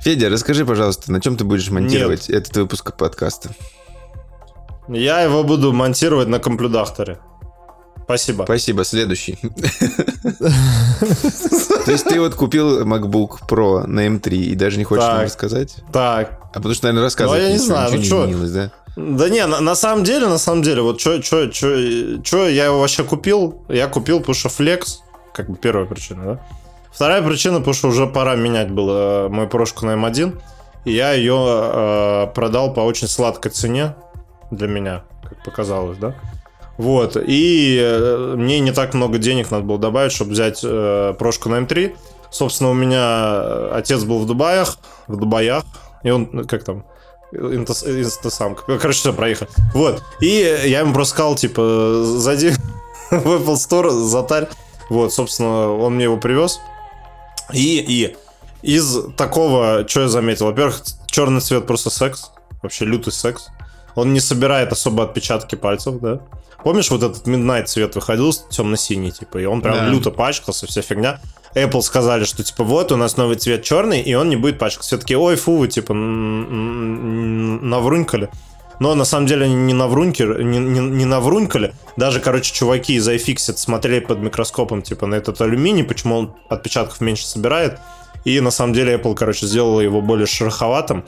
Speaker 1: Федя, расскажи, пожалуйста, на чем ты будешь монтировать этот выпуск подкаста?
Speaker 2: Я его буду монтировать на комплюдахторе. Спасибо.
Speaker 1: Спасибо, следующий. (laughs) То есть ты вот купил MacBook Pro на M3 и даже не хочешь нам рассказать?
Speaker 2: Так.
Speaker 1: А потому что, наверное, рассказывать
Speaker 2: Ну, я не знаю, ну
Speaker 1: изменилось, да?
Speaker 2: Да не, на, на самом деле, на самом деле, вот что я его вообще купил? Я купил, потому что Flex, как бы первая причина, да? Вторая причина, потому что уже пора менять было мою прошку на M1, и я ее э, продал по очень сладкой цене для меня, как показалось, да? Вот, и э, мне не так много денег надо было добавить, чтобы взять э, прошку на M3. Собственно, у меня отец был в Дубаях, в Дубаях, и он, как там, Интос- инстасам. Короче, все, проехали. Вот. И я ему просто сказал, типа, зайди (laughs) в Apple Store, затарь. Вот, собственно, он мне его привез. И, и из такого, что я заметил? Во-первых, черный цвет просто секс. Вообще лютый секс. Он не собирает особо отпечатки пальцев, да? Помнишь, вот этот Midnight цвет выходил темно-синий, типа, и он прям
Speaker 1: Да.
Speaker 2: люто пачкался, вся фигня. Apple сказали, что типа вот у нас новый цвет черный, и он не будет пачкаться. Все таки ой, фу, вы типа наврунькали. Но на самом деле они не наврунькали, не, не, не наврунькали. Даже, короче, чуваки из iFixit смотрели под микроскопом, типа, на этот алюминий, почему он отпечатков меньше собирает. И на самом деле Apple, короче, сделала его более шероховатым,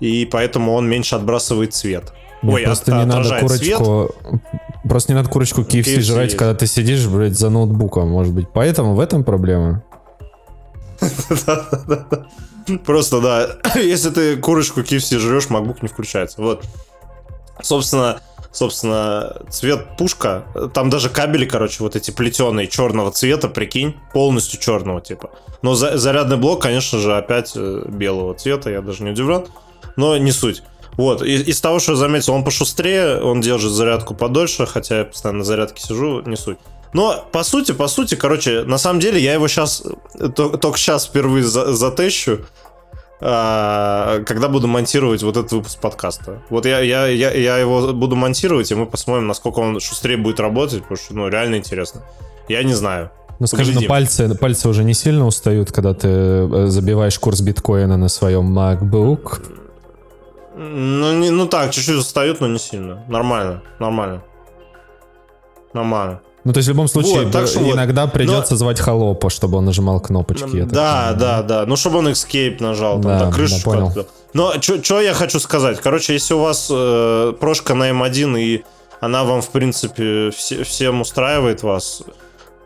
Speaker 2: и поэтому он меньше отбрасывает цвет.
Speaker 3: Мне
Speaker 2: Ой,
Speaker 3: просто
Speaker 2: от-
Speaker 3: не надо
Speaker 2: отражает свет.
Speaker 3: курочку... Просто не надо курочку KFC,
Speaker 2: KFC
Speaker 3: жрать,
Speaker 2: есть.
Speaker 3: когда ты сидишь, блядь, за ноутбуком, может быть. Поэтому в этом проблема. (laughs)
Speaker 2: Просто, да, (coughs) если ты курочку KFC жрешь, MacBook не включается. Вот. Собственно, собственно, цвет пушка, там даже кабели, короче, вот эти плетеные черного цвета, прикинь, полностью черного типа. Но за- зарядный блок, конечно же, опять э, белого цвета, я даже не удивлен, но не суть. Вот, и- из того, что я заметил, он пошустрее, он держит зарядку подольше, хотя я постоянно на зарядке сижу, не суть. Но, по сути, по сути, короче, на самом деле, я его сейчас, только сейчас впервые за- затещу, когда буду монтировать вот этот выпуск подкаста. Вот я, я, я, я его буду монтировать, и мы посмотрим, насколько он шустрее будет работать, потому что, ну, реально интересно. Я не знаю.
Speaker 3: Ну скажи, ну пальцы, пальцы уже не сильно устают, когда ты э, забиваешь курс биткоина на своем MacBook.
Speaker 2: Ну, не, ну так, чуть-чуть устают, но не сильно. Нормально, нормально. Нормально.
Speaker 3: Ну, то есть в любом случае,
Speaker 2: Вот, так что вот.
Speaker 3: иногда придется звать холопа, чтобы он нажимал кнопочки.
Speaker 2: Да, да, да. Ну, чтобы он escape нажал, там,
Speaker 3: Да,
Speaker 2: да,
Speaker 3: да,
Speaker 2: крышечку
Speaker 3: понял.
Speaker 2: Но что я хочу сказать? Короче, если у вас э, прошка на М1 и она вам, в принципе, все- всем устраивает вас,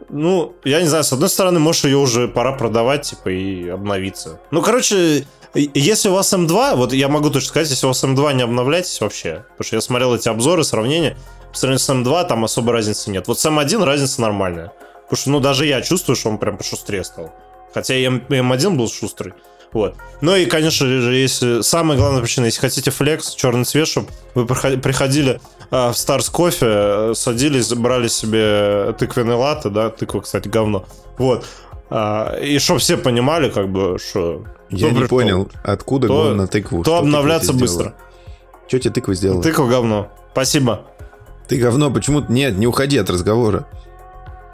Speaker 2: ну, я не знаю, с одной стороны, может, ее уже пора продавать, типа, и обновиться. Ну, короче, если у вас М2, вот я могу точно сказать, если у вас М2 не обновляйтесь вообще, потому что я смотрел эти обзоры, сравнения, по сравнению с М2 там особой разницы нет. Вот с М1 разница нормальная. Потому что, ну, даже я чувствую, что он прям пошустрее стал. Хотя и М- М1 был шустрый. Вот. Ну и, конечно же, если самая главная причина, если хотите флекс, черный цвет, чтобы вы приход- приходили а, в Старс кофе, э, садились, брали себе тыквенный латте, да, тыква, кстати, говно. Вот. А, и чтобы все понимали, как бы, что...
Speaker 1: Я не понял, откуда
Speaker 2: то-
Speaker 1: гон на тыкву.
Speaker 2: То
Speaker 1: Что
Speaker 2: обновляться быстро.
Speaker 1: Что тебе тыква сделала?
Speaker 2: Тыква говно. Спасибо.
Speaker 1: Ты говно, почему? Нет, не уходи от разговора.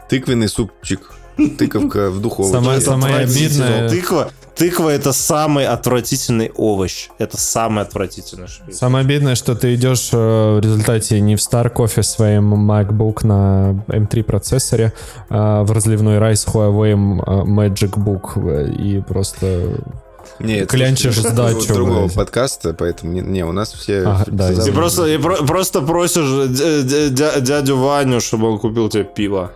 Speaker 1: Тыквенный супчик. Тыковка в.
Speaker 3: Самое- самое
Speaker 2: Отвратительно.
Speaker 3: обидное-
Speaker 2: Тыква, тыква это самый отвратительный овощ. Это самый отвратительный. что есть.
Speaker 3: Самое обидное, что ты идешь э, в результате не в Star Coffee своим MacBook на M3 процессоре, а в разливной рай с Huawei э, Magic Book э, и просто...
Speaker 1: Нет,
Speaker 3: Клянчишь сдачу,
Speaker 1: это другого
Speaker 3: блядь.
Speaker 1: подкаста, поэтому не, не, у нас все...
Speaker 3: Ага, да,
Speaker 1: замужем.
Speaker 2: просто, и про- просто просишь дя- дя- дя- дядю Ваню, чтобы он купил тебе пиво.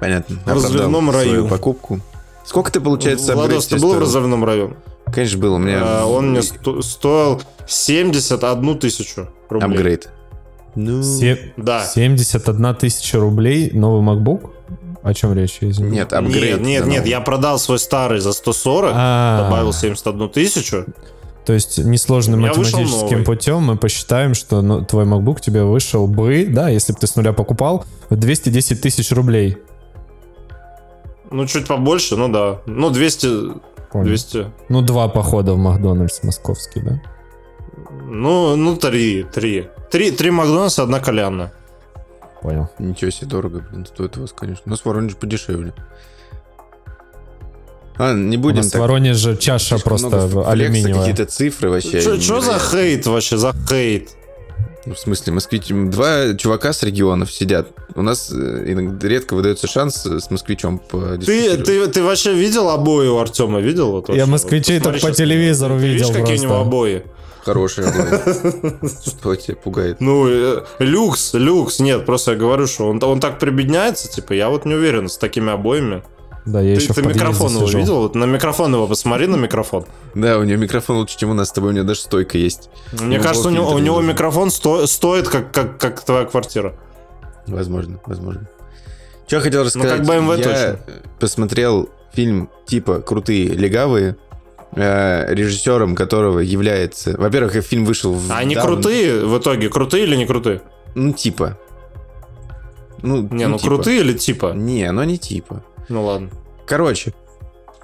Speaker 1: Понятно.
Speaker 2: В
Speaker 1: свою
Speaker 2: раю.
Speaker 1: покупку. Сколько ты, получается,
Speaker 2: Владос, ты был в
Speaker 1: стоил?
Speaker 2: разливном районе?
Speaker 1: Конечно, был. У меня
Speaker 2: А, Он мне сто- стоил 71 тысячу рублей.
Speaker 1: апгрейд. Ну...
Speaker 3: Се-
Speaker 2: Да.
Speaker 3: 71 тысяча рублей новый MacBook? О чем речь? Извини.
Speaker 1: Нет, апгрейд.
Speaker 2: Нет, нет, нет, я продал свой старый за 140,
Speaker 3: А.
Speaker 2: добавил 71 тысячу.
Speaker 3: То есть несложным математическим путем мы посчитаем, что ну, твой MacBook тебе вышел бы, да, если бы ты с нуля покупал, в 210 тысяч рублей.
Speaker 2: Ну, чуть побольше, ну да. Ну, 200...
Speaker 3: Понял.
Speaker 2: 200...
Speaker 3: Ну, два похода в Макдональдс московский, да?
Speaker 2: Ну, ну, три, три. Три, три Макдональдса, одна кальянная.
Speaker 3: Понял.
Speaker 1: Ничего себе, дорого, блин, стоит у вас, конечно. Но с Воронеж подешевле. А, не
Speaker 3: У
Speaker 1: будем
Speaker 3: нас в
Speaker 1: так.
Speaker 3: Воронеже чаша
Speaker 1: слишком
Speaker 3: просто алюминиевая.
Speaker 1: Какие-то цифры вообще.
Speaker 2: Что за хейт вообще, за хейт?
Speaker 1: Ну, в смысле, москвич... Два чувака с регионов сидят. У нас э, иногда редко выдается шанс э, с москвичом
Speaker 2: Ты, ты, ты вообще видел обои у Артема? Видел? Вот,
Speaker 3: Я
Speaker 2: вообще?
Speaker 3: москвичей
Speaker 2: Вот
Speaker 3: только по телевизору
Speaker 2: Ты видишь,
Speaker 3: видел
Speaker 2: какие у него обои?
Speaker 1: Хорошие обои. (laughs) Что тебя пугает?
Speaker 2: Ну, э, люкс, люкс. Нет, просто я говорю, что он, он так прибедняется, типа, я вот не уверен с такими обоями.
Speaker 3: Да, я
Speaker 2: Ты,
Speaker 3: еще
Speaker 2: ты микрофон его видел? Вот на микрофон его посмотри, на микрофон.
Speaker 1: Да, у него микрофон лучше, чем у нас с тобой. У него даже стойка есть.
Speaker 2: Мне
Speaker 1: Ну,
Speaker 2: кажется, у него, у него микрофон сто- стоит, как, как, как твоя квартира.
Speaker 1: Возможно, возможно. Что я хотел рассказать?
Speaker 2: как BMW
Speaker 1: я
Speaker 2: точно.
Speaker 1: посмотрел фильм типа «Крутые легавые», режиссером которого является... Во-первых, фильм вышел в...
Speaker 2: А они
Speaker 1: давно-
Speaker 2: крутые в итоге? Крутые или не крутые?
Speaker 1: Ну, типа. Ну,
Speaker 2: Не, ну,
Speaker 1: типа.
Speaker 2: крутые или типа?
Speaker 1: Не, ну не типа.
Speaker 2: Ну ладно.
Speaker 1: Короче,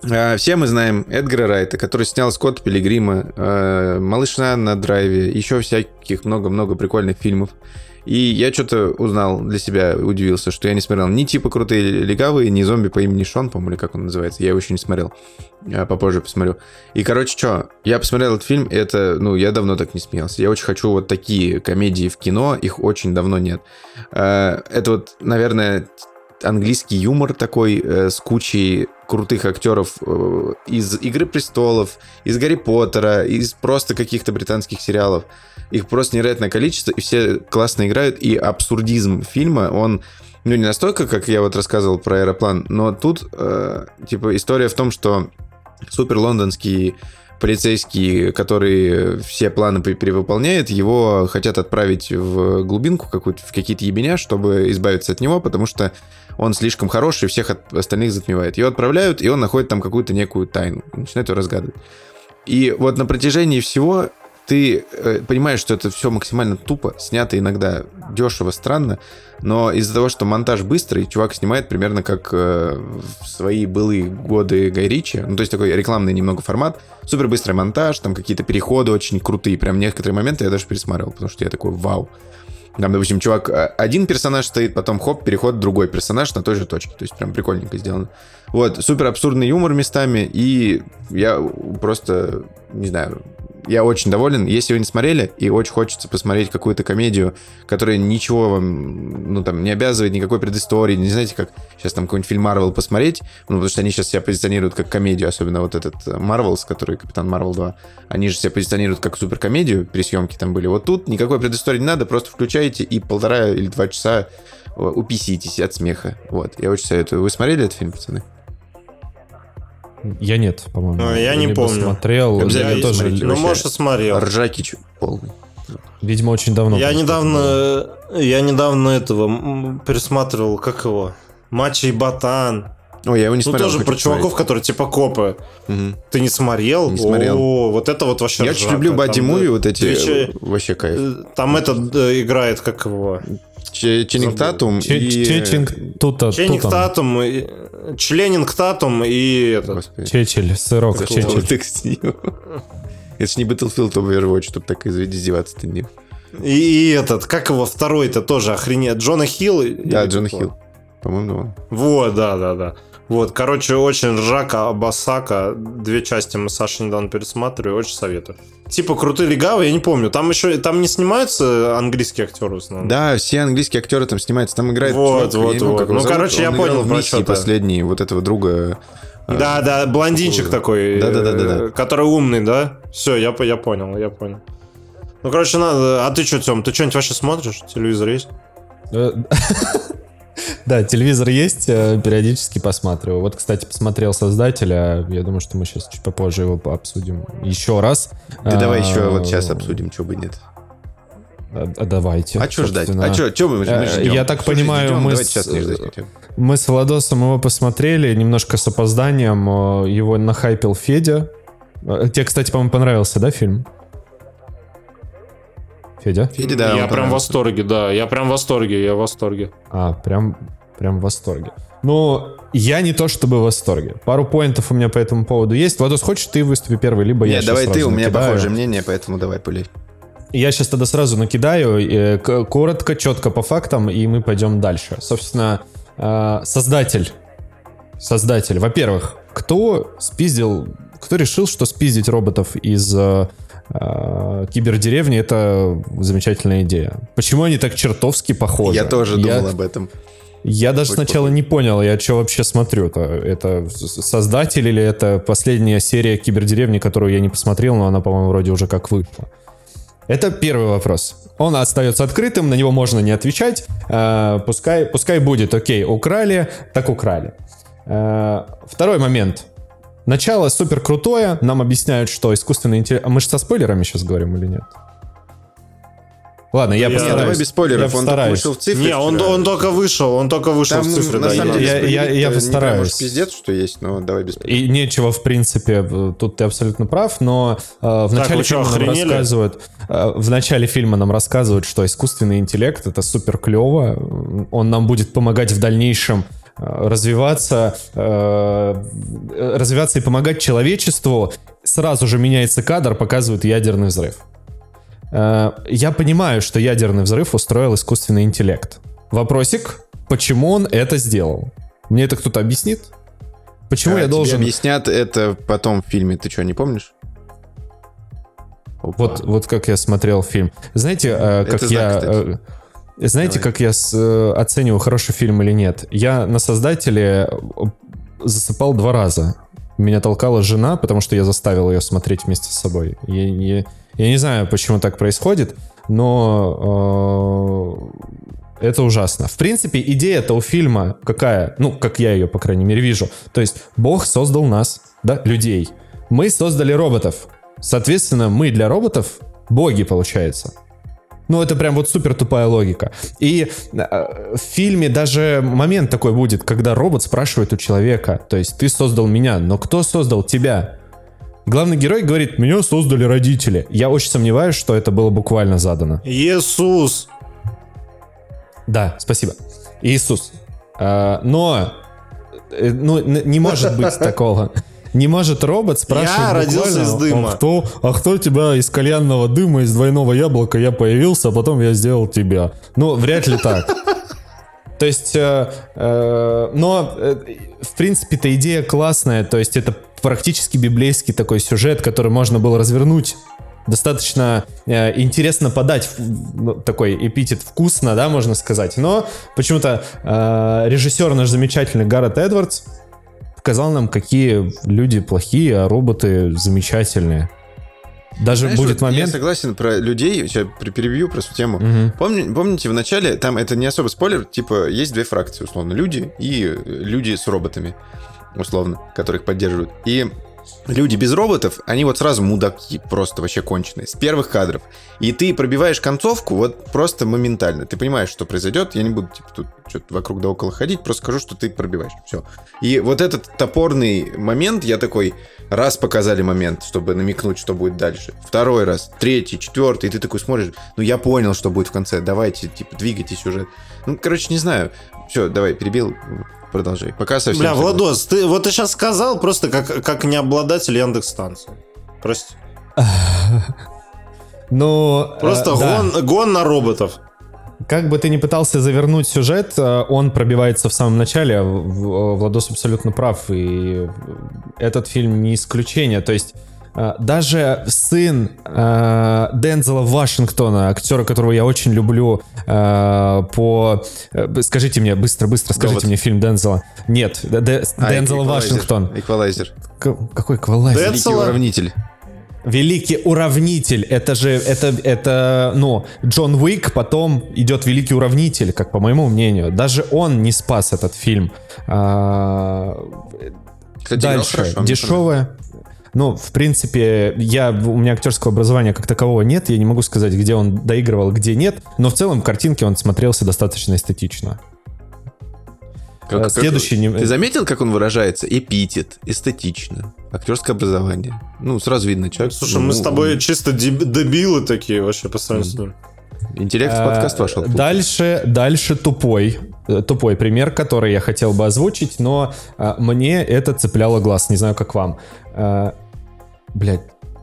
Speaker 1: э, все мы знаем Эдгара Райта, который снял Скотт Пилигрима, э, Малышна на драйве, еще всяких много-много прикольных фильмов. И я что-то узнал для себя, удивился, что я не смотрел ни типа крутые легавые, ни зомби по имени Шон, по-моему, или как он называется. Я его еще не смотрел. Я попозже посмотрю. И, короче, что, я посмотрел этот фильм, это, ну, я давно так не смеялся. Я очень хочу вот такие комедии в кино, их очень давно нет. Э, Это вот, наверное, английский юмор такой э, с кучей крутых актеров э, из «Игры престолов», из «Гарри Поттера», из просто каких-то британских сериалов. Их просто невероятное количество, и все классно играют, и абсурдизм фильма, он ну, не настолько, как я вот рассказывал про аэроплан, но тут, э, типа, история в том, что супер лондонский полицейский, который все планы пе- перевыполняет, его хотят отправить в глубинку какую-то, в какие-то ебеня, чтобы избавиться от него, потому что он слишком хороший, всех от- остальных затмевает. Его отправляют, и он находит там какую-то некую тайну, начинает ее разгадывать. И вот на протяжении всего ты э, понимаешь, что это все максимально тупо, снято иногда дешево, странно, но из-за того, что монтаж быстрый, чувак снимает примерно как э, в свои былые годы Гай Ричи, ну то есть такой рекламный немного формат, супер быстрый монтаж, там какие-то переходы очень крутые, прям некоторые моменты я даже пересматривал, потому что я такой, вау. Там, допустим, чувак, э, один персонаж стоит, потом хоп, переход другой персонаж на той же точке. То есть прям прикольненько сделано. Вот, супер абсурдный юмор местами, и я просто, не знаю, я очень доволен. Если вы не смотрели, и очень хочется посмотреть какую-то комедию, которая ничего вам, ну, там, не обязывает никакой предыстории, не знаете, как сейчас там какой-нибудь фильм Марвел посмотреть, ну, потому что они сейчас себя позиционируют как комедию, особенно вот этот Марвелс, который Капитан Марвел 2, они же себя позиционируют как суперкомедию, при съемке там были. Вот тут никакой предыстории не надо, просто включаете и полтора или два часа э, уписитесь от смеха. Вот, я очень советую. Вы смотрели этот фильм, пацаны?
Speaker 3: Я нет, по-моему.
Speaker 2: Ну, я не
Speaker 3: Либо
Speaker 2: помню.
Speaker 3: смотрел,
Speaker 1: Обязательно
Speaker 3: я тоже.
Speaker 2: Ну, может, смотрел.
Speaker 1: Ржакич полный.
Speaker 3: видимо, очень давно.
Speaker 2: Я недавно, я недавно этого пересматривал, как его, Мачо и Ботан.
Speaker 1: Ой, я его не
Speaker 2: Ну,
Speaker 1: смотрел.
Speaker 2: тоже
Speaker 1: хочу
Speaker 2: про чуваков,
Speaker 1: посмотреть.
Speaker 2: которые типа копы.
Speaker 1: Мгм.
Speaker 2: Ты не смотрел?
Speaker 1: Не смотрел.
Speaker 2: О, вот это вот вообще
Speaker 1: Я очень
Speaker 2: ржака.
Speaker 1: люблю
Speaker 2: Там,
Speaker 1: бади-муви,
Speaker 2: да,
Speaker 1: вот эти,
Speaker 2: че-
Speaker 1: э, вообще кайф.
Speaker 2: э, Там этот э, играет, как его...
Speaker 1: Ченнинг. Татум и...
Speaker 2: Ченнинг. Татум, и- э, Членинг Татум и этот...
Speaker 1: Господи.
Speaker 3: Чечель, сырок, чечель.
Speaker 1: Ним. (laughs) Это ж не Battlefield Overwatch, чтобы так из- издеваться-то не.
Speaker 2: И, и этот, как его второй-то тоже охренеть. Джона Хилл?
Speaker 1: Да, Джона? Хилл. По-моему, он.
Speaker 2: Вот, да, да, да. Вот, короче, очень ржака, Абасака. Две части мы с Сашей недавно пересматривали, очень советую. Типа крутые легавы, я не помню. Там еще там не снимаются английские актеры в основном.
Speaker 1: Да, все английские актеры там снимаются. Там играет
Speaker 2: Вот,
Speaker 1: чувак,
Speaker 2: вот,
Speaker 1: я помню,
Speaker 2: вот.
Speaker 1: как
Speaker 2: Ну,
Speaker 1: зовут.
Speaker 2: короче, я
Speaker 1: Он играл
Speaker 2: понял,
Speaker 1: в
Speaker 2: про что
Speaker 1: последний вот этого друга. э,
Speaker 2: Да, да, блондинчик такой.
Speaker 1: Да-да-да-да-да.
Speaker 2: э, Который умный, да? Все, я, по- я понял, я понял. Ну, короче, надо... А ты что, Тем, ты что-нибудь вообще смотришь? Телевизор есть? (laughs)
Speaker 3: Да, телевизор есть, э, периодически посматриваю. Вот, кстати, посмотрел создателя. Я думаю, что мы сейчас чуть попозже его обсудим еще раз.
Speaker 1: Да давай еще
Speaker 3: А,
Speaker 1: вот сейчас обсудим, чего бы нет.
Speaker 3: а- а Давайте.
Speaker 1: А что ждать? А что, мы, мы
Speaker 3: Э,
Speaker 1: ждем?
Speaker 3: я так понимаю,
Speaker 1: ждем,
Speaker 3: мы
Speaker 1: Давайте
Speaker 3: с-
Speaker 1: сейчас не ждать.
Speaker 3: Мы с Владосом его посмотрели, немножко с опозданием. э, Его нахайпил Федя. Тебе, кстати, по-моему, понравился, да, фильм? Федя?
Speaker 1: Федя, да,
Speaker 2: я прям в восторге, да. Я прям в восторге, я в восторге.
Speaker 3: А, прям, прям в восторге. Ну, я не то чтобы в восторге. Пару поинтов у меня по этому поводу есть. Владос, хочешь ты выступи первый, либо я
Speaker 1: Нет,
Speaker 3: щас
Speaker 1: давай ты, у меня
Speaker 3: накидаю.
Speaker 1: похожее мнение, поэтому давай пулей.
Speaker 3: Я сейчас тогда сразу накидаю, э, коротко, четко по фактам, и мы пойдем дальше. Собственно, э, создатель. Создатель. Во-первых, кто спиздил, кто решил, что спиздить роботов из э, кибердеревни это замечательная идея? Почему они так чертовски похожи?
Speaker 1: Я тоже думал об этом.
Speaker 3: Я даже
Speaker 1: Хоть
Speaker 3: сначала не понял, я что вообще смотрю-то. Это создатель или это последняя серия кибердеревни, которую я не посмотрел, но она, по-моему, вроде уже как вышла. Это первый вопрос. Он остается открытым, на него можно не отвечать. Э, пускай, пускай будет, окей, украли, так украли. Э, второй момент. Начало супер крутое, нам объясняют, что искусственный интеллект... А мы же со спойлерами сейчас говорим или нет? Ладно, я
Speaker 2: Не,
Speaker 3: постараюсь.
Speaker 1: давай без спойлеров,
Speaker 3: Я
Speaker 1: он только
Speaker 3: постараюсь.
Speaker 1: вышел в цифре.
Speaker 2: Не, он,
Speaker 1: вчера.
Speaker 2: он только вышел, он только вышел
Speaker 1: Там,
Speaker 2: в цифры,
Speaker 1: на
Speaker 2: да.
Speaker 1: самом
Speaker 2: я-
Speaker 1: деле,
Speaker 3: Я- я- я
Speaker 1: спойлерить-то не
Speaker 3: постараюсь.
Speaker 1: пиздец, что есть, но давай без
Speaker 3: И нечего, в принципе, в- тут ты абсолютно прав, но э, в начале
Speaker 2: чё,
Speaker 3: фильма нам
Speaker 2: охренели?
Speaker 3: рассказывают, э, в начале фильма нам рассказывают, что искусственный интеллект это супер клево, он нам будет помогать в дальнейшем э, развиваться, э, развиваться и помогать человечеству. Сразу же меняется кадр, показывают ядерный взрыв. Э, Я понимаю, что ядерный взрыв устроил искусственный интеллект. Вопросик, почему он это сделал? Мне это кто-то объяснит? Почему
Speaker 1: А,
Speaker 3: я должен...
Speaker 1: объяснят это потом в фильме. Ты что, не помнишь? Опа.
Speaker 3: Вот, вот как я смотрел фильм. Знаете, э, как
Speaker 1: Это знак,
Speaker 3: я...
Speaker 1: кстати.
Speaker 3: Знаете,
Speaker 1: Давай.
Speaker 3: как я с- э, оцениваю хороший фильм или нет? Я на создателе э, засыпал два раза. Меня толкала жена, потому что я заставил ее смотреть вместе с собой. Я, я- я не знаю, почему так происходит, но э, это ужасно. В принципе, идея-то у фильма какая? Ну, как я ее, по крайней мере, вижу. То есть Бог создал нас, да, людей. Мы создали роботов. Соответственно, мы для роботов боги, получается. Ну, это прям вот супер тупая логика. И э, в фильме даже момент такой будет, когда робот спрашивает у человека, то есть ты создал меня, но кто создал тебя? Главный герой говорит, меня создали родители. Я очень сомневаюсь, что это было буквально задано.
Speaker 2: Иисус!
Speaker 3: Да, спасибо. Иисус. А, но э, ну, не (laughs) может быть такого. Не может робот спрашивать
Speaker 2: Я родился из дыма.
Speaker 3: А кто, а кто тебя из кальянного дыма, из двойного яблока я появился, а потом я сделал тебя. Ну, вряд ли так. То есть, э, э, но, э, в принципе-то идея классная, то есть это практически библейский такой сюжет, который можно было развернуть достаточно э, интересно подать ну, такой эпитет вкусно, да, можно сказать. Но почему-то э, режиссер наш замечательный Гаррет Эдвардс показал нам, какие люди плохие, а роботы замечательные. Даже
Speaker 1: Знаешь,
Speaker 3: будет
Speaker 1: вот Я
Speaker 3: момент...
Speaker 1: согласен про людей. Сейчас при- перебью просто тему.
Speaker 3: Мгм.
Speaker 1: Помни- помните, в начале, там это не особо спойлер, типа, есть две фракции, условно, люди и э, люди с роботами, условно, которых поддерживают. И люди без роботов, они вот сразу мудаки, просто вообще конченые, с первых кадров. И ты пробиваешь концовку вот просто моментально. Ты понимаешь, что произойдет, я не буду типа тут что-то вокруг да около ходить, просто скажу, что ты пробиваешь. Все. И вот этот топорный момент, я такой, раз показали момент, чтобы намекнуть, что будет дальше. Второй раз, третий, четвертый, и ты такой смотришь, ну я понял, что будет в конце, давайте, типа, двигайте сюжет. Ну, короче, не знаю. Все, давай, перебил, продолжай. Пока совсем...
Speaker 2: Бля. Владос, ты вот ты сейчас сказал просто как, как не обладатель Яндекс станции. Прости. (laughs)
Speaker 3: Ну, э,
Speaker 2: Просто
Speaker 3: да.
Speaker 2: гон, гон на роботов.
Speaker 3: Как бы ты ни пытался завернуть сюжет, э, он пробивается в самом начале. Владос абсолютно прав, и этот фильм не исключение. То есть э, даже сын э, Дензела Вашингтона, актера, которого я очень люблю, э, по... э, Скажите мне, быстро-быстро, скажите
Speaker 1: Довод.
Speaker 3: мне фильм Дензела. Нет, Д- Д-
Speaker 1: А,
Speaker 3: Дензела Вашингтон.
Speaker 1: Эквалайзер.
Speaker 3: К- Какой эквалайзер?
Speaker 2: Дэн-
Speaker 1: Великий уравнитель.
Speaker 3: Великий уравнитель. Это же, это, это, ну, Джон Уик, потом идет Великий уравнитель, как по моему мнению. Даже он не спас этот фильм. А,
Speaker 1: Кстати,
Speaker 3: дальше,
Speaker 1: хорошо, мне
Speaker 3: дешевое. Ну, в принципе, я, у меня актерского образования как такового нет, я не могу сказать, где он доигрывал, где нет, но в целом в картинке он смотрелся достаточно эстетично.
Speaker 1: Как- как-
Speaker 3: следующий не-
Speaker 1: Ты заметил, как он выражается? Эпитет, эстетично, актерское образование. Ну, сразу видно, человек...
Speaker 2: Слушай,
Speaker 1: ну,
Speaker 2: мы с тобой чисто деб- дебилы такие вообще по сравнению с ним.
Speaker 1: Интеллект в
Speaker 3: Э,
Speaker 1: подкаст вошел.
Speaker 3: Дальше, дальше тупой. э, Тупой пример, который я хотел бы озвучить, но э, мне это цепляло глаз. Не знаю, как вам. Э, Блядь,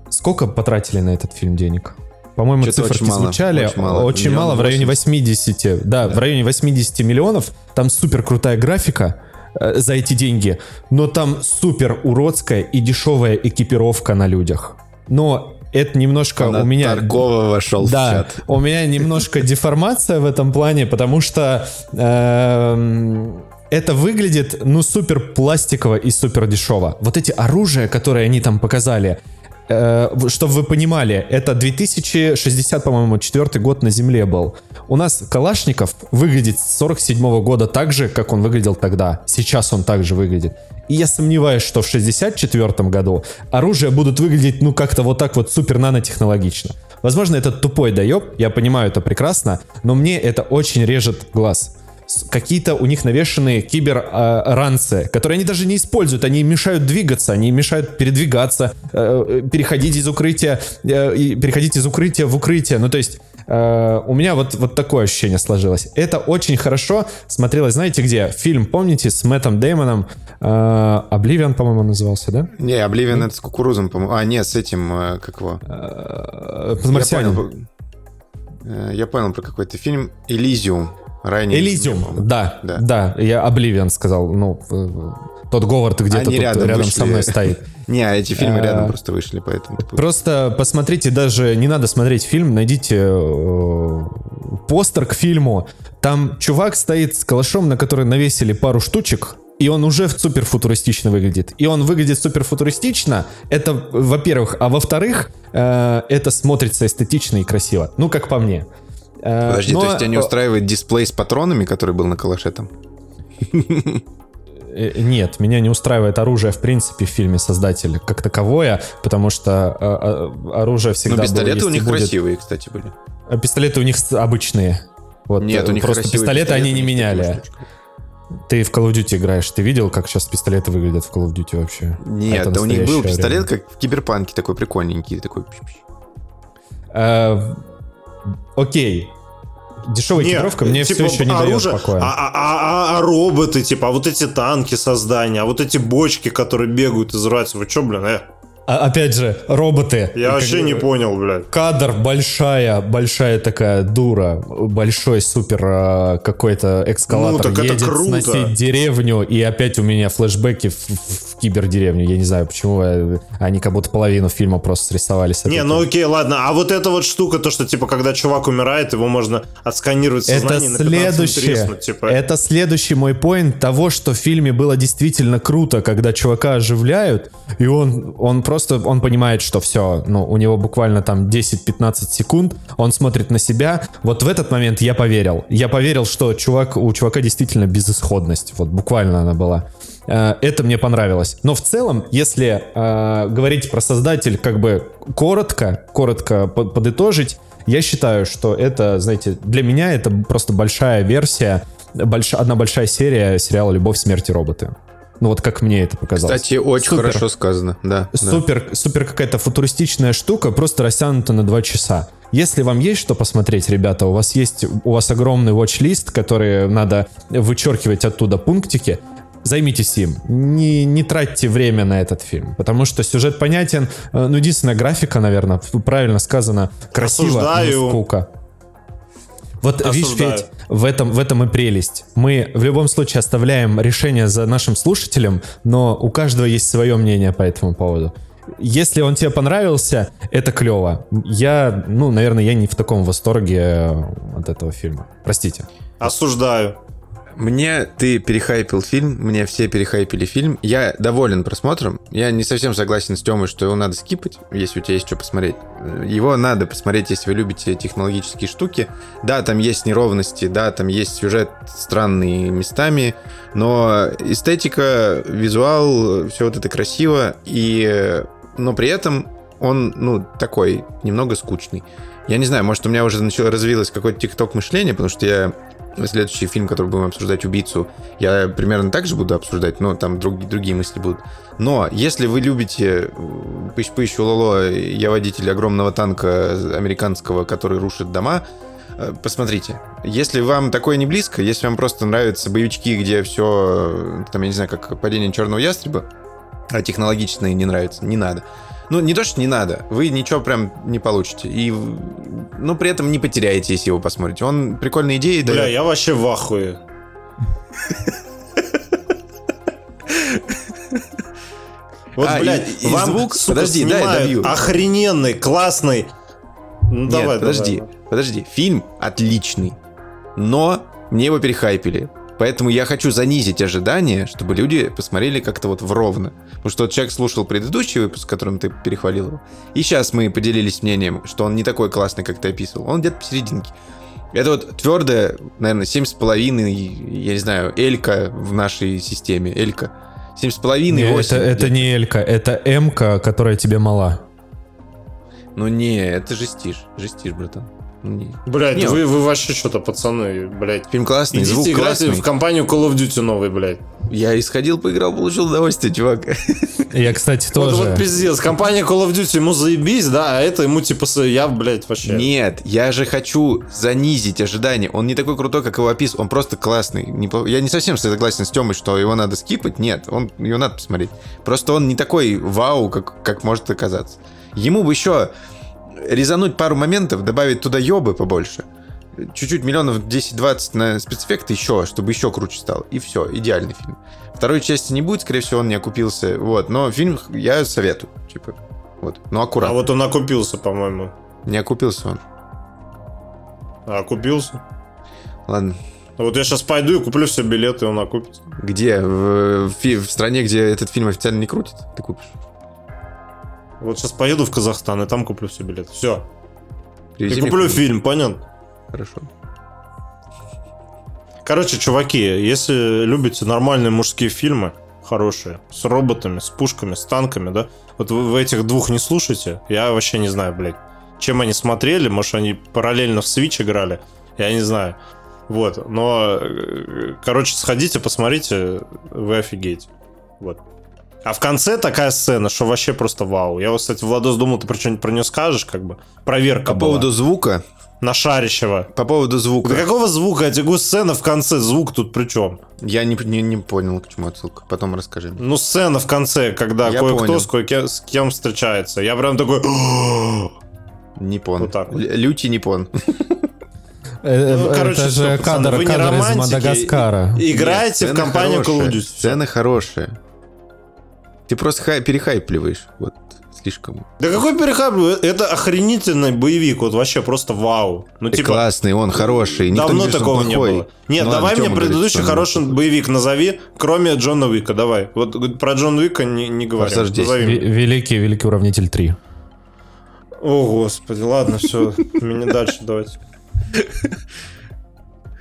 Speaker 3: сколько потратили на этот фильм денег? По-моему,
Speaker 1: Чё-то
Speaker 3: циферки
Speaker 1: очень мало,
Speaker 3: звучали.
Speaker 1: очень мало.
Speaker 3: Очень
Speaker 1: Миллион
Speaker 3: мало, в районе 80. Да, в районе 80 миллионов. Там супер крутая графика э, за эти деньги. Но там супер уродская и дешевая экипировка на людях. Но это немножко у меня...
Speaker 1: Таркова вошел в
Speaker 3: Да,
Speaker 1: чат.
Speaker 3: у меня немножко (laughs) деформация в этом плане, потому что эм, это выглядит, ну, супер пластиково и супер дешево. Вот эти оружия, которые они там показали, э, чтобы вы понимали, это 2060, по-моему, четвертый год на Земле был. У нас Калашников выглядит с 47 года так же, как он выглядел тогда. Сейчас он также выглядит. И я сомневаюсь, что в 64 году оружия будут выглядеть, ну, как-то вот так вот супер нанотехнологично. Возможно, это тупой доеб, я понимаю это прекрасно, но мне это очень режет глаз. С- Какие-то у них навешенные кибер-ранцы, которые они даже не используют, они мешают двигаться, они мешают передвигаться, э, переходить из укрытия, э, переходить из укрытия в укрытие. Ну, то есть, э, у меня вот, вот такое ощущение сложилось. Это очень хорошо смотрелось, знаете где? Фильм, помните, с Мэттом Деймоном, Обливион, по-моему, назывался, да?
Speaker 1: Не, Обливион это с кукурузом, по-моему. А, нет, с этим, э, как его?
Speaker 3: Э,
Speaker 1: Я
Speaker 3: «Марсианин».
Speaker 1: понял, э, Я понял про какой-то фильм. Элизиум. На
Speaker 3: Элизиум, да,
Speaker 1: Да.
Speaker 3: да, я Обливион сказал, ну, тот Говард где-то тут
Speaker 1: рядом
Speaker 3: рядом, со мной стоит. (laughs)
Speaker 1: Не, эти фильмы
Speaker 3: Э,
Speaker 1: рядом просто вышли, поэтому...
Speaker 3: Просто посмотрите, даже не надо смотреть фильм, найдите э, постер к фильму. Там чувак стоит с калашом, на который навесили пару штучек, и он уже супер футуристично выглядит. И он выглядит супер футуристично, это во-первых. А во-вторых, э, это смотрится эстетично и красиво. Ну, как по мне. Э,
Speaker 1: Подожди,
Speaker 3: но,
Speaker 1: то есть тебя не
Speaker 3: э,
Speaker 1: устраивает дисплей с патронами, который был на калаше там?
Speaker 3: Э, Нет, меня не устраивает оружие в принципе в фильме создателя как таковое, потому что оружие всегда
Speaker 1: Ну,
Speaker 3: было,
Speaker 1: пистолеты
Speaker 3: есть
Speaker 1: у них
Speaker 3: будет.
Speaker 1: красивые, кстати, были.
Speaker 3: А Пистолеты у них обычные. Вот,
Speaker 1: Нет, у них
Speaker 3: просто
Speaker 1: красивые
Speaker 3: пистолеты они не меняли. Ты в Call of Duty играешь, ты видел, как сейчас пистолеты выглядят в Call of Duty вообще?
Speaker 1: Нет,
Speaker 3: Это
Speaker 1: да у них был пистолет,
Speaker 3: время.
Speaker 1: как в Киберпанке, такой прикольненький, такой...
Speaker 3: Окей. Дешевая
Speaker 2: Не,
Speaker 3: экипировка мне
Speaker 2: типа,
Speaker 3: все еще не
Speaker 2: оружие,
Speaker 3: дает покоя.
Speaker 2: А, а- а- а роботы, типа, а вот эти танки создания, а вот эти бочки, которые бегают из рации, вы чё, блин, э?
Speaker 3: А, опять же, роботы.
Speaker 2: Я
Speaker 3: Как-
Speaker 2: вообще не понял, блядь.
Speaker 3: Кадр большая, большая такая дура, большой супер э, какой-то экскалатор
Speaker 2: Ну, так это
Speaker 3: едет
Speaker 2: круто.
Speaker 3: сносить деревню, и опять у меня флешбеки в, в- в кибердеревню. Я не знаю, почему э, они как будто половину фильма просто срисовали с
Speaker 2: Не, ну окей, ладно. А вот эта вот штука, то, что, типа, когда чувак умирает, его можно отсканировать
Speaker 3: Это
Speaker 2: сознание и на 15 минут
Speaker 3: следующее.
Speaker 2: треснуть, типа.
Speaker 3: Это следующий мой поинт того, что в фильме было действительно круто, когда чувака оживляют, и он, он просто, он понимает, что все, ну, у него буквально там 10-15 секунд, он смотрит на себя. Вот в этот момент я поверил. Я поверил, что чувак, у чувака действительно безысходность. Вот буквально она была. Э, это мне понравилось. Но в целом, если э, говорить про создатель как бы коротко, коротко под- подытожить, я считаю, что это, знаете, для меня это просто большая версия, больш... одна большая серия сериала «Любовь, смерть и роботы». Ну вот как мне это показалось.
Speaker 1: Кстати, очень
Speaker 3: Супер.
Speaker 1: хорошо сказано, да. да.
Speaker 3: Супер, супер какая-то футуристичная штука, просто растянута на два часа. Если вам есть что посмотреть, ребята, у вас есть у вас огромный watch-лист, который надо вычеркивать оттуда пунктики, займитесь им. Не, не тратьте время на этот фильм, потому что сюжет понятен. Э, Ну, единственная графика, наверное, правильно сказано, красиво,
Speaker 2: Осуждаю.
Speaker 3: но скука. Вот видишь,
Speaker 2: Осуждаю.
Speaker 3: Федь, в этом, в этом и прелесть. Мы в любом случае оставляем решение за нашим слушателем, но у каждого есть свое мнение по этому поводу. Если он тебе понравился, это клево. Я, ну, наверное, я не в таком восторге э, от этого фильма. Простите.
Speaker 2: Осуждаю.
Speaker 1: Мне ты перехайпил фильм, мне все перехайпили фильм. Я доволен просмотром. Я не совсем согласен с Тёмой, что его надо скипать, если у тебя есть что посмотреть. Его надо посмотреть, если вы любите технологические штуки. Да, там есть неровности, да, там есть сюжет странный местами, но эстетика, визуал, все вот это красиво, и... но при этом он, ну, такой, немного скучный. Я не знаю, может, у меня уже начало развилось какое-то тикток мышление, потому что я следующий фильм, который будем обсуждать, «Убийцу», я примерно так же буду обсуждать, но там друг- другие мысли будут. Но если вы любите пыщ-пыщ, лоло, я водитель огромного танка американского, который рушит дома, э, посмотрите. Если вам такое не близко, если вам просто нравятся боевички, где все, там, я не знаю, как «Падение черного ястреба», а технологичные не нравится, не надо. Ну, не то, что не надо, вы ничего прям не получите. И, но при этом не потеряете, если его посмотрите. Он прикольные идеи
Speaker 2: Бля,
Speaker 1: дает.
Speaker 2: я вообще в ахуе. Вот,
Speaker 1: А,
Speaker 2: блядь,
Speaker 1: и- и
Speaker 2: вам,
Speaker 1: звук?
Speaker 2: сука,
Speaker 1: Подожди, дай
Speaker 2: снимают
Speaker 1: добью.
Speaker 2: охрененный, классный. Ну,
Speaker 1: Нет,
Speaker 2: давай,
Speaker 1: подожди,
Speaker 2: давай.
Speaker 1: подожди. Фильм отличный, но мне его перехайпили. Поэтому я хочу занизить ожидания, чтобы люди посмотрели как-то вот в ровно. Потому что вот человек слушал предыдущий выпуск, которым ты перехвалил его. И сейчас мы поделились мнением, что он не такой классный, как ты описывал. Он где-то посерединке. Это вот твердая, наверное, 7,5, я не знаю, элька в нашей системе. Элька. 7,5,
Speaker 3: Не,
Speaker 1: 8.
Speaker 3: это, это не Элька, это Эмка, которая тебе мала.
Speaker 1: Ну не, это жестишь. Жестишь, братан. Не. Не,
Speaker 2: вы, вы вообще что-то, пацаны, блядь.
Speaker 1: Фильм классный,
Speaker 2: Идите
Speaker 1: звук классный.
Speaker 2: в компанию Call of Duty новый, блядь.
Speaker 1: Я исходил, поиграл, получил удовольствие, чувак.
Speaker 3: Я, кстати,
Speaker 2: Вот,
Speaker 3: тоже.
Speaker 2: вот пиздец, компания Call of Duty ему заебись, да, а это ему типа, с- я, блядь, вообще...
Speaker 1: Нет, я же хочу занизить ожидания. Он не такой крутой, как его опис, он просто классный. Я не совсем согласен с Тёмой, что его надо скипать. Нет, он, его надо посмотреть. Просто он не такой вау, как, как может оказаться. Ему бы еще резануть пару моментов, добавить туда ёбы побольше. Чуть-чуть миллионов 10-20 на спецэффекты еще, чтобы еще круче стал. И все, идеальный фильм. Второй части не будет, скорее всего, он не окупился. Вот, но фильм я советую. Типа, вот.
Speaker 2: А
Speaker 1: аккуратно.
Speaker 2: вот он окупился, по-моему.
Speaker 1: Не окупился он.
Speaker 2: А окупился?
Speaker 1: Ладно.
Speaker 2: А Вот я сейчас пойду и куплю все билеты, и он окупится.
Speaker 1: Где? В, в в стране, где этот фильм официально не крутит? Ты купишь?
Speaker 2: Вот сейчас поеду в Казахстан, и там куплю все билеты. Все. И
Speaker 1: Привези мне
Speaker 2: куплю фильм, понял?
Speaker 1: Хорошо.
Speaker 2: Короче, чуваки, если любите нормальные мужские фильмы, хорошие, с роботами, с пушками, с танками, да, вот вы, вы этих двух не слушайте, я вообще не знаю, блядь, чем они смотрели, может, они параллельно в Switch играли, я не знаю. Вот, но, э, короче, сходите, посмотрите, вы офигеете. Вот. А в конце такая сцена, что вообще просто вау. Я вот, кстати, Владос думал, ты про что-нибудь про нее скажешь, как бы. Проверка
Speaker 1: По
Speaker 2: была.
Speaker 1: поводу звука.
Speaker 2: На Шарищева.
Speaker 1: По поводу звука.
Speaker 2: Да какого звука? Я тебе сцена в конце, звук тут при чем?
Speaker 1: Я не, не, не понял, к чему отсылка. Потом расскажи мне.
Speaker 2: Ну, сцена в конце, когда
Speaker 1: Я
Speaker 2: кое-кто с кое-кем с кем встречается. Я прям такой...
Speaker 1: Непон.
Speaker 2: Вот так вот.
Speaker 1: Лютий Непон. (laughs)
Speaker 3: Э,
Speaker 2: Ну,
Speaker 3: это
Speaker 2: короче,
Speaker 3: же
Speaker 2: всё, пацаны,
Speaker 3: кадр,
Speaker 2: вы не
Speaker 3: кадр из
Speaker 2: романтики.
Speaker 3: Мадагаскара.
Speaker 2: Играйте
Speaker 1: Нет,
Speaker 2: в компанию Call of. Duty.
Speaker 1: Сцена хорошая. Ты просто хай- перехайпливаешь. Вот слишком.
Speaker 2: Да какой перехаб? Это охренительный боевик, вот вообще просто вау. Ну,
Speaker 1: Ты
Speaker 2: типа,
Speaker 1: классный, он хороший. Никто
Speaker 2: давно
Speaker 1: не говорит,
Speaker 2: такого
Speaker 1: он
Speaker 2: не было. Нет,
Speaker 1: Ну
Speaker 2: давай
Speaker 1: ладно,
Speaker 2: мне
Speaker 1: Тёма говорит,
Speaker 2: предыдущий
Speaker 1: он
Speaker 2: хороший боевик назови, кроме Джона Уика, давай. Вот про Джона Уика не, не говори.
Speaker 1: Форсаж 10.
Speaker 2: Назови
Speaker 3: Ви-
Speaker 2: мне.
Speaker 3: Великий, великий уравнитель 3.
Speaker 2: О, господи, ладно, все, мне дальше давайте.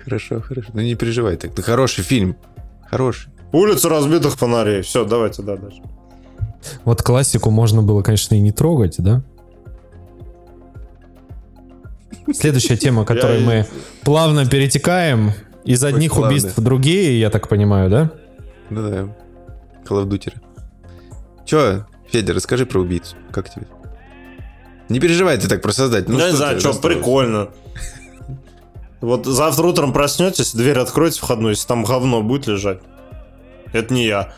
Speaker 1: Хорошо, хорошо. Ну не переживай так. Ты хороший фильм. Хороший.
Speaker 2: Улица разбитых фонарей. Все, давайте, да, дальше.
Speaker 3: Вот классику можно было, конечно, и не трогать, да? Следующая тема, которой
Speaker 2: Я-
Speaker 3: мы плавно перетекаем из одних
Speaker 1: плавно.
Speaker 3: убийств в другие, я так понимаю, да?
Speaker 1: Ну да. Call of Duty. Че, Федя, расскажи про убийцу. Как тебе? Не переживай ты так про создать. Ну,
Speaker 2: я не
Speaker 1: что
Speaker 2: знаю, что, прикольно. Вот завтра утром проснетесь, дверь откройте входную, если там говно будет лежать. Это не я.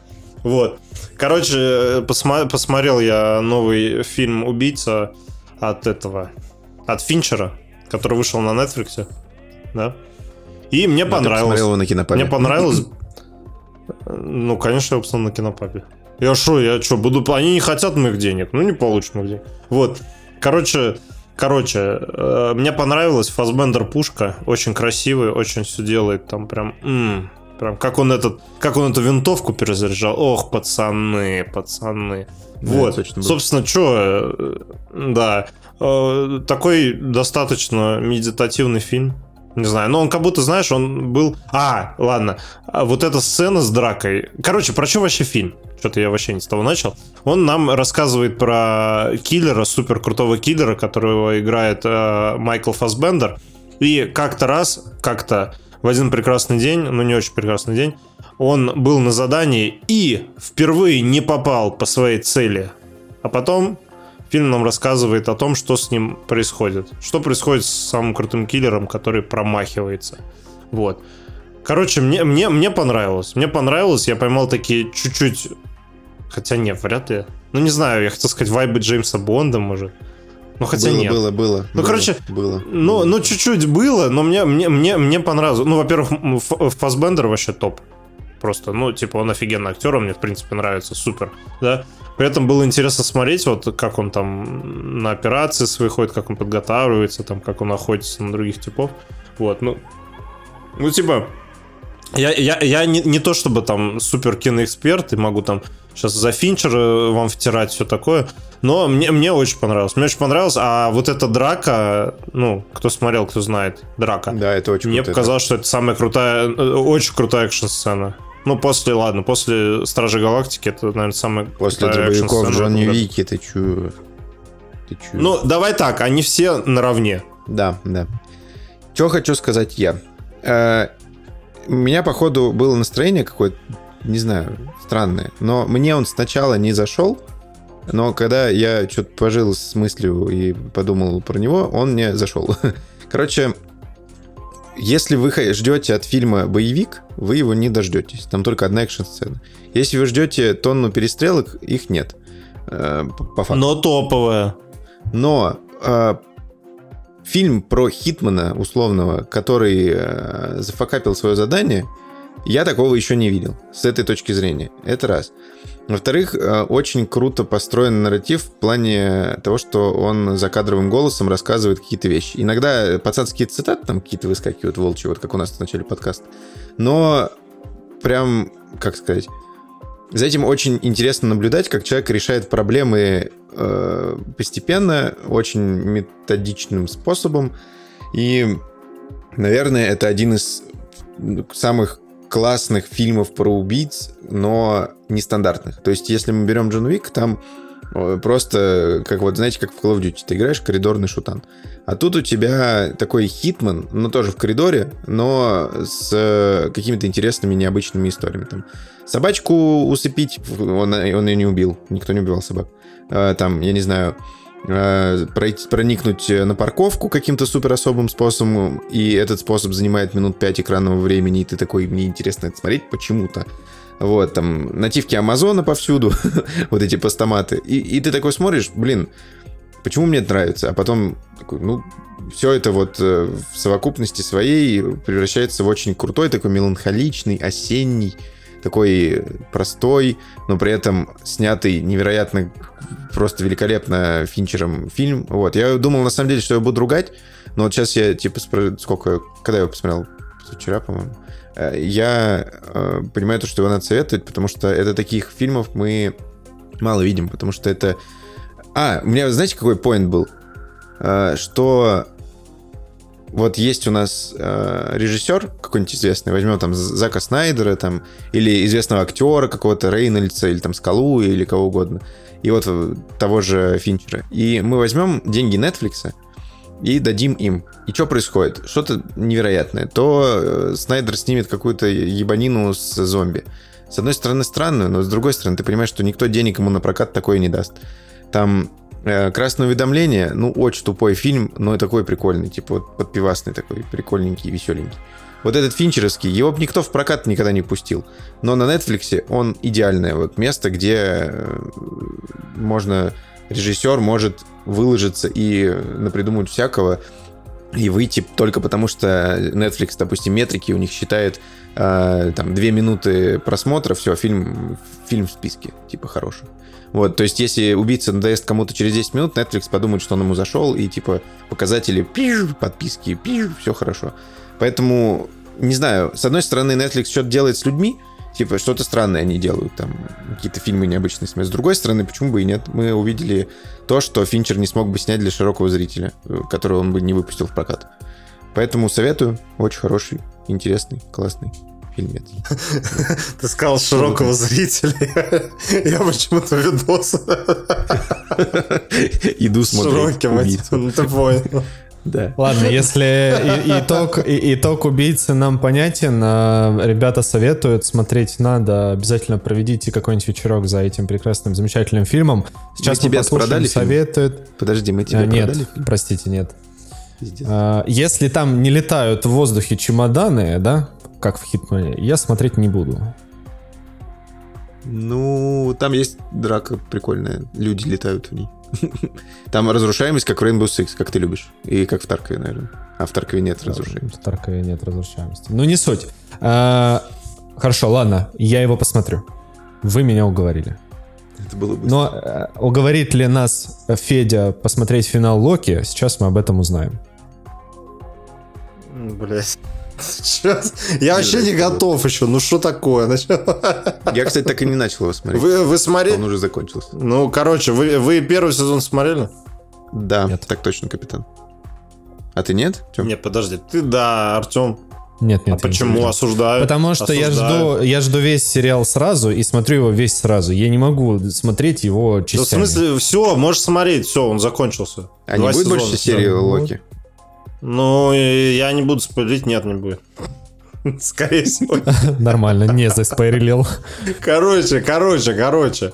Speaker 2: Вот. Короче, посма- посмотрел я новый фильм «Убийца» от этого, от Финчера, который вышел на Netflix. Да. И мне
Speaker 1: ты
Speaker 2: понравилось.
Speaker 1: его на кинопабе.
Speaker 2: Мне понравилось. Ну, конечно, я посмотрел на кинопапе. Я шо, я что, буду... Они не хотят моих денег. Ну, не получат моих денег. Вот. Короче, короче, э, мне понравилось. Фасбендер пушка. Очень красивый, очень все делает. Там прям... м, прям как он этот... Как он эту винтовку перезаряжал. Ох, пацаны, пацаны.
Speaker 1: Да,
Speaker 2: вот.
Speaker 1: точно.
Speaker 2: Собственно, что... Да. Э, Такой достаточно медитативный фильм. Не знаю, но он как будто, знаешь, он был... А, ладно. А вот эта сцена с дракой. Короче, про что вообще фильм? Что-то я вообще не с того начал. Он нам рассказывает про киллера, супер крутого киллера, которого играет э, Майкл Фасбендер. И как-то раз, как-то в один прекрасный день, ну не очень прекрасный день, он был на задании и впервые не попал по своей цели. А потом фильм нам рассказывает о том, что с ним происходит. Что происходит с самым крутым киллером, который промахивается. Вот. Короче, мне, мне, мне понравилось. Мне понравилось. Я поймал такие чуть-чуть... Хотя нет, вряд ли. Ну, не знаю, я хотел сказать вайбы Джеймса Бонда, может. Ну, хотя
Speaker 1: было,
Speaker 2: нет.
Speaker 1: было, было.
Speaker 2: Ну,
Speaker 1: было,
Speaker 2: короче,
Speaker 1: было.
Speaker 2: Ну, ну, чуть-чуть было, но мне, мне, мне, мне понравилось. Ну, во-первых, м, Ф- Фассбендер вообще топ. Просто, ну, типа, он офигенный актер, он мне, в принципе, нравится, супер, да. При этом было интересно смотреть, вот, как он там на операции свои ходит, как он подготавливается, там, как он охотится на других типов. Вот, ну, ну, типа, я, я, я не, не то чтобы там супер киноэксперт и могу там сейчас за Финчера вам втирать все такое, но мне, мне очень понравилось. Мне очень понравилось, а вот эта драка, ну, кто смотрел, кто знает, драка.
Speaker 1: Да, это очень
Speaker 2: Мне
Speaker 1: круто.
Speaker 2: показалось, что это самая крутая, э, очень крутая экшн-сцена. Ну, после, ладно, после Стражи Галактики это, наверное, самая
Speaker 1: После дробовиков Джонни. Вики, ты чё? Ты чё?
Speaker 2: Ну, давай так, они все наравне.
Speaker 1: Да, да. Что хочу сказать я. У меня, походу, было настроение какое-то, не знаю, странное. Но мне он сначала не зашел, но когда я что-то пожил с мыслью и подумал про него, он мне зашел. (laughs) Короче, если вы ждете от фильма боевик, вы его не дождетесь. Там только одна экшн-сцена. Если вы ждете тонну перестрелок, их нет. Э, По факту.
Speaker 2: Но топовая.
Speaker 1: Но э, фильм про Хитмана условного, который э, зафакапил свое задание, я такого еще не видел с этой точки зрения. Это раз. Во-вторых, э, очень круто построен нарратив в плане того, что он за кадровым голосом рассказывает какие-то вещи. Иногда пацанские цитаты там какие-то выскакивают волчьи, вот как у нас в начале подкаста. Но прям, как сказать, за этим очень интересно наблюдать, как человек решает проблемы э, постепенно, очень методичным способом. И, наверное, это один из самых классных фильмов про убийц, но нестандартных. То есть, если мы берем Джон Уик, там просто, как вот, знаете, как в Call of Duty, ты играешь коридорный шутан. А тут у тебя такой хитман, ну, тоже в коридоре, но с э, какими-то интересными, необычными историями. Там, собачку усыпить, он, он ее не убил, никто не убивал собак. Э, Там, я не знаю, э, проникнуть на парковку каким-то супер особым способом, и этот способ занимает минут 5 экранного времени, и ты такой, мне интересно это смотреть почему-то. Вот, там, нативочки Амазона повсюду, (laughs) вот эти постаматы. И, и ты такой смотришь, блин, почему мне это нравится? А потом такой, ну, все это вот э, в совокупности своей превращается в очень крутой, такой меланхоличный, осенний, такой простой, но при этом снятый невероятно, просто великолепно Финчером фильм. Вот, я думал, на самом деле, что я буду ругать, но вот сейчас я, типа, спро- сколько, когда я его посмотрел? Вчера, по-моему. Э, Я э, понимаю то, что его надо советовать, потому что это таких фильмов мы мало видим, потому что это... А, у меня, знаете, какой поинт был? Э, Что вот есть у нас э, режиссер какой-нибудь известный, возьмем там Зака Снайдера, там, или известного актера какого-то, Рейнольдса, или там Скалу, или кого угодно, и вот того же Финчера. И мы возьмем деньги Netflix и дадим им. И что происходит? Что-то невероятное. То э, Снайдер снимет какую-то ебанину с зомби. С одной стороны странную, но с другой стороны ты понимаешь, что никто денег ему на прокат такое не даст. Там э, «Красное уведомление», ну, очень тупой фильм, но такой прикольный, типа вот подпивасный такой, прикольненький, веселенький. Вот этот финчеровский, его бы никто в прокат никогда не пустил. Но на Netflix он идеальное вот место, где э, можно режиссер может выложиться и напридумывать всякого, и выйти только потому, что Netflix, допустим, метрики у них считает э, там две минуты просмотра, все, фильм, фильм в списке, типа хороший. Вот, то есть, если убийца надоест кому-то через 10 минут, Netflix подумает, что он ему зашел, и типа показатели пиш, подписки, пиш, все хорошо. Поэтому, не знаю, с одной стороны, Netflix что-то делает с людьми, типа что-то странное они делают, там какие-то фильмы необычные С другой стороны, почему бы и нет? Мы увидели то, что Финчер не смог бы снять для широкого зрителя, э, которого он бы не выпустил в прокат. Поэтому советую. Очень хороший, интересный, классный фильмец. (laughs)
Speaker 2: Ты сказал широкого зрителя. (laughs) Я почему-то видос. (laughs)
Speaker 1: Иду смотреть.
Speaker 2: Широким, ты понял.
Speaker 3: Да. Ладно, если итог, итог убийцы нам понятен, а ребята советуют, смотреть надо, обязательно проведите какой-нибудь вечерок за этим прекрасным, замечательным фильмом. Сейчас
Speaker 1: мы тебе продали
Speaker 3: советуют.
Speaker 1: Фильм? Подожди, мы тебе
Speaker 3: а,
Speaker 1: продали
Speaker 3: Нет, фильм? простите, нет. А, если там не летают в воздухе чемоданы, да, как в Хитмане, я смотреть не буду.
Speaker 1: Ну, там есть драка прикольная. Люди летают в ней. (laughs) Там разрушаемость, как в Rainbow Six, как ты любишь. И как в Таркове, наверное. А в Таркове нет разрушаемости.
Speaker 3: В Таркове нет разрушаемости. Ну, не суть. А, хорошо, ладно, я его посмотрю. Вы меня уговорили.
Speaker 1: Это было быстро.
Speaker 3: Но э, уговорит ли нас Федя посмотреть финал Локи, сейчас мы об этом узнаем.
Speaker 2: Блять. Сейчас. Я вообще не готов еще. Ну что такое? (laughs)
Speaker 1: Я, кстати, так и не начал его смотреть.
Speaker 2: Вы, вы смотрели?
Speaker 1: Он уже закончился.
Speaker 2: Ну, короче, вы, вы первый сезон смотрели?
Speaker 1: Да, нет. так точно, капитан. А ты нет?
Speaker 2: Тём? Нет, подожди. Ты да, Артем.
Speaker 3: Нет, нет.
Speaker 2: А почему не осуждаю?
Speaker 3: Потому что осуждаю. я жду, я жду весь сериал сразу и смотрю его весь сразу. Я не могу смотреть его частями.
Speaker 2: Да, в смысле, все, можешь смотреть, все, он закончился.
Speaker 1: А Два не будет сезона. больше серии Локи?
Speaker 2: Ну, я не буду спойлерить, нет, не будет. (laughs) Скорее всего. (laughs)
Speaker 3: Нормально, не заспойлерил.
Speaker 2: Короче, короче, короче.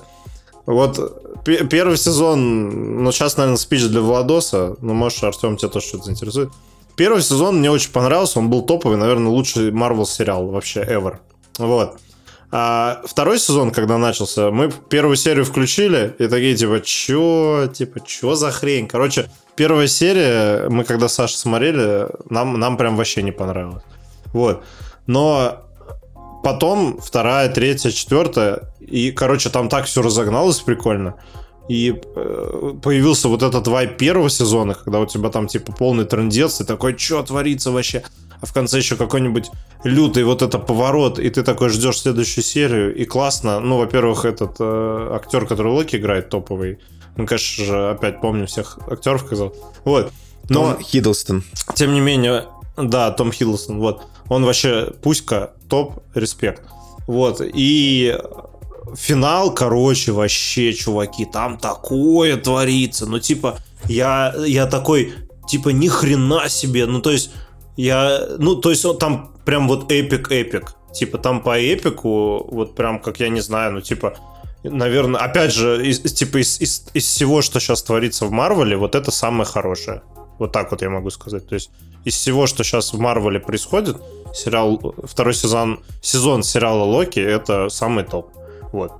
Speaker 2: Вот первый сезон, ну сейчас, наверное, спич для Владоса, ну, может, Артем, тебя тоже что-то заинтересует. Первый сезон мне очень понравился, он был топовый, наверное, лучший Marvel сериал вообще ever. Вот. А второй сезон, когда начался, мы первую серию включили и такие, типа, чё, типа, чё за хрень? Короче, первая серия, мы когда Саша смотрели, нам, нам прям вообще не понравилось. Вот. Но потом вторая, третья, четвертая, и, короче, там так все разогналось прикольно. И э, появился вот этот вайп первого сезона, когда у тебя там типа полный трендец, и такой, что творится вообще? А в конце еще какой-нибудь лютый вот это поворот, и ты такой ждешь следующую серию, и классно. Ну, во-первых, этот э, актер, который Локи играет, топовый. Ну, конечно же, опять помню всех актеров, сказал. Вот.
Speaker 1: Но, Том Хиддлстон.
Speaker 2: Тем не менее, да, Том Хиддлстон, вот. Он вообще пуська, топ, респект. Вот. И финал, короче, вообще, чуваки, там такое творится. Ну, типа, я, я такой, типа, ни хрена себе. Ну, то есть, я, ну, то есть, он там прям вот эпик-эпик. Типа, там по эпику, вот прям, как я не знаю, ну, типа, наверное, опять же, из, типа, из, из, из всего, что сейчас творится в Марвеле, вот это самое хорошее. Вот так вот я могу сказать. То есть, из всего, что сейчас в Марвеле происходит, сериал, второй сезон, сезон сериала Локи, это самый топ. Вот.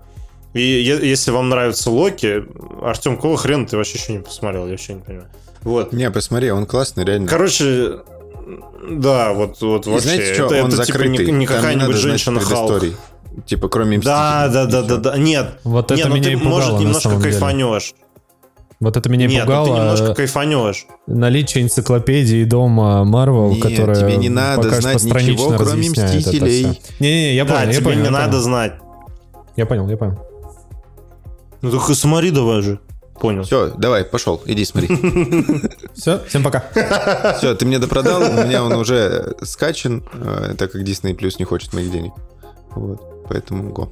Speaker 2: И если вам нравится Локи, Артем, какого хрена ты вообще еще не посмотрел? Я вообще не понимаю. Вот.
Speaker 1: Не, посмотри, он классный, реально.
Speaker 2: Короче, да, вот, вот вообще.
Speaker 1: Знаете что, это, он это закрытый.
Speaker 2: типа не, не какая-нибудь женщина Халк.
Speaker 1: Типа, кроме
Speaker 2: Да, да, да, да, да. Нет.
Speaker 3: Вот это
Speaker 2: не, ну
Speaker 3: меня
Speaker 2: ты,
Speaker 3: и пугало,
Speaker 2: может, немножко кайфанешь.
Speaker 3: Вот это меня
Speaker 2: Нет,
Speaker 3: пугало.
Speaker 2: Ну, ты немножко кайфанешь.
Speaker 3: Наличие энциклопедии дома Марвел, которая
Speaker 1: тебе не надо знать ничего, кроме Мстителей.
Speaker 3: Не-не, я
Speaker 2: да,
Speaker 3: понял, я
Speaker 2: тебе
Speaker 3: понял,
Speaker 2: не
Speaker 3: я
Speaker 2: надо
Speaker 3: понял.
Speaker 2: знать.
Speaker 3: Я понял, я понял.
Speaker 2: Ну так и смотри давай же. Понял.
Speaker 1: Все, давай, пошел, иди смотри. (laughs)
Speaker 3: Все, всем пока. (laughs)
Speaker 1: Все, ты мне допродал, у меня он уже скачан, э, так как Disney Plus не хочет моих денег. Вот, поэтому го.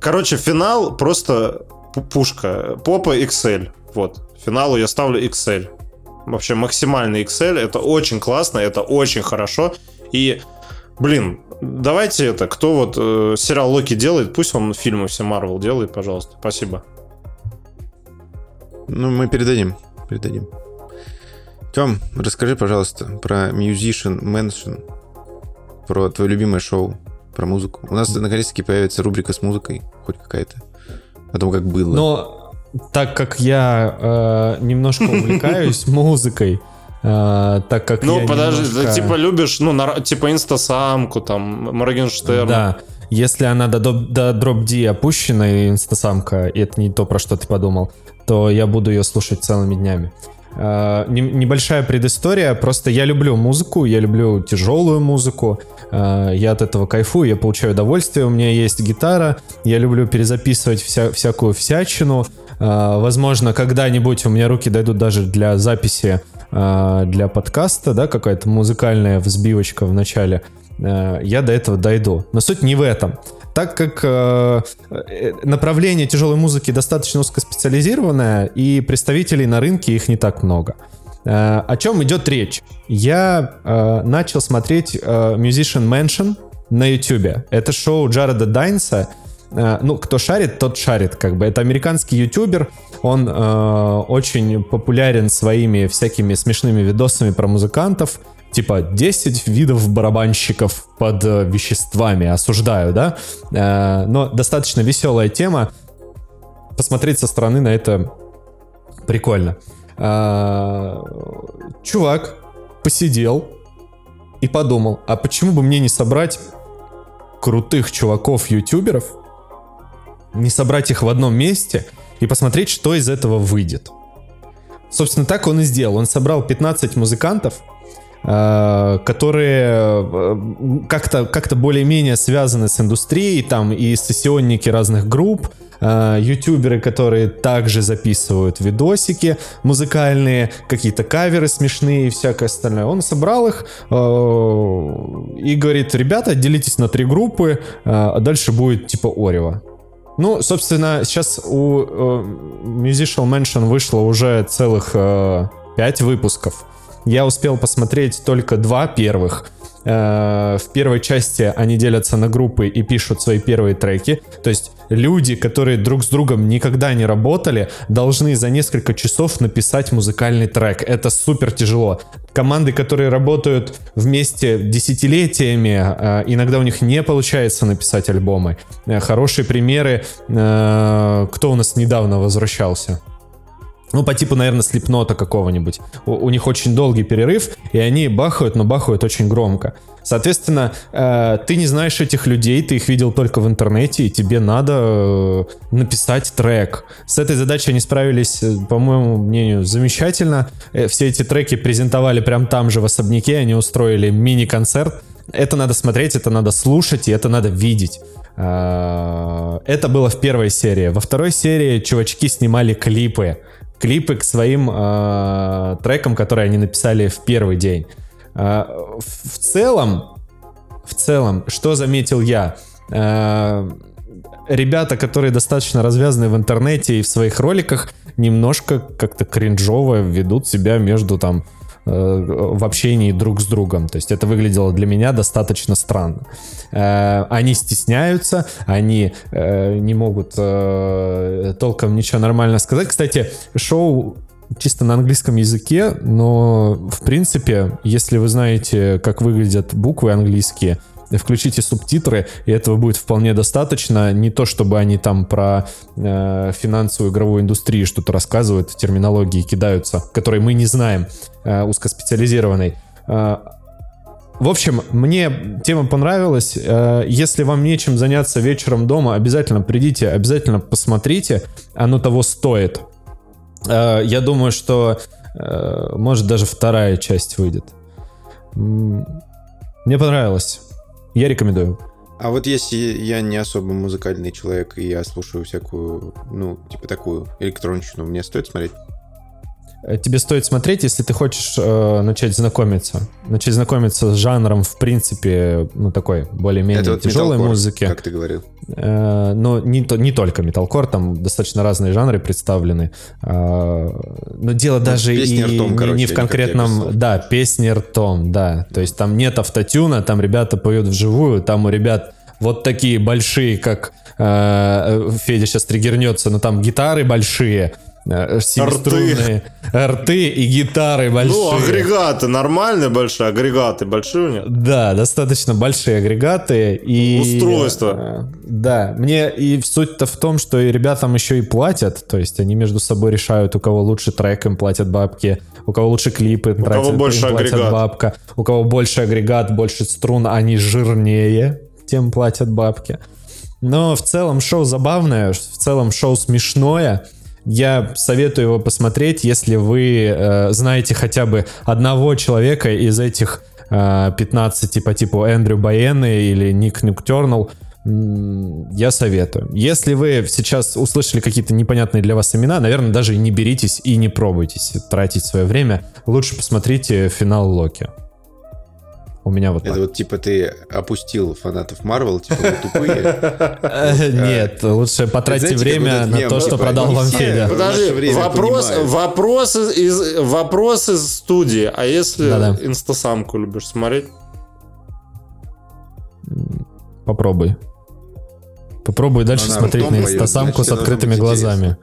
Speaker 2: Короче, финал просто пу- пушка. Попа XL. Вот. Финалу я ставлю XL. Вообще максимальный XL. Это очень классно, это очень хорошо. И, блин, давайте это, кто вот э, сериал Локи делает, пусть он фильмы все Марвел делает, пожалуйста. Спасибо.
Speaker 1: Ну, мы передадим, передадим. Тем, расскажи, пожалуйста, про Musician Mansion, про твое любимое шоу, про музыку. У нас наконец-таки появится рубрика с музыкой, хоть какая-то. О том, как было.
Speaker 3: Но так как я э, немножко увлекаюсь (laughs) музыкой, э, так как
Speaker 2: Ну,
Speaker 3: я
Speaker 2: подожди,
Speaker 3: немножко-
Speaker 2: ты типа любишь, ну, типа инстасамку, там, Моргенштерн.
Speaker 3: Да. Если она до, до дроп D опущена, инстасамка, и это не то, про что ты подумал, то я буду ее слушать целыми днями. Э, не- небольшая предыстория. Просто я люблю музыку, я люблю тяжелую музыку. э, я от этого кайфую, я получаю удовольствие. У меня есть гитара. Я люблю перезаписывать вся, всякую всячину. Э, возможно, когда-нибудь у меня руки дойдут даже для записи для подкаста, да, какая-то музыкальная взбивочка в начале. Э, я до этого дойду. Но суть не в этом. Так как э, э, направление тяжелой музыки достаточно узкоспециализированное, и представителей на рынке их не так много. Э, о чем идет речь? Я э, начал смотреть э, Musician Mansion на YouTube. Это шоу Джареда Дайнса. Э, ну, кто шарит, тот шарит, как бы. Это американский ютубер. Он э, очень популярен своими всякими смешными видосами про музыкантов. Типа 10 видов барабанщиков под э, веществами. Осуждаю, да? Э, но достаточно веселая тема. Посмотреть со стороны на это прикольно. А, чувак посидел и подумал, а почему бы мне не собрать крутых чуваков-ютуберов, не собрать их в одном месте и посмотреть, что из этого выйдет. Собственно, так он и сделал. Он собрал 15 музыкантов, э, которые э, как-то как более-менее связаны с индустрией, там и сессионники разных групп, э, ютуберы, которые также записывают видосики музыкальные, какие-то каверы смешные и всякое остальное. Он собрал их и говорит, ребята, делитесь на три группы, а дальше будет типа Орева. Ну, собственно, сейчас у э, Musical Mansion вышло уже целых э, пять выпусков. Я успел посмотреть только два первых. Э, в первой части они делятся на группы и пишут свои первые треки. То есть люди, которые друг с другом никогда не работали, должны за несколько часов написать музыкальный трек. Это супер тяжело. Команды, которые работают вместе десятилетиями, э, иногда у них не получается написать альбомы. Э, Хорошие примеры. Кто у нас недавно возвращался? Ну, по типу, наверное, слепнота какого-нибудь. У, у них очень долгий перерыв, и они бахают, но бахают очень громко. Соответственно, э, ты не знаешь этих людей, ты их видел только в интернете, и тебе надо э, написать трек. С этой задачей они справились, э, по моему мнению, замечательно. Э, все эти треки презентовали прям там же в особняке, они устроили мини-концерт. Это надо смотреть, это надо слушать, и это надо видеть. Э, Это было в первой серии. Во второй серии чувачки снимали клипы. Клипы к своим э, трекам, которые они написали в первый день. Э, в, в целом, в целом, что заметил я? Э, ребята, которые достаточно развязаны в интернете и в своих роликах, немножко как-то кринжово ведут себя между там в общении друг с другом. То есть это выглядело для меня достаточно странно. Э, Они стесняются, они э, не могут э, толком ничего нормально сказать. Кстати, шоу чисто на английском языке, но в принципе, если вы знаете, как выглядят буквы английские, включите субтитры, и этого будет вполне достаточно. Не то, чтобы они там про э, финансовую игровую индустрию что-то рассказывают, терминологии кидаются, которые мы не знаем, э, узкоспециализированной. Э, в общем, мне тема понравилась. Э, Если вам нечем заняться вечером дома, обязательно придите, обязательно посмотрите. Оно того стоит. Э, Я думаю, что может даже вторая часть выйдет. Мне понравилось. Я рекомендую.
Speaker 1: А вот если я не особо музыкальный человек, и я слушаю всякую, ну, типа такую электронщину, мне стоит смотреть?
Speaker 3: Э, тебе стоит смотреть, если ты хочешь э, начать знакомиться. Начать знакомиться с жанром, в принципе, ну, такой более-менее
Speaker 1: Это вот
Speaker 3: тяжелой музыки.
Speaker 1: Как ты говорил.
Speaker 3: Э, но не, то- не только металкор, там достаточно разные жанры представлены. Э, но дело даже и
Speaker 1: ртом,
Speaker 3: не-
Speaker 1: короче,
Speaker 3: не в конкретном... Да, песни ртом, да. То есть там нет автотюна, там ребята поют вживую, там у ребят вот такие большие, как э, Федя сейчас триггернется, но там гитары большие, э, семиструнные, рты и гитары большие.
Speaker 2: Ну, агрегаты нормальные большие, агрегаты большие у них.
Speaker 3: Да, достаточно большие агрегаты и...
Speaker 2: Устройства.
Speaker 3: э, Да, мне и суть-то в том, что и ребятам еще и платят, то есть они между собой решают, у кого лучше трек им платят бабки, у кого лучше клипы им
Speaker 2: кого
Speaker 3: тратят- им
Speaker 2: больше
Speaker 3: платят
Speaker 2: агрегат.
Speaker 3: бабка, у кого больше агрегат, больше струн, они жирнее, тем платят бабки. Но в целом шоу забавное, в целом шоу смешное. Я советую его посмотреть, если вы э, знаете хотя бы одного человека из этих э, 15 по типу Эндрю Байены или Ник Нюктернал. Я советую. Если вы сейчас услышали какие-то непонятные для вас имена, наверное, даже не беритесь и не пробуйтесь тратить свое время. Лучше посмотрите финал Локи. У меня вот так.
Speaker 1: Это вот типа ты опустил фанатов Марвел, типа вы тупые. (laughs)
Speaker 3: Э, Нет, лучше потратьте время на то, что продал вам Федя.
Speaker 1: в
Speaker 2: Подожди, вопрос, вопрос, из, вопрос из студии. А если инстасамку любишь смотреть?
Speaker 3: Попробуй. Попробуй дальше смотреть на инстасамку с открытыми глазами.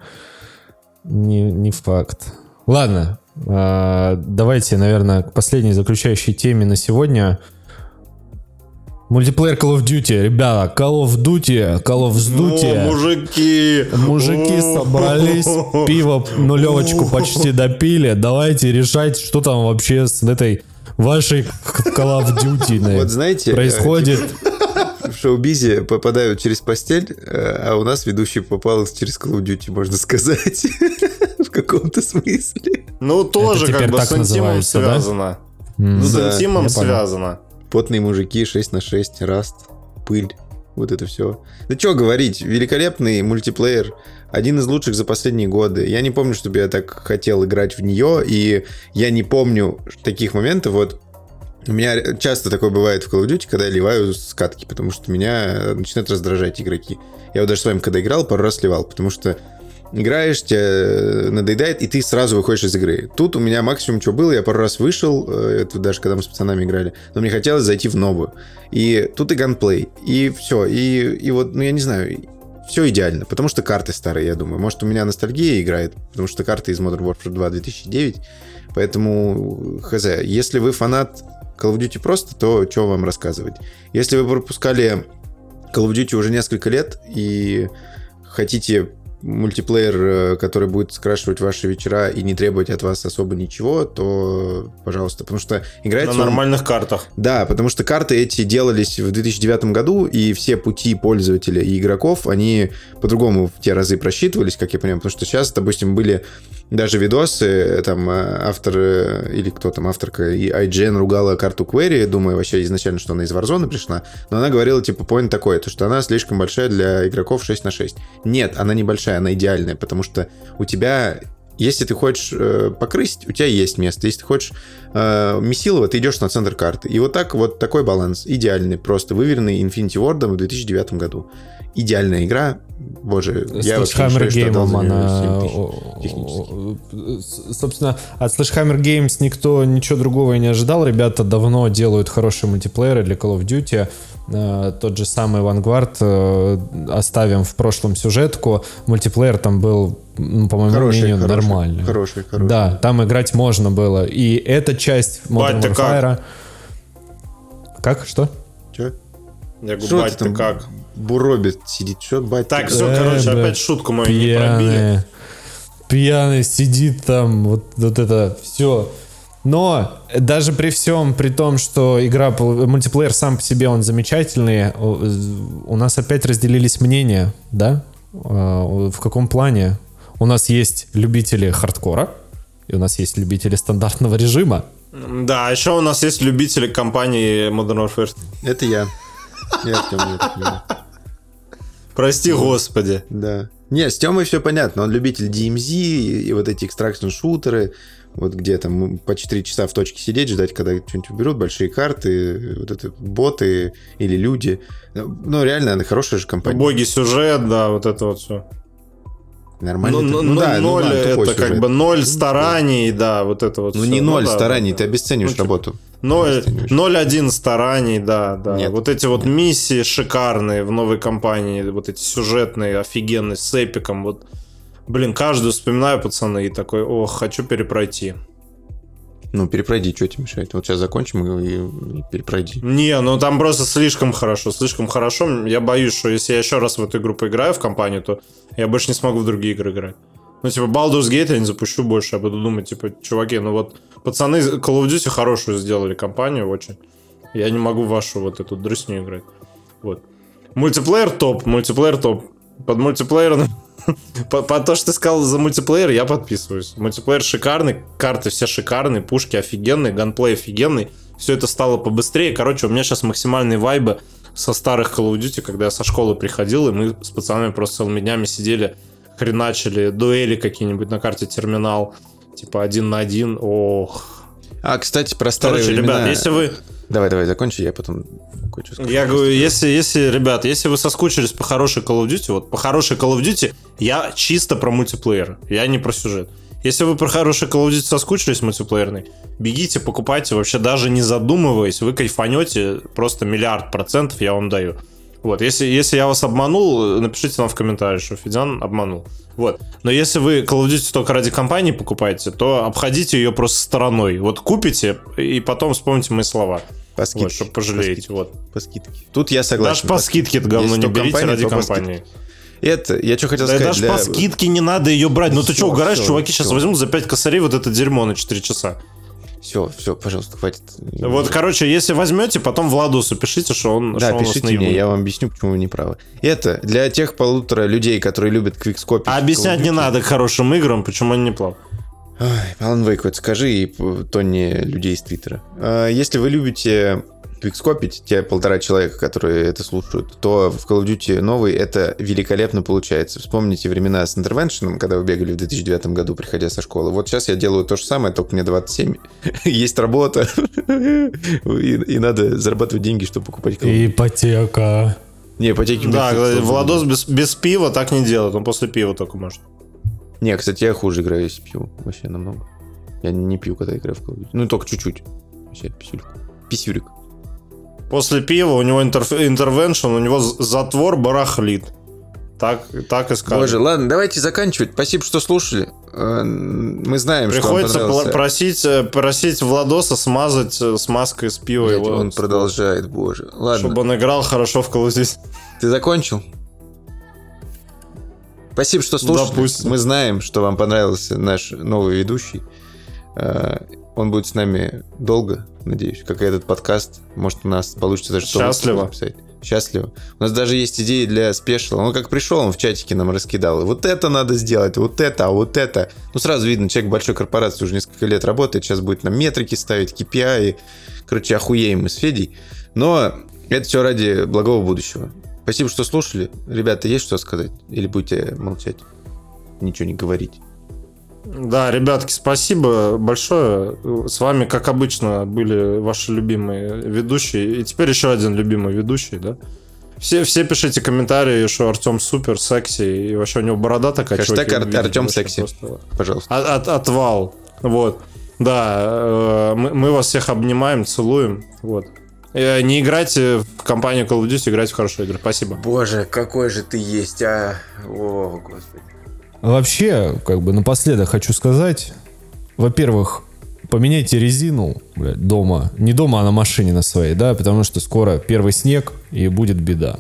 Speaker 3: Не, не факт. Ладно, давайте, наверное, к последней заключающей теме на сегодня. Мультиплеер Call of Duty. Ребята, Call of Duty, Call of Duty.
Speaker 2: О, мужики!
Speaker 3: Мужики
Speaker 2: О,
Speaker 3: собрались, пиво нулевочку почти допили. Давайте решать, что там вообще с этой вашей Call of Duty
Speaker 1: Вот знаете, э,
Speaker 3: происходит.
Speaker 1: в шоу-бизе попадают через постель, э, а у нас ведущий попал через Call of Duty, можно сказать. Каком-то смысле.
Speaker 2: Ну, тоже как бы с интимом
Speaker 3: да?
Speaker 2: связано. Ну, с
Speaker 1: да,
Speaker 2: интимом
Speaker 3: я понял.
Speaker 2: связано.
Speaker 1: Потные мужики 6 на 6, раст, пыль. Вот это все. Да что говорить, великолепный мультиплеер. Один из лучших за последние годы. Я не помню, чтобы я так хотел играть в нее, и я не помню таких моментов. Вот у меня часто такое бывает в Call of Duty, когда я ливаю с катки, потому что меня начинают раздражать игроки. Я вот даже с вами, когда играл, пару раз сливал, потому что играешь, тебе надоедает, и ты сразу выходишь из игры. Тут у меня максимум, что было, я пару раз вышел, э, это даже когда мы с пацанами играли, но мне хотелось зайти в новую. И тут и ганплей, и все, и, и вот, ну я не знаю, все идеально, потому что карты старые, я думаю. Может, у меня ностальгия играет, потому что карты из Modern Warfare 2 2009, поэтому, хз, если вы фанат Call of Duty просто, то что вам рассказывать? Если вы пропускали Call of Duty уже несколько лет и хотите мультиплеер, э, который будет скрашивать ваши вечера и не требовать от вас особо ничего, то пожалуйста. Потому что
Speaker 2: На
Speaker 1: играется он-
Speaker 2: нормальных картах.
Speaker 1: Да, потому что карты эти делались в 2009 году, и все пути пользователя и игроков, они по-другому в те разы просчитывались, как я понимаю, потому что сейчас, допустим, были даже видосы, э, там, э, автор, или кто там, авторка, и IGN ругала карту Query, думаю вообще изначально, что она из Warzone пришла, но она говорила, типа, point такой, то, что она слишком большая для игроков 6 на 6. Нет, она не большая, она идеальная, потому что у тебя если ты хочешь э, покрыть, у тебя есть место. Если ты хочешь э, месилово, ты идешь на центр карты. И вот так вот такой баланс. Идеальный, просто выверенный Infinity Ward в 2009 году. Идеальная игра. Боже, я
Speaker 3: С
Speaker 1: вообще что отдал
Speaker 3: Game
Speaker 1: неё
Speaker 3: она...
Speaker 1: 7 тысяч
Speaker 3: о-
Speaker 1: технически.
Speaker 3: о- с- Собственно, от Sledgehammer Games никто ничего другого и не ожидал. Ребята давно делают хорошие мультиплееры для Call of Duty. Э, Тот же самый Vanguard э, оставим в прошлом сюжетку. Мультиплеер там был, ну, по моему
Speaker 1: Хороший,
Speaker 3: мнению,
Speaker 1: хороший,
Speaker 3: нормальный.
Speaker 1: хороший, хороший.
Speaker 3: Да, там играть можно было. И эта часть Modern
Speaker 2: Бать, ты как?
Speaker 3: Warfare... Как? Что?
Speaker 1: Чё?
Speaker 2: Я говорю,
Speaker 1: Что
Speaker 2: бать,
Speaker 1: ты там
Speaker 2: как?
Speaker 1: Буробит сидит, что бать?
Speaker 2: Так, все,
Speaker 3: Э,
Speaker 2: короче, опять шутку мою не пробили.
Speaker 3: Пьяный. Сидит там, вот, вот это все. Но даже при всем, при том, что игра, мультиплеер сам по себе, он замечательный, у нас опять разделились мнения, да? А, В каком плане? У нас есть любители хардкора, и у нас есть любители стандартного режима.
Speaker 2: Да, еще у нас есть любители компании Modern Warfare.
Speaker 1: Это я. Я с Тёмой
Speaker 2: Прости, господи.
Speaker 1: Да. Не, с Тёмой все понятно. Он любитель DMZ и, вот эти экстракшн-шутеры, вот где там по 4 часа в точке сидеть, ждать, когда что-нибудь уберут, большие карты, вот это боты или люди. Ну, реально, она хорошая же компания.
Speaker 2: Боги сюжет, да, вот это вот все.
Speaker 1: Нормально.
Speaker 2: Ну,
Speaker 1: ты-
Speaker 2: ну,
Speaker 1: да, ну
Speaker 2: ноль
Speaker 1: ладно, тупой
Speaker 2: это как
Speaker 1: сюжет.
Speaker 2: бы ноль стараний, да, вот это вот.
Speaker 1: Ну,
Speaker 2: всё.
Speaker 1: не ноль
Speaker 2: да,
Speaker 1: стараний,
Speaker 2: да,
Speaker 1: ты
Speaker 2: да.
Speaker 1: обесцениваешь
Speaker 2: Ну, типа,
Speaker 1: работу.
Speaker 2: Ноль,
Speaker 1: Обесцениваешь.
Speaker 2: ноль один стараний, да, да.
Speaker 1: Нет.
Speaker 2: Вот эти вот миссии шикарные в новой компании, вот эти сюжетные, офигенные, с эпиком, вот. Блин, каждую вспоминаю, пацаны, и такой, ох, хочу перепройти.
Speaker 1: Ну, перепройди, что тебе мешает? Вот сейчас закончим и, и перепройди.
Speaker 2: Не, ну там просто слишком хорошо, слишком хорошо. Я боюсь, что если я еще раз в эту игру поиграю в компанию, то я больше не смогу в другие игры играть. Ну, типа, Baldur's Gate я не запущу больше, я буду думать, типа, чуваки, ну вот, пацаны Call of Duty хорошую сделали компанию очень. Я не могу вашу вот эту дрысню играть. Вот. Мультиплеер топ, мультиплеер топ. Под мультиплеер... (laughs) По то, что ты сказал за мультиплеер, я подписываюсь. Мультиплеер шикарный, карты все шикарные, пушки офигенные, ганплей офигенный. Все это стало побыстрее. Короче, у меня сейчас максимальные вайбы со старых Call of Duty, когда я со школы приходил, и мы с пацанами просто целыми днями сидели, хреначили дуэли какие-нибудь на карте терминал, типа один на один. Ох.
Speaker 1: А, кстати, про старые
Speaker 2: Короче,
Speaker 1: времена.
Speaker 2: ребят, если вы
Speaker 1: Давай, давай, закончи, я потом кое-что скажу.
Speaker 2: Я говорю, если, если, ребят, если вы соскучились по хорошей Call of Duty, вот по хорошей Call of Duty я чисто про мультиплеер, я не про сюжет. Если вы про хороший Call of Duty соскучились мультиплеерный, бегите, покупайте, вообще даже не задумываясь, вы кайфанете просто миллиард процентов, я вам даю. Вот, если, если я вас обманул, напишите нам в комментариях, что Федян обманул. Вот. Но если вы Call of Duty только ради компании покупаете, то обходите ее просто стороной. Вот купите, и потом вспомните мои слова.
Speaker 1: По скидке.
Speaker 2: Вот, чтобы пожалеете. Вот.
Speaker 1: По скидке. Тут я согласен.
Speaker 2: Даже по скидке это говно не берите
Speaker 1: компания,
Speaker 2: ради
Speaker 1: по
Speaker 2: компании.
Speaker 1: скидке. Это, я что хотел
Speaker 2: Да
Speaker 1: сказать.
Speaker 2: даже
Speaker 1: для-
Speaker 2: по скидке не надо ее брать. Ну ты что, угораешь, чуваки сейчас
Speaker 1: всё.
Speaker 2: возьмут за 5 косарей вот это дерьмо на 4 часа.
Speaker 1: Все, все, пожалуйста, хватит.
Speaker 2: Вот, короче, если возьмете, потом Владусу пишите, что он,
Speaker 1: Да,
Speaker 2: что он
Speaker 1: пишите
Speaker 2: наебал.
Speaker 1: мне, я вам объясню, почему вы не правы. Это для тех полутора людей, которые любят квикскопить.
Speaker 2: А объяснять не надо хорошим играм, почему они не плавают.
Speaker 1: Ой, Alan Wake, вот скажи и п- Тони людей из Твиттера. А, Если вы любите квикскопить, те полтора человека, которые это слушают, то в Call of Duty новый это великолепно получается. Вспомните времена с Intervention, когда вы бегали в 2009 году, приходя со школы. Вот сейчас я делаю то же самое, только мне 27. (laughs) Есть работа. (laughs) И и надо зарабатывать деньги, чтобы покупать Call of Duty.
Speaker 3: Ипотека.
Speaker 1: Не, ипотеки
Speaker 2: Да,
Speaker 1: сложно.
Speaker 2: Владос без, без пива так не делает, он после пива только может.
Speaker 1: Не, кстати, я хуже играю, если пью. Вообще намного. Я не пью, когда играю в Call of Duty. Ну, только чуть-чуть. Вообще, писюлька. Писюрик.
Speaker 2: После пива у него интервеншн, у него затвор барахлит. Так, так и скажем.
Speaker 1: Боже, ладно, давайте заканчивать. Спасибо, что слушали. Э, Мы знаем,
Speaker 2: Приходится
Speaker 1: что понравился.
Speaker 2: просить, э, просить Владоса смазать э, смазкой с пива
Speaker 1: Блядь,
Speaker 2: его.
Speaker 1: он продолжает, боже. Ладно,
Speaker 2: Чтобы он играл хорошо в Call
Speaker 1: ты закончил? Спасибо, что слушали.
Speaker 2: Допустим.
Speaker 1: Мы знаем, что вам понравился наш новый ведущий. Э, Он будет с нами долго, надеюсь, как и этот подкаст. Может, у нас получится даже выпусков
Speaker 2: Счастливо.
Speaker 1: записать. Счастливо. У нас даже есть идеи для спешла. Он как пришел, он в чатике нам раскидал. И вот это надо сделать, вот это, а вот это. Ну, сразу видно, человек большой корпорации уже несколько лет работает. Сейчас будет нам метрики ставить, KPI. Короче, охуеем мы с Федей. Но это все ради благого будущего. Спасибо, что слушали. Ребята, есть что сказать? Или будете молчать? Ничего не говорить.
Speaker 2: Да, ребятки, спасибо большое. С вами, как обычно, были ваши любимые ведущие. И теперь еще один любимый ведущий, да? Все, все пишите комментарии, что Артем супер, секси, и вообще у него борода такая.
Speaker 1: Хэштег Ар- Артем секси.
Speaker 2: просто
Speaker 1: Пожалуйста.
Speaker 2: От, от- отвал. Вот. Да, э, мы, мы вас всех обнимаем, целуем. Вот. Э, Не играйте в компанию Call of Duty, играйте в хорошие игры. Спасибо.
Speaker 1: Боже, какой же ты есть, а? О, господи.
Speaker 3: Вообще, как бы напоследок хочу сказать, во-первых, поменяйте резину блядь, дома. Не дома, а на машине на своей, да, потому что скоро первый снег и будет беда.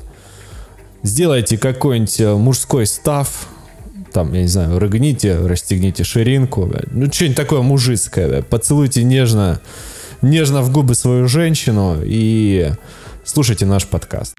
Speaker 3: Сделайте какой-нибудь э, мужской став, там, я не знаю, рыгните, расстегните ширинку, блядь. ну что-нибудь такое мужицкое, блядь. поцелуйте нежно, нежно в губы свою женщину и слушайте наш подкаст.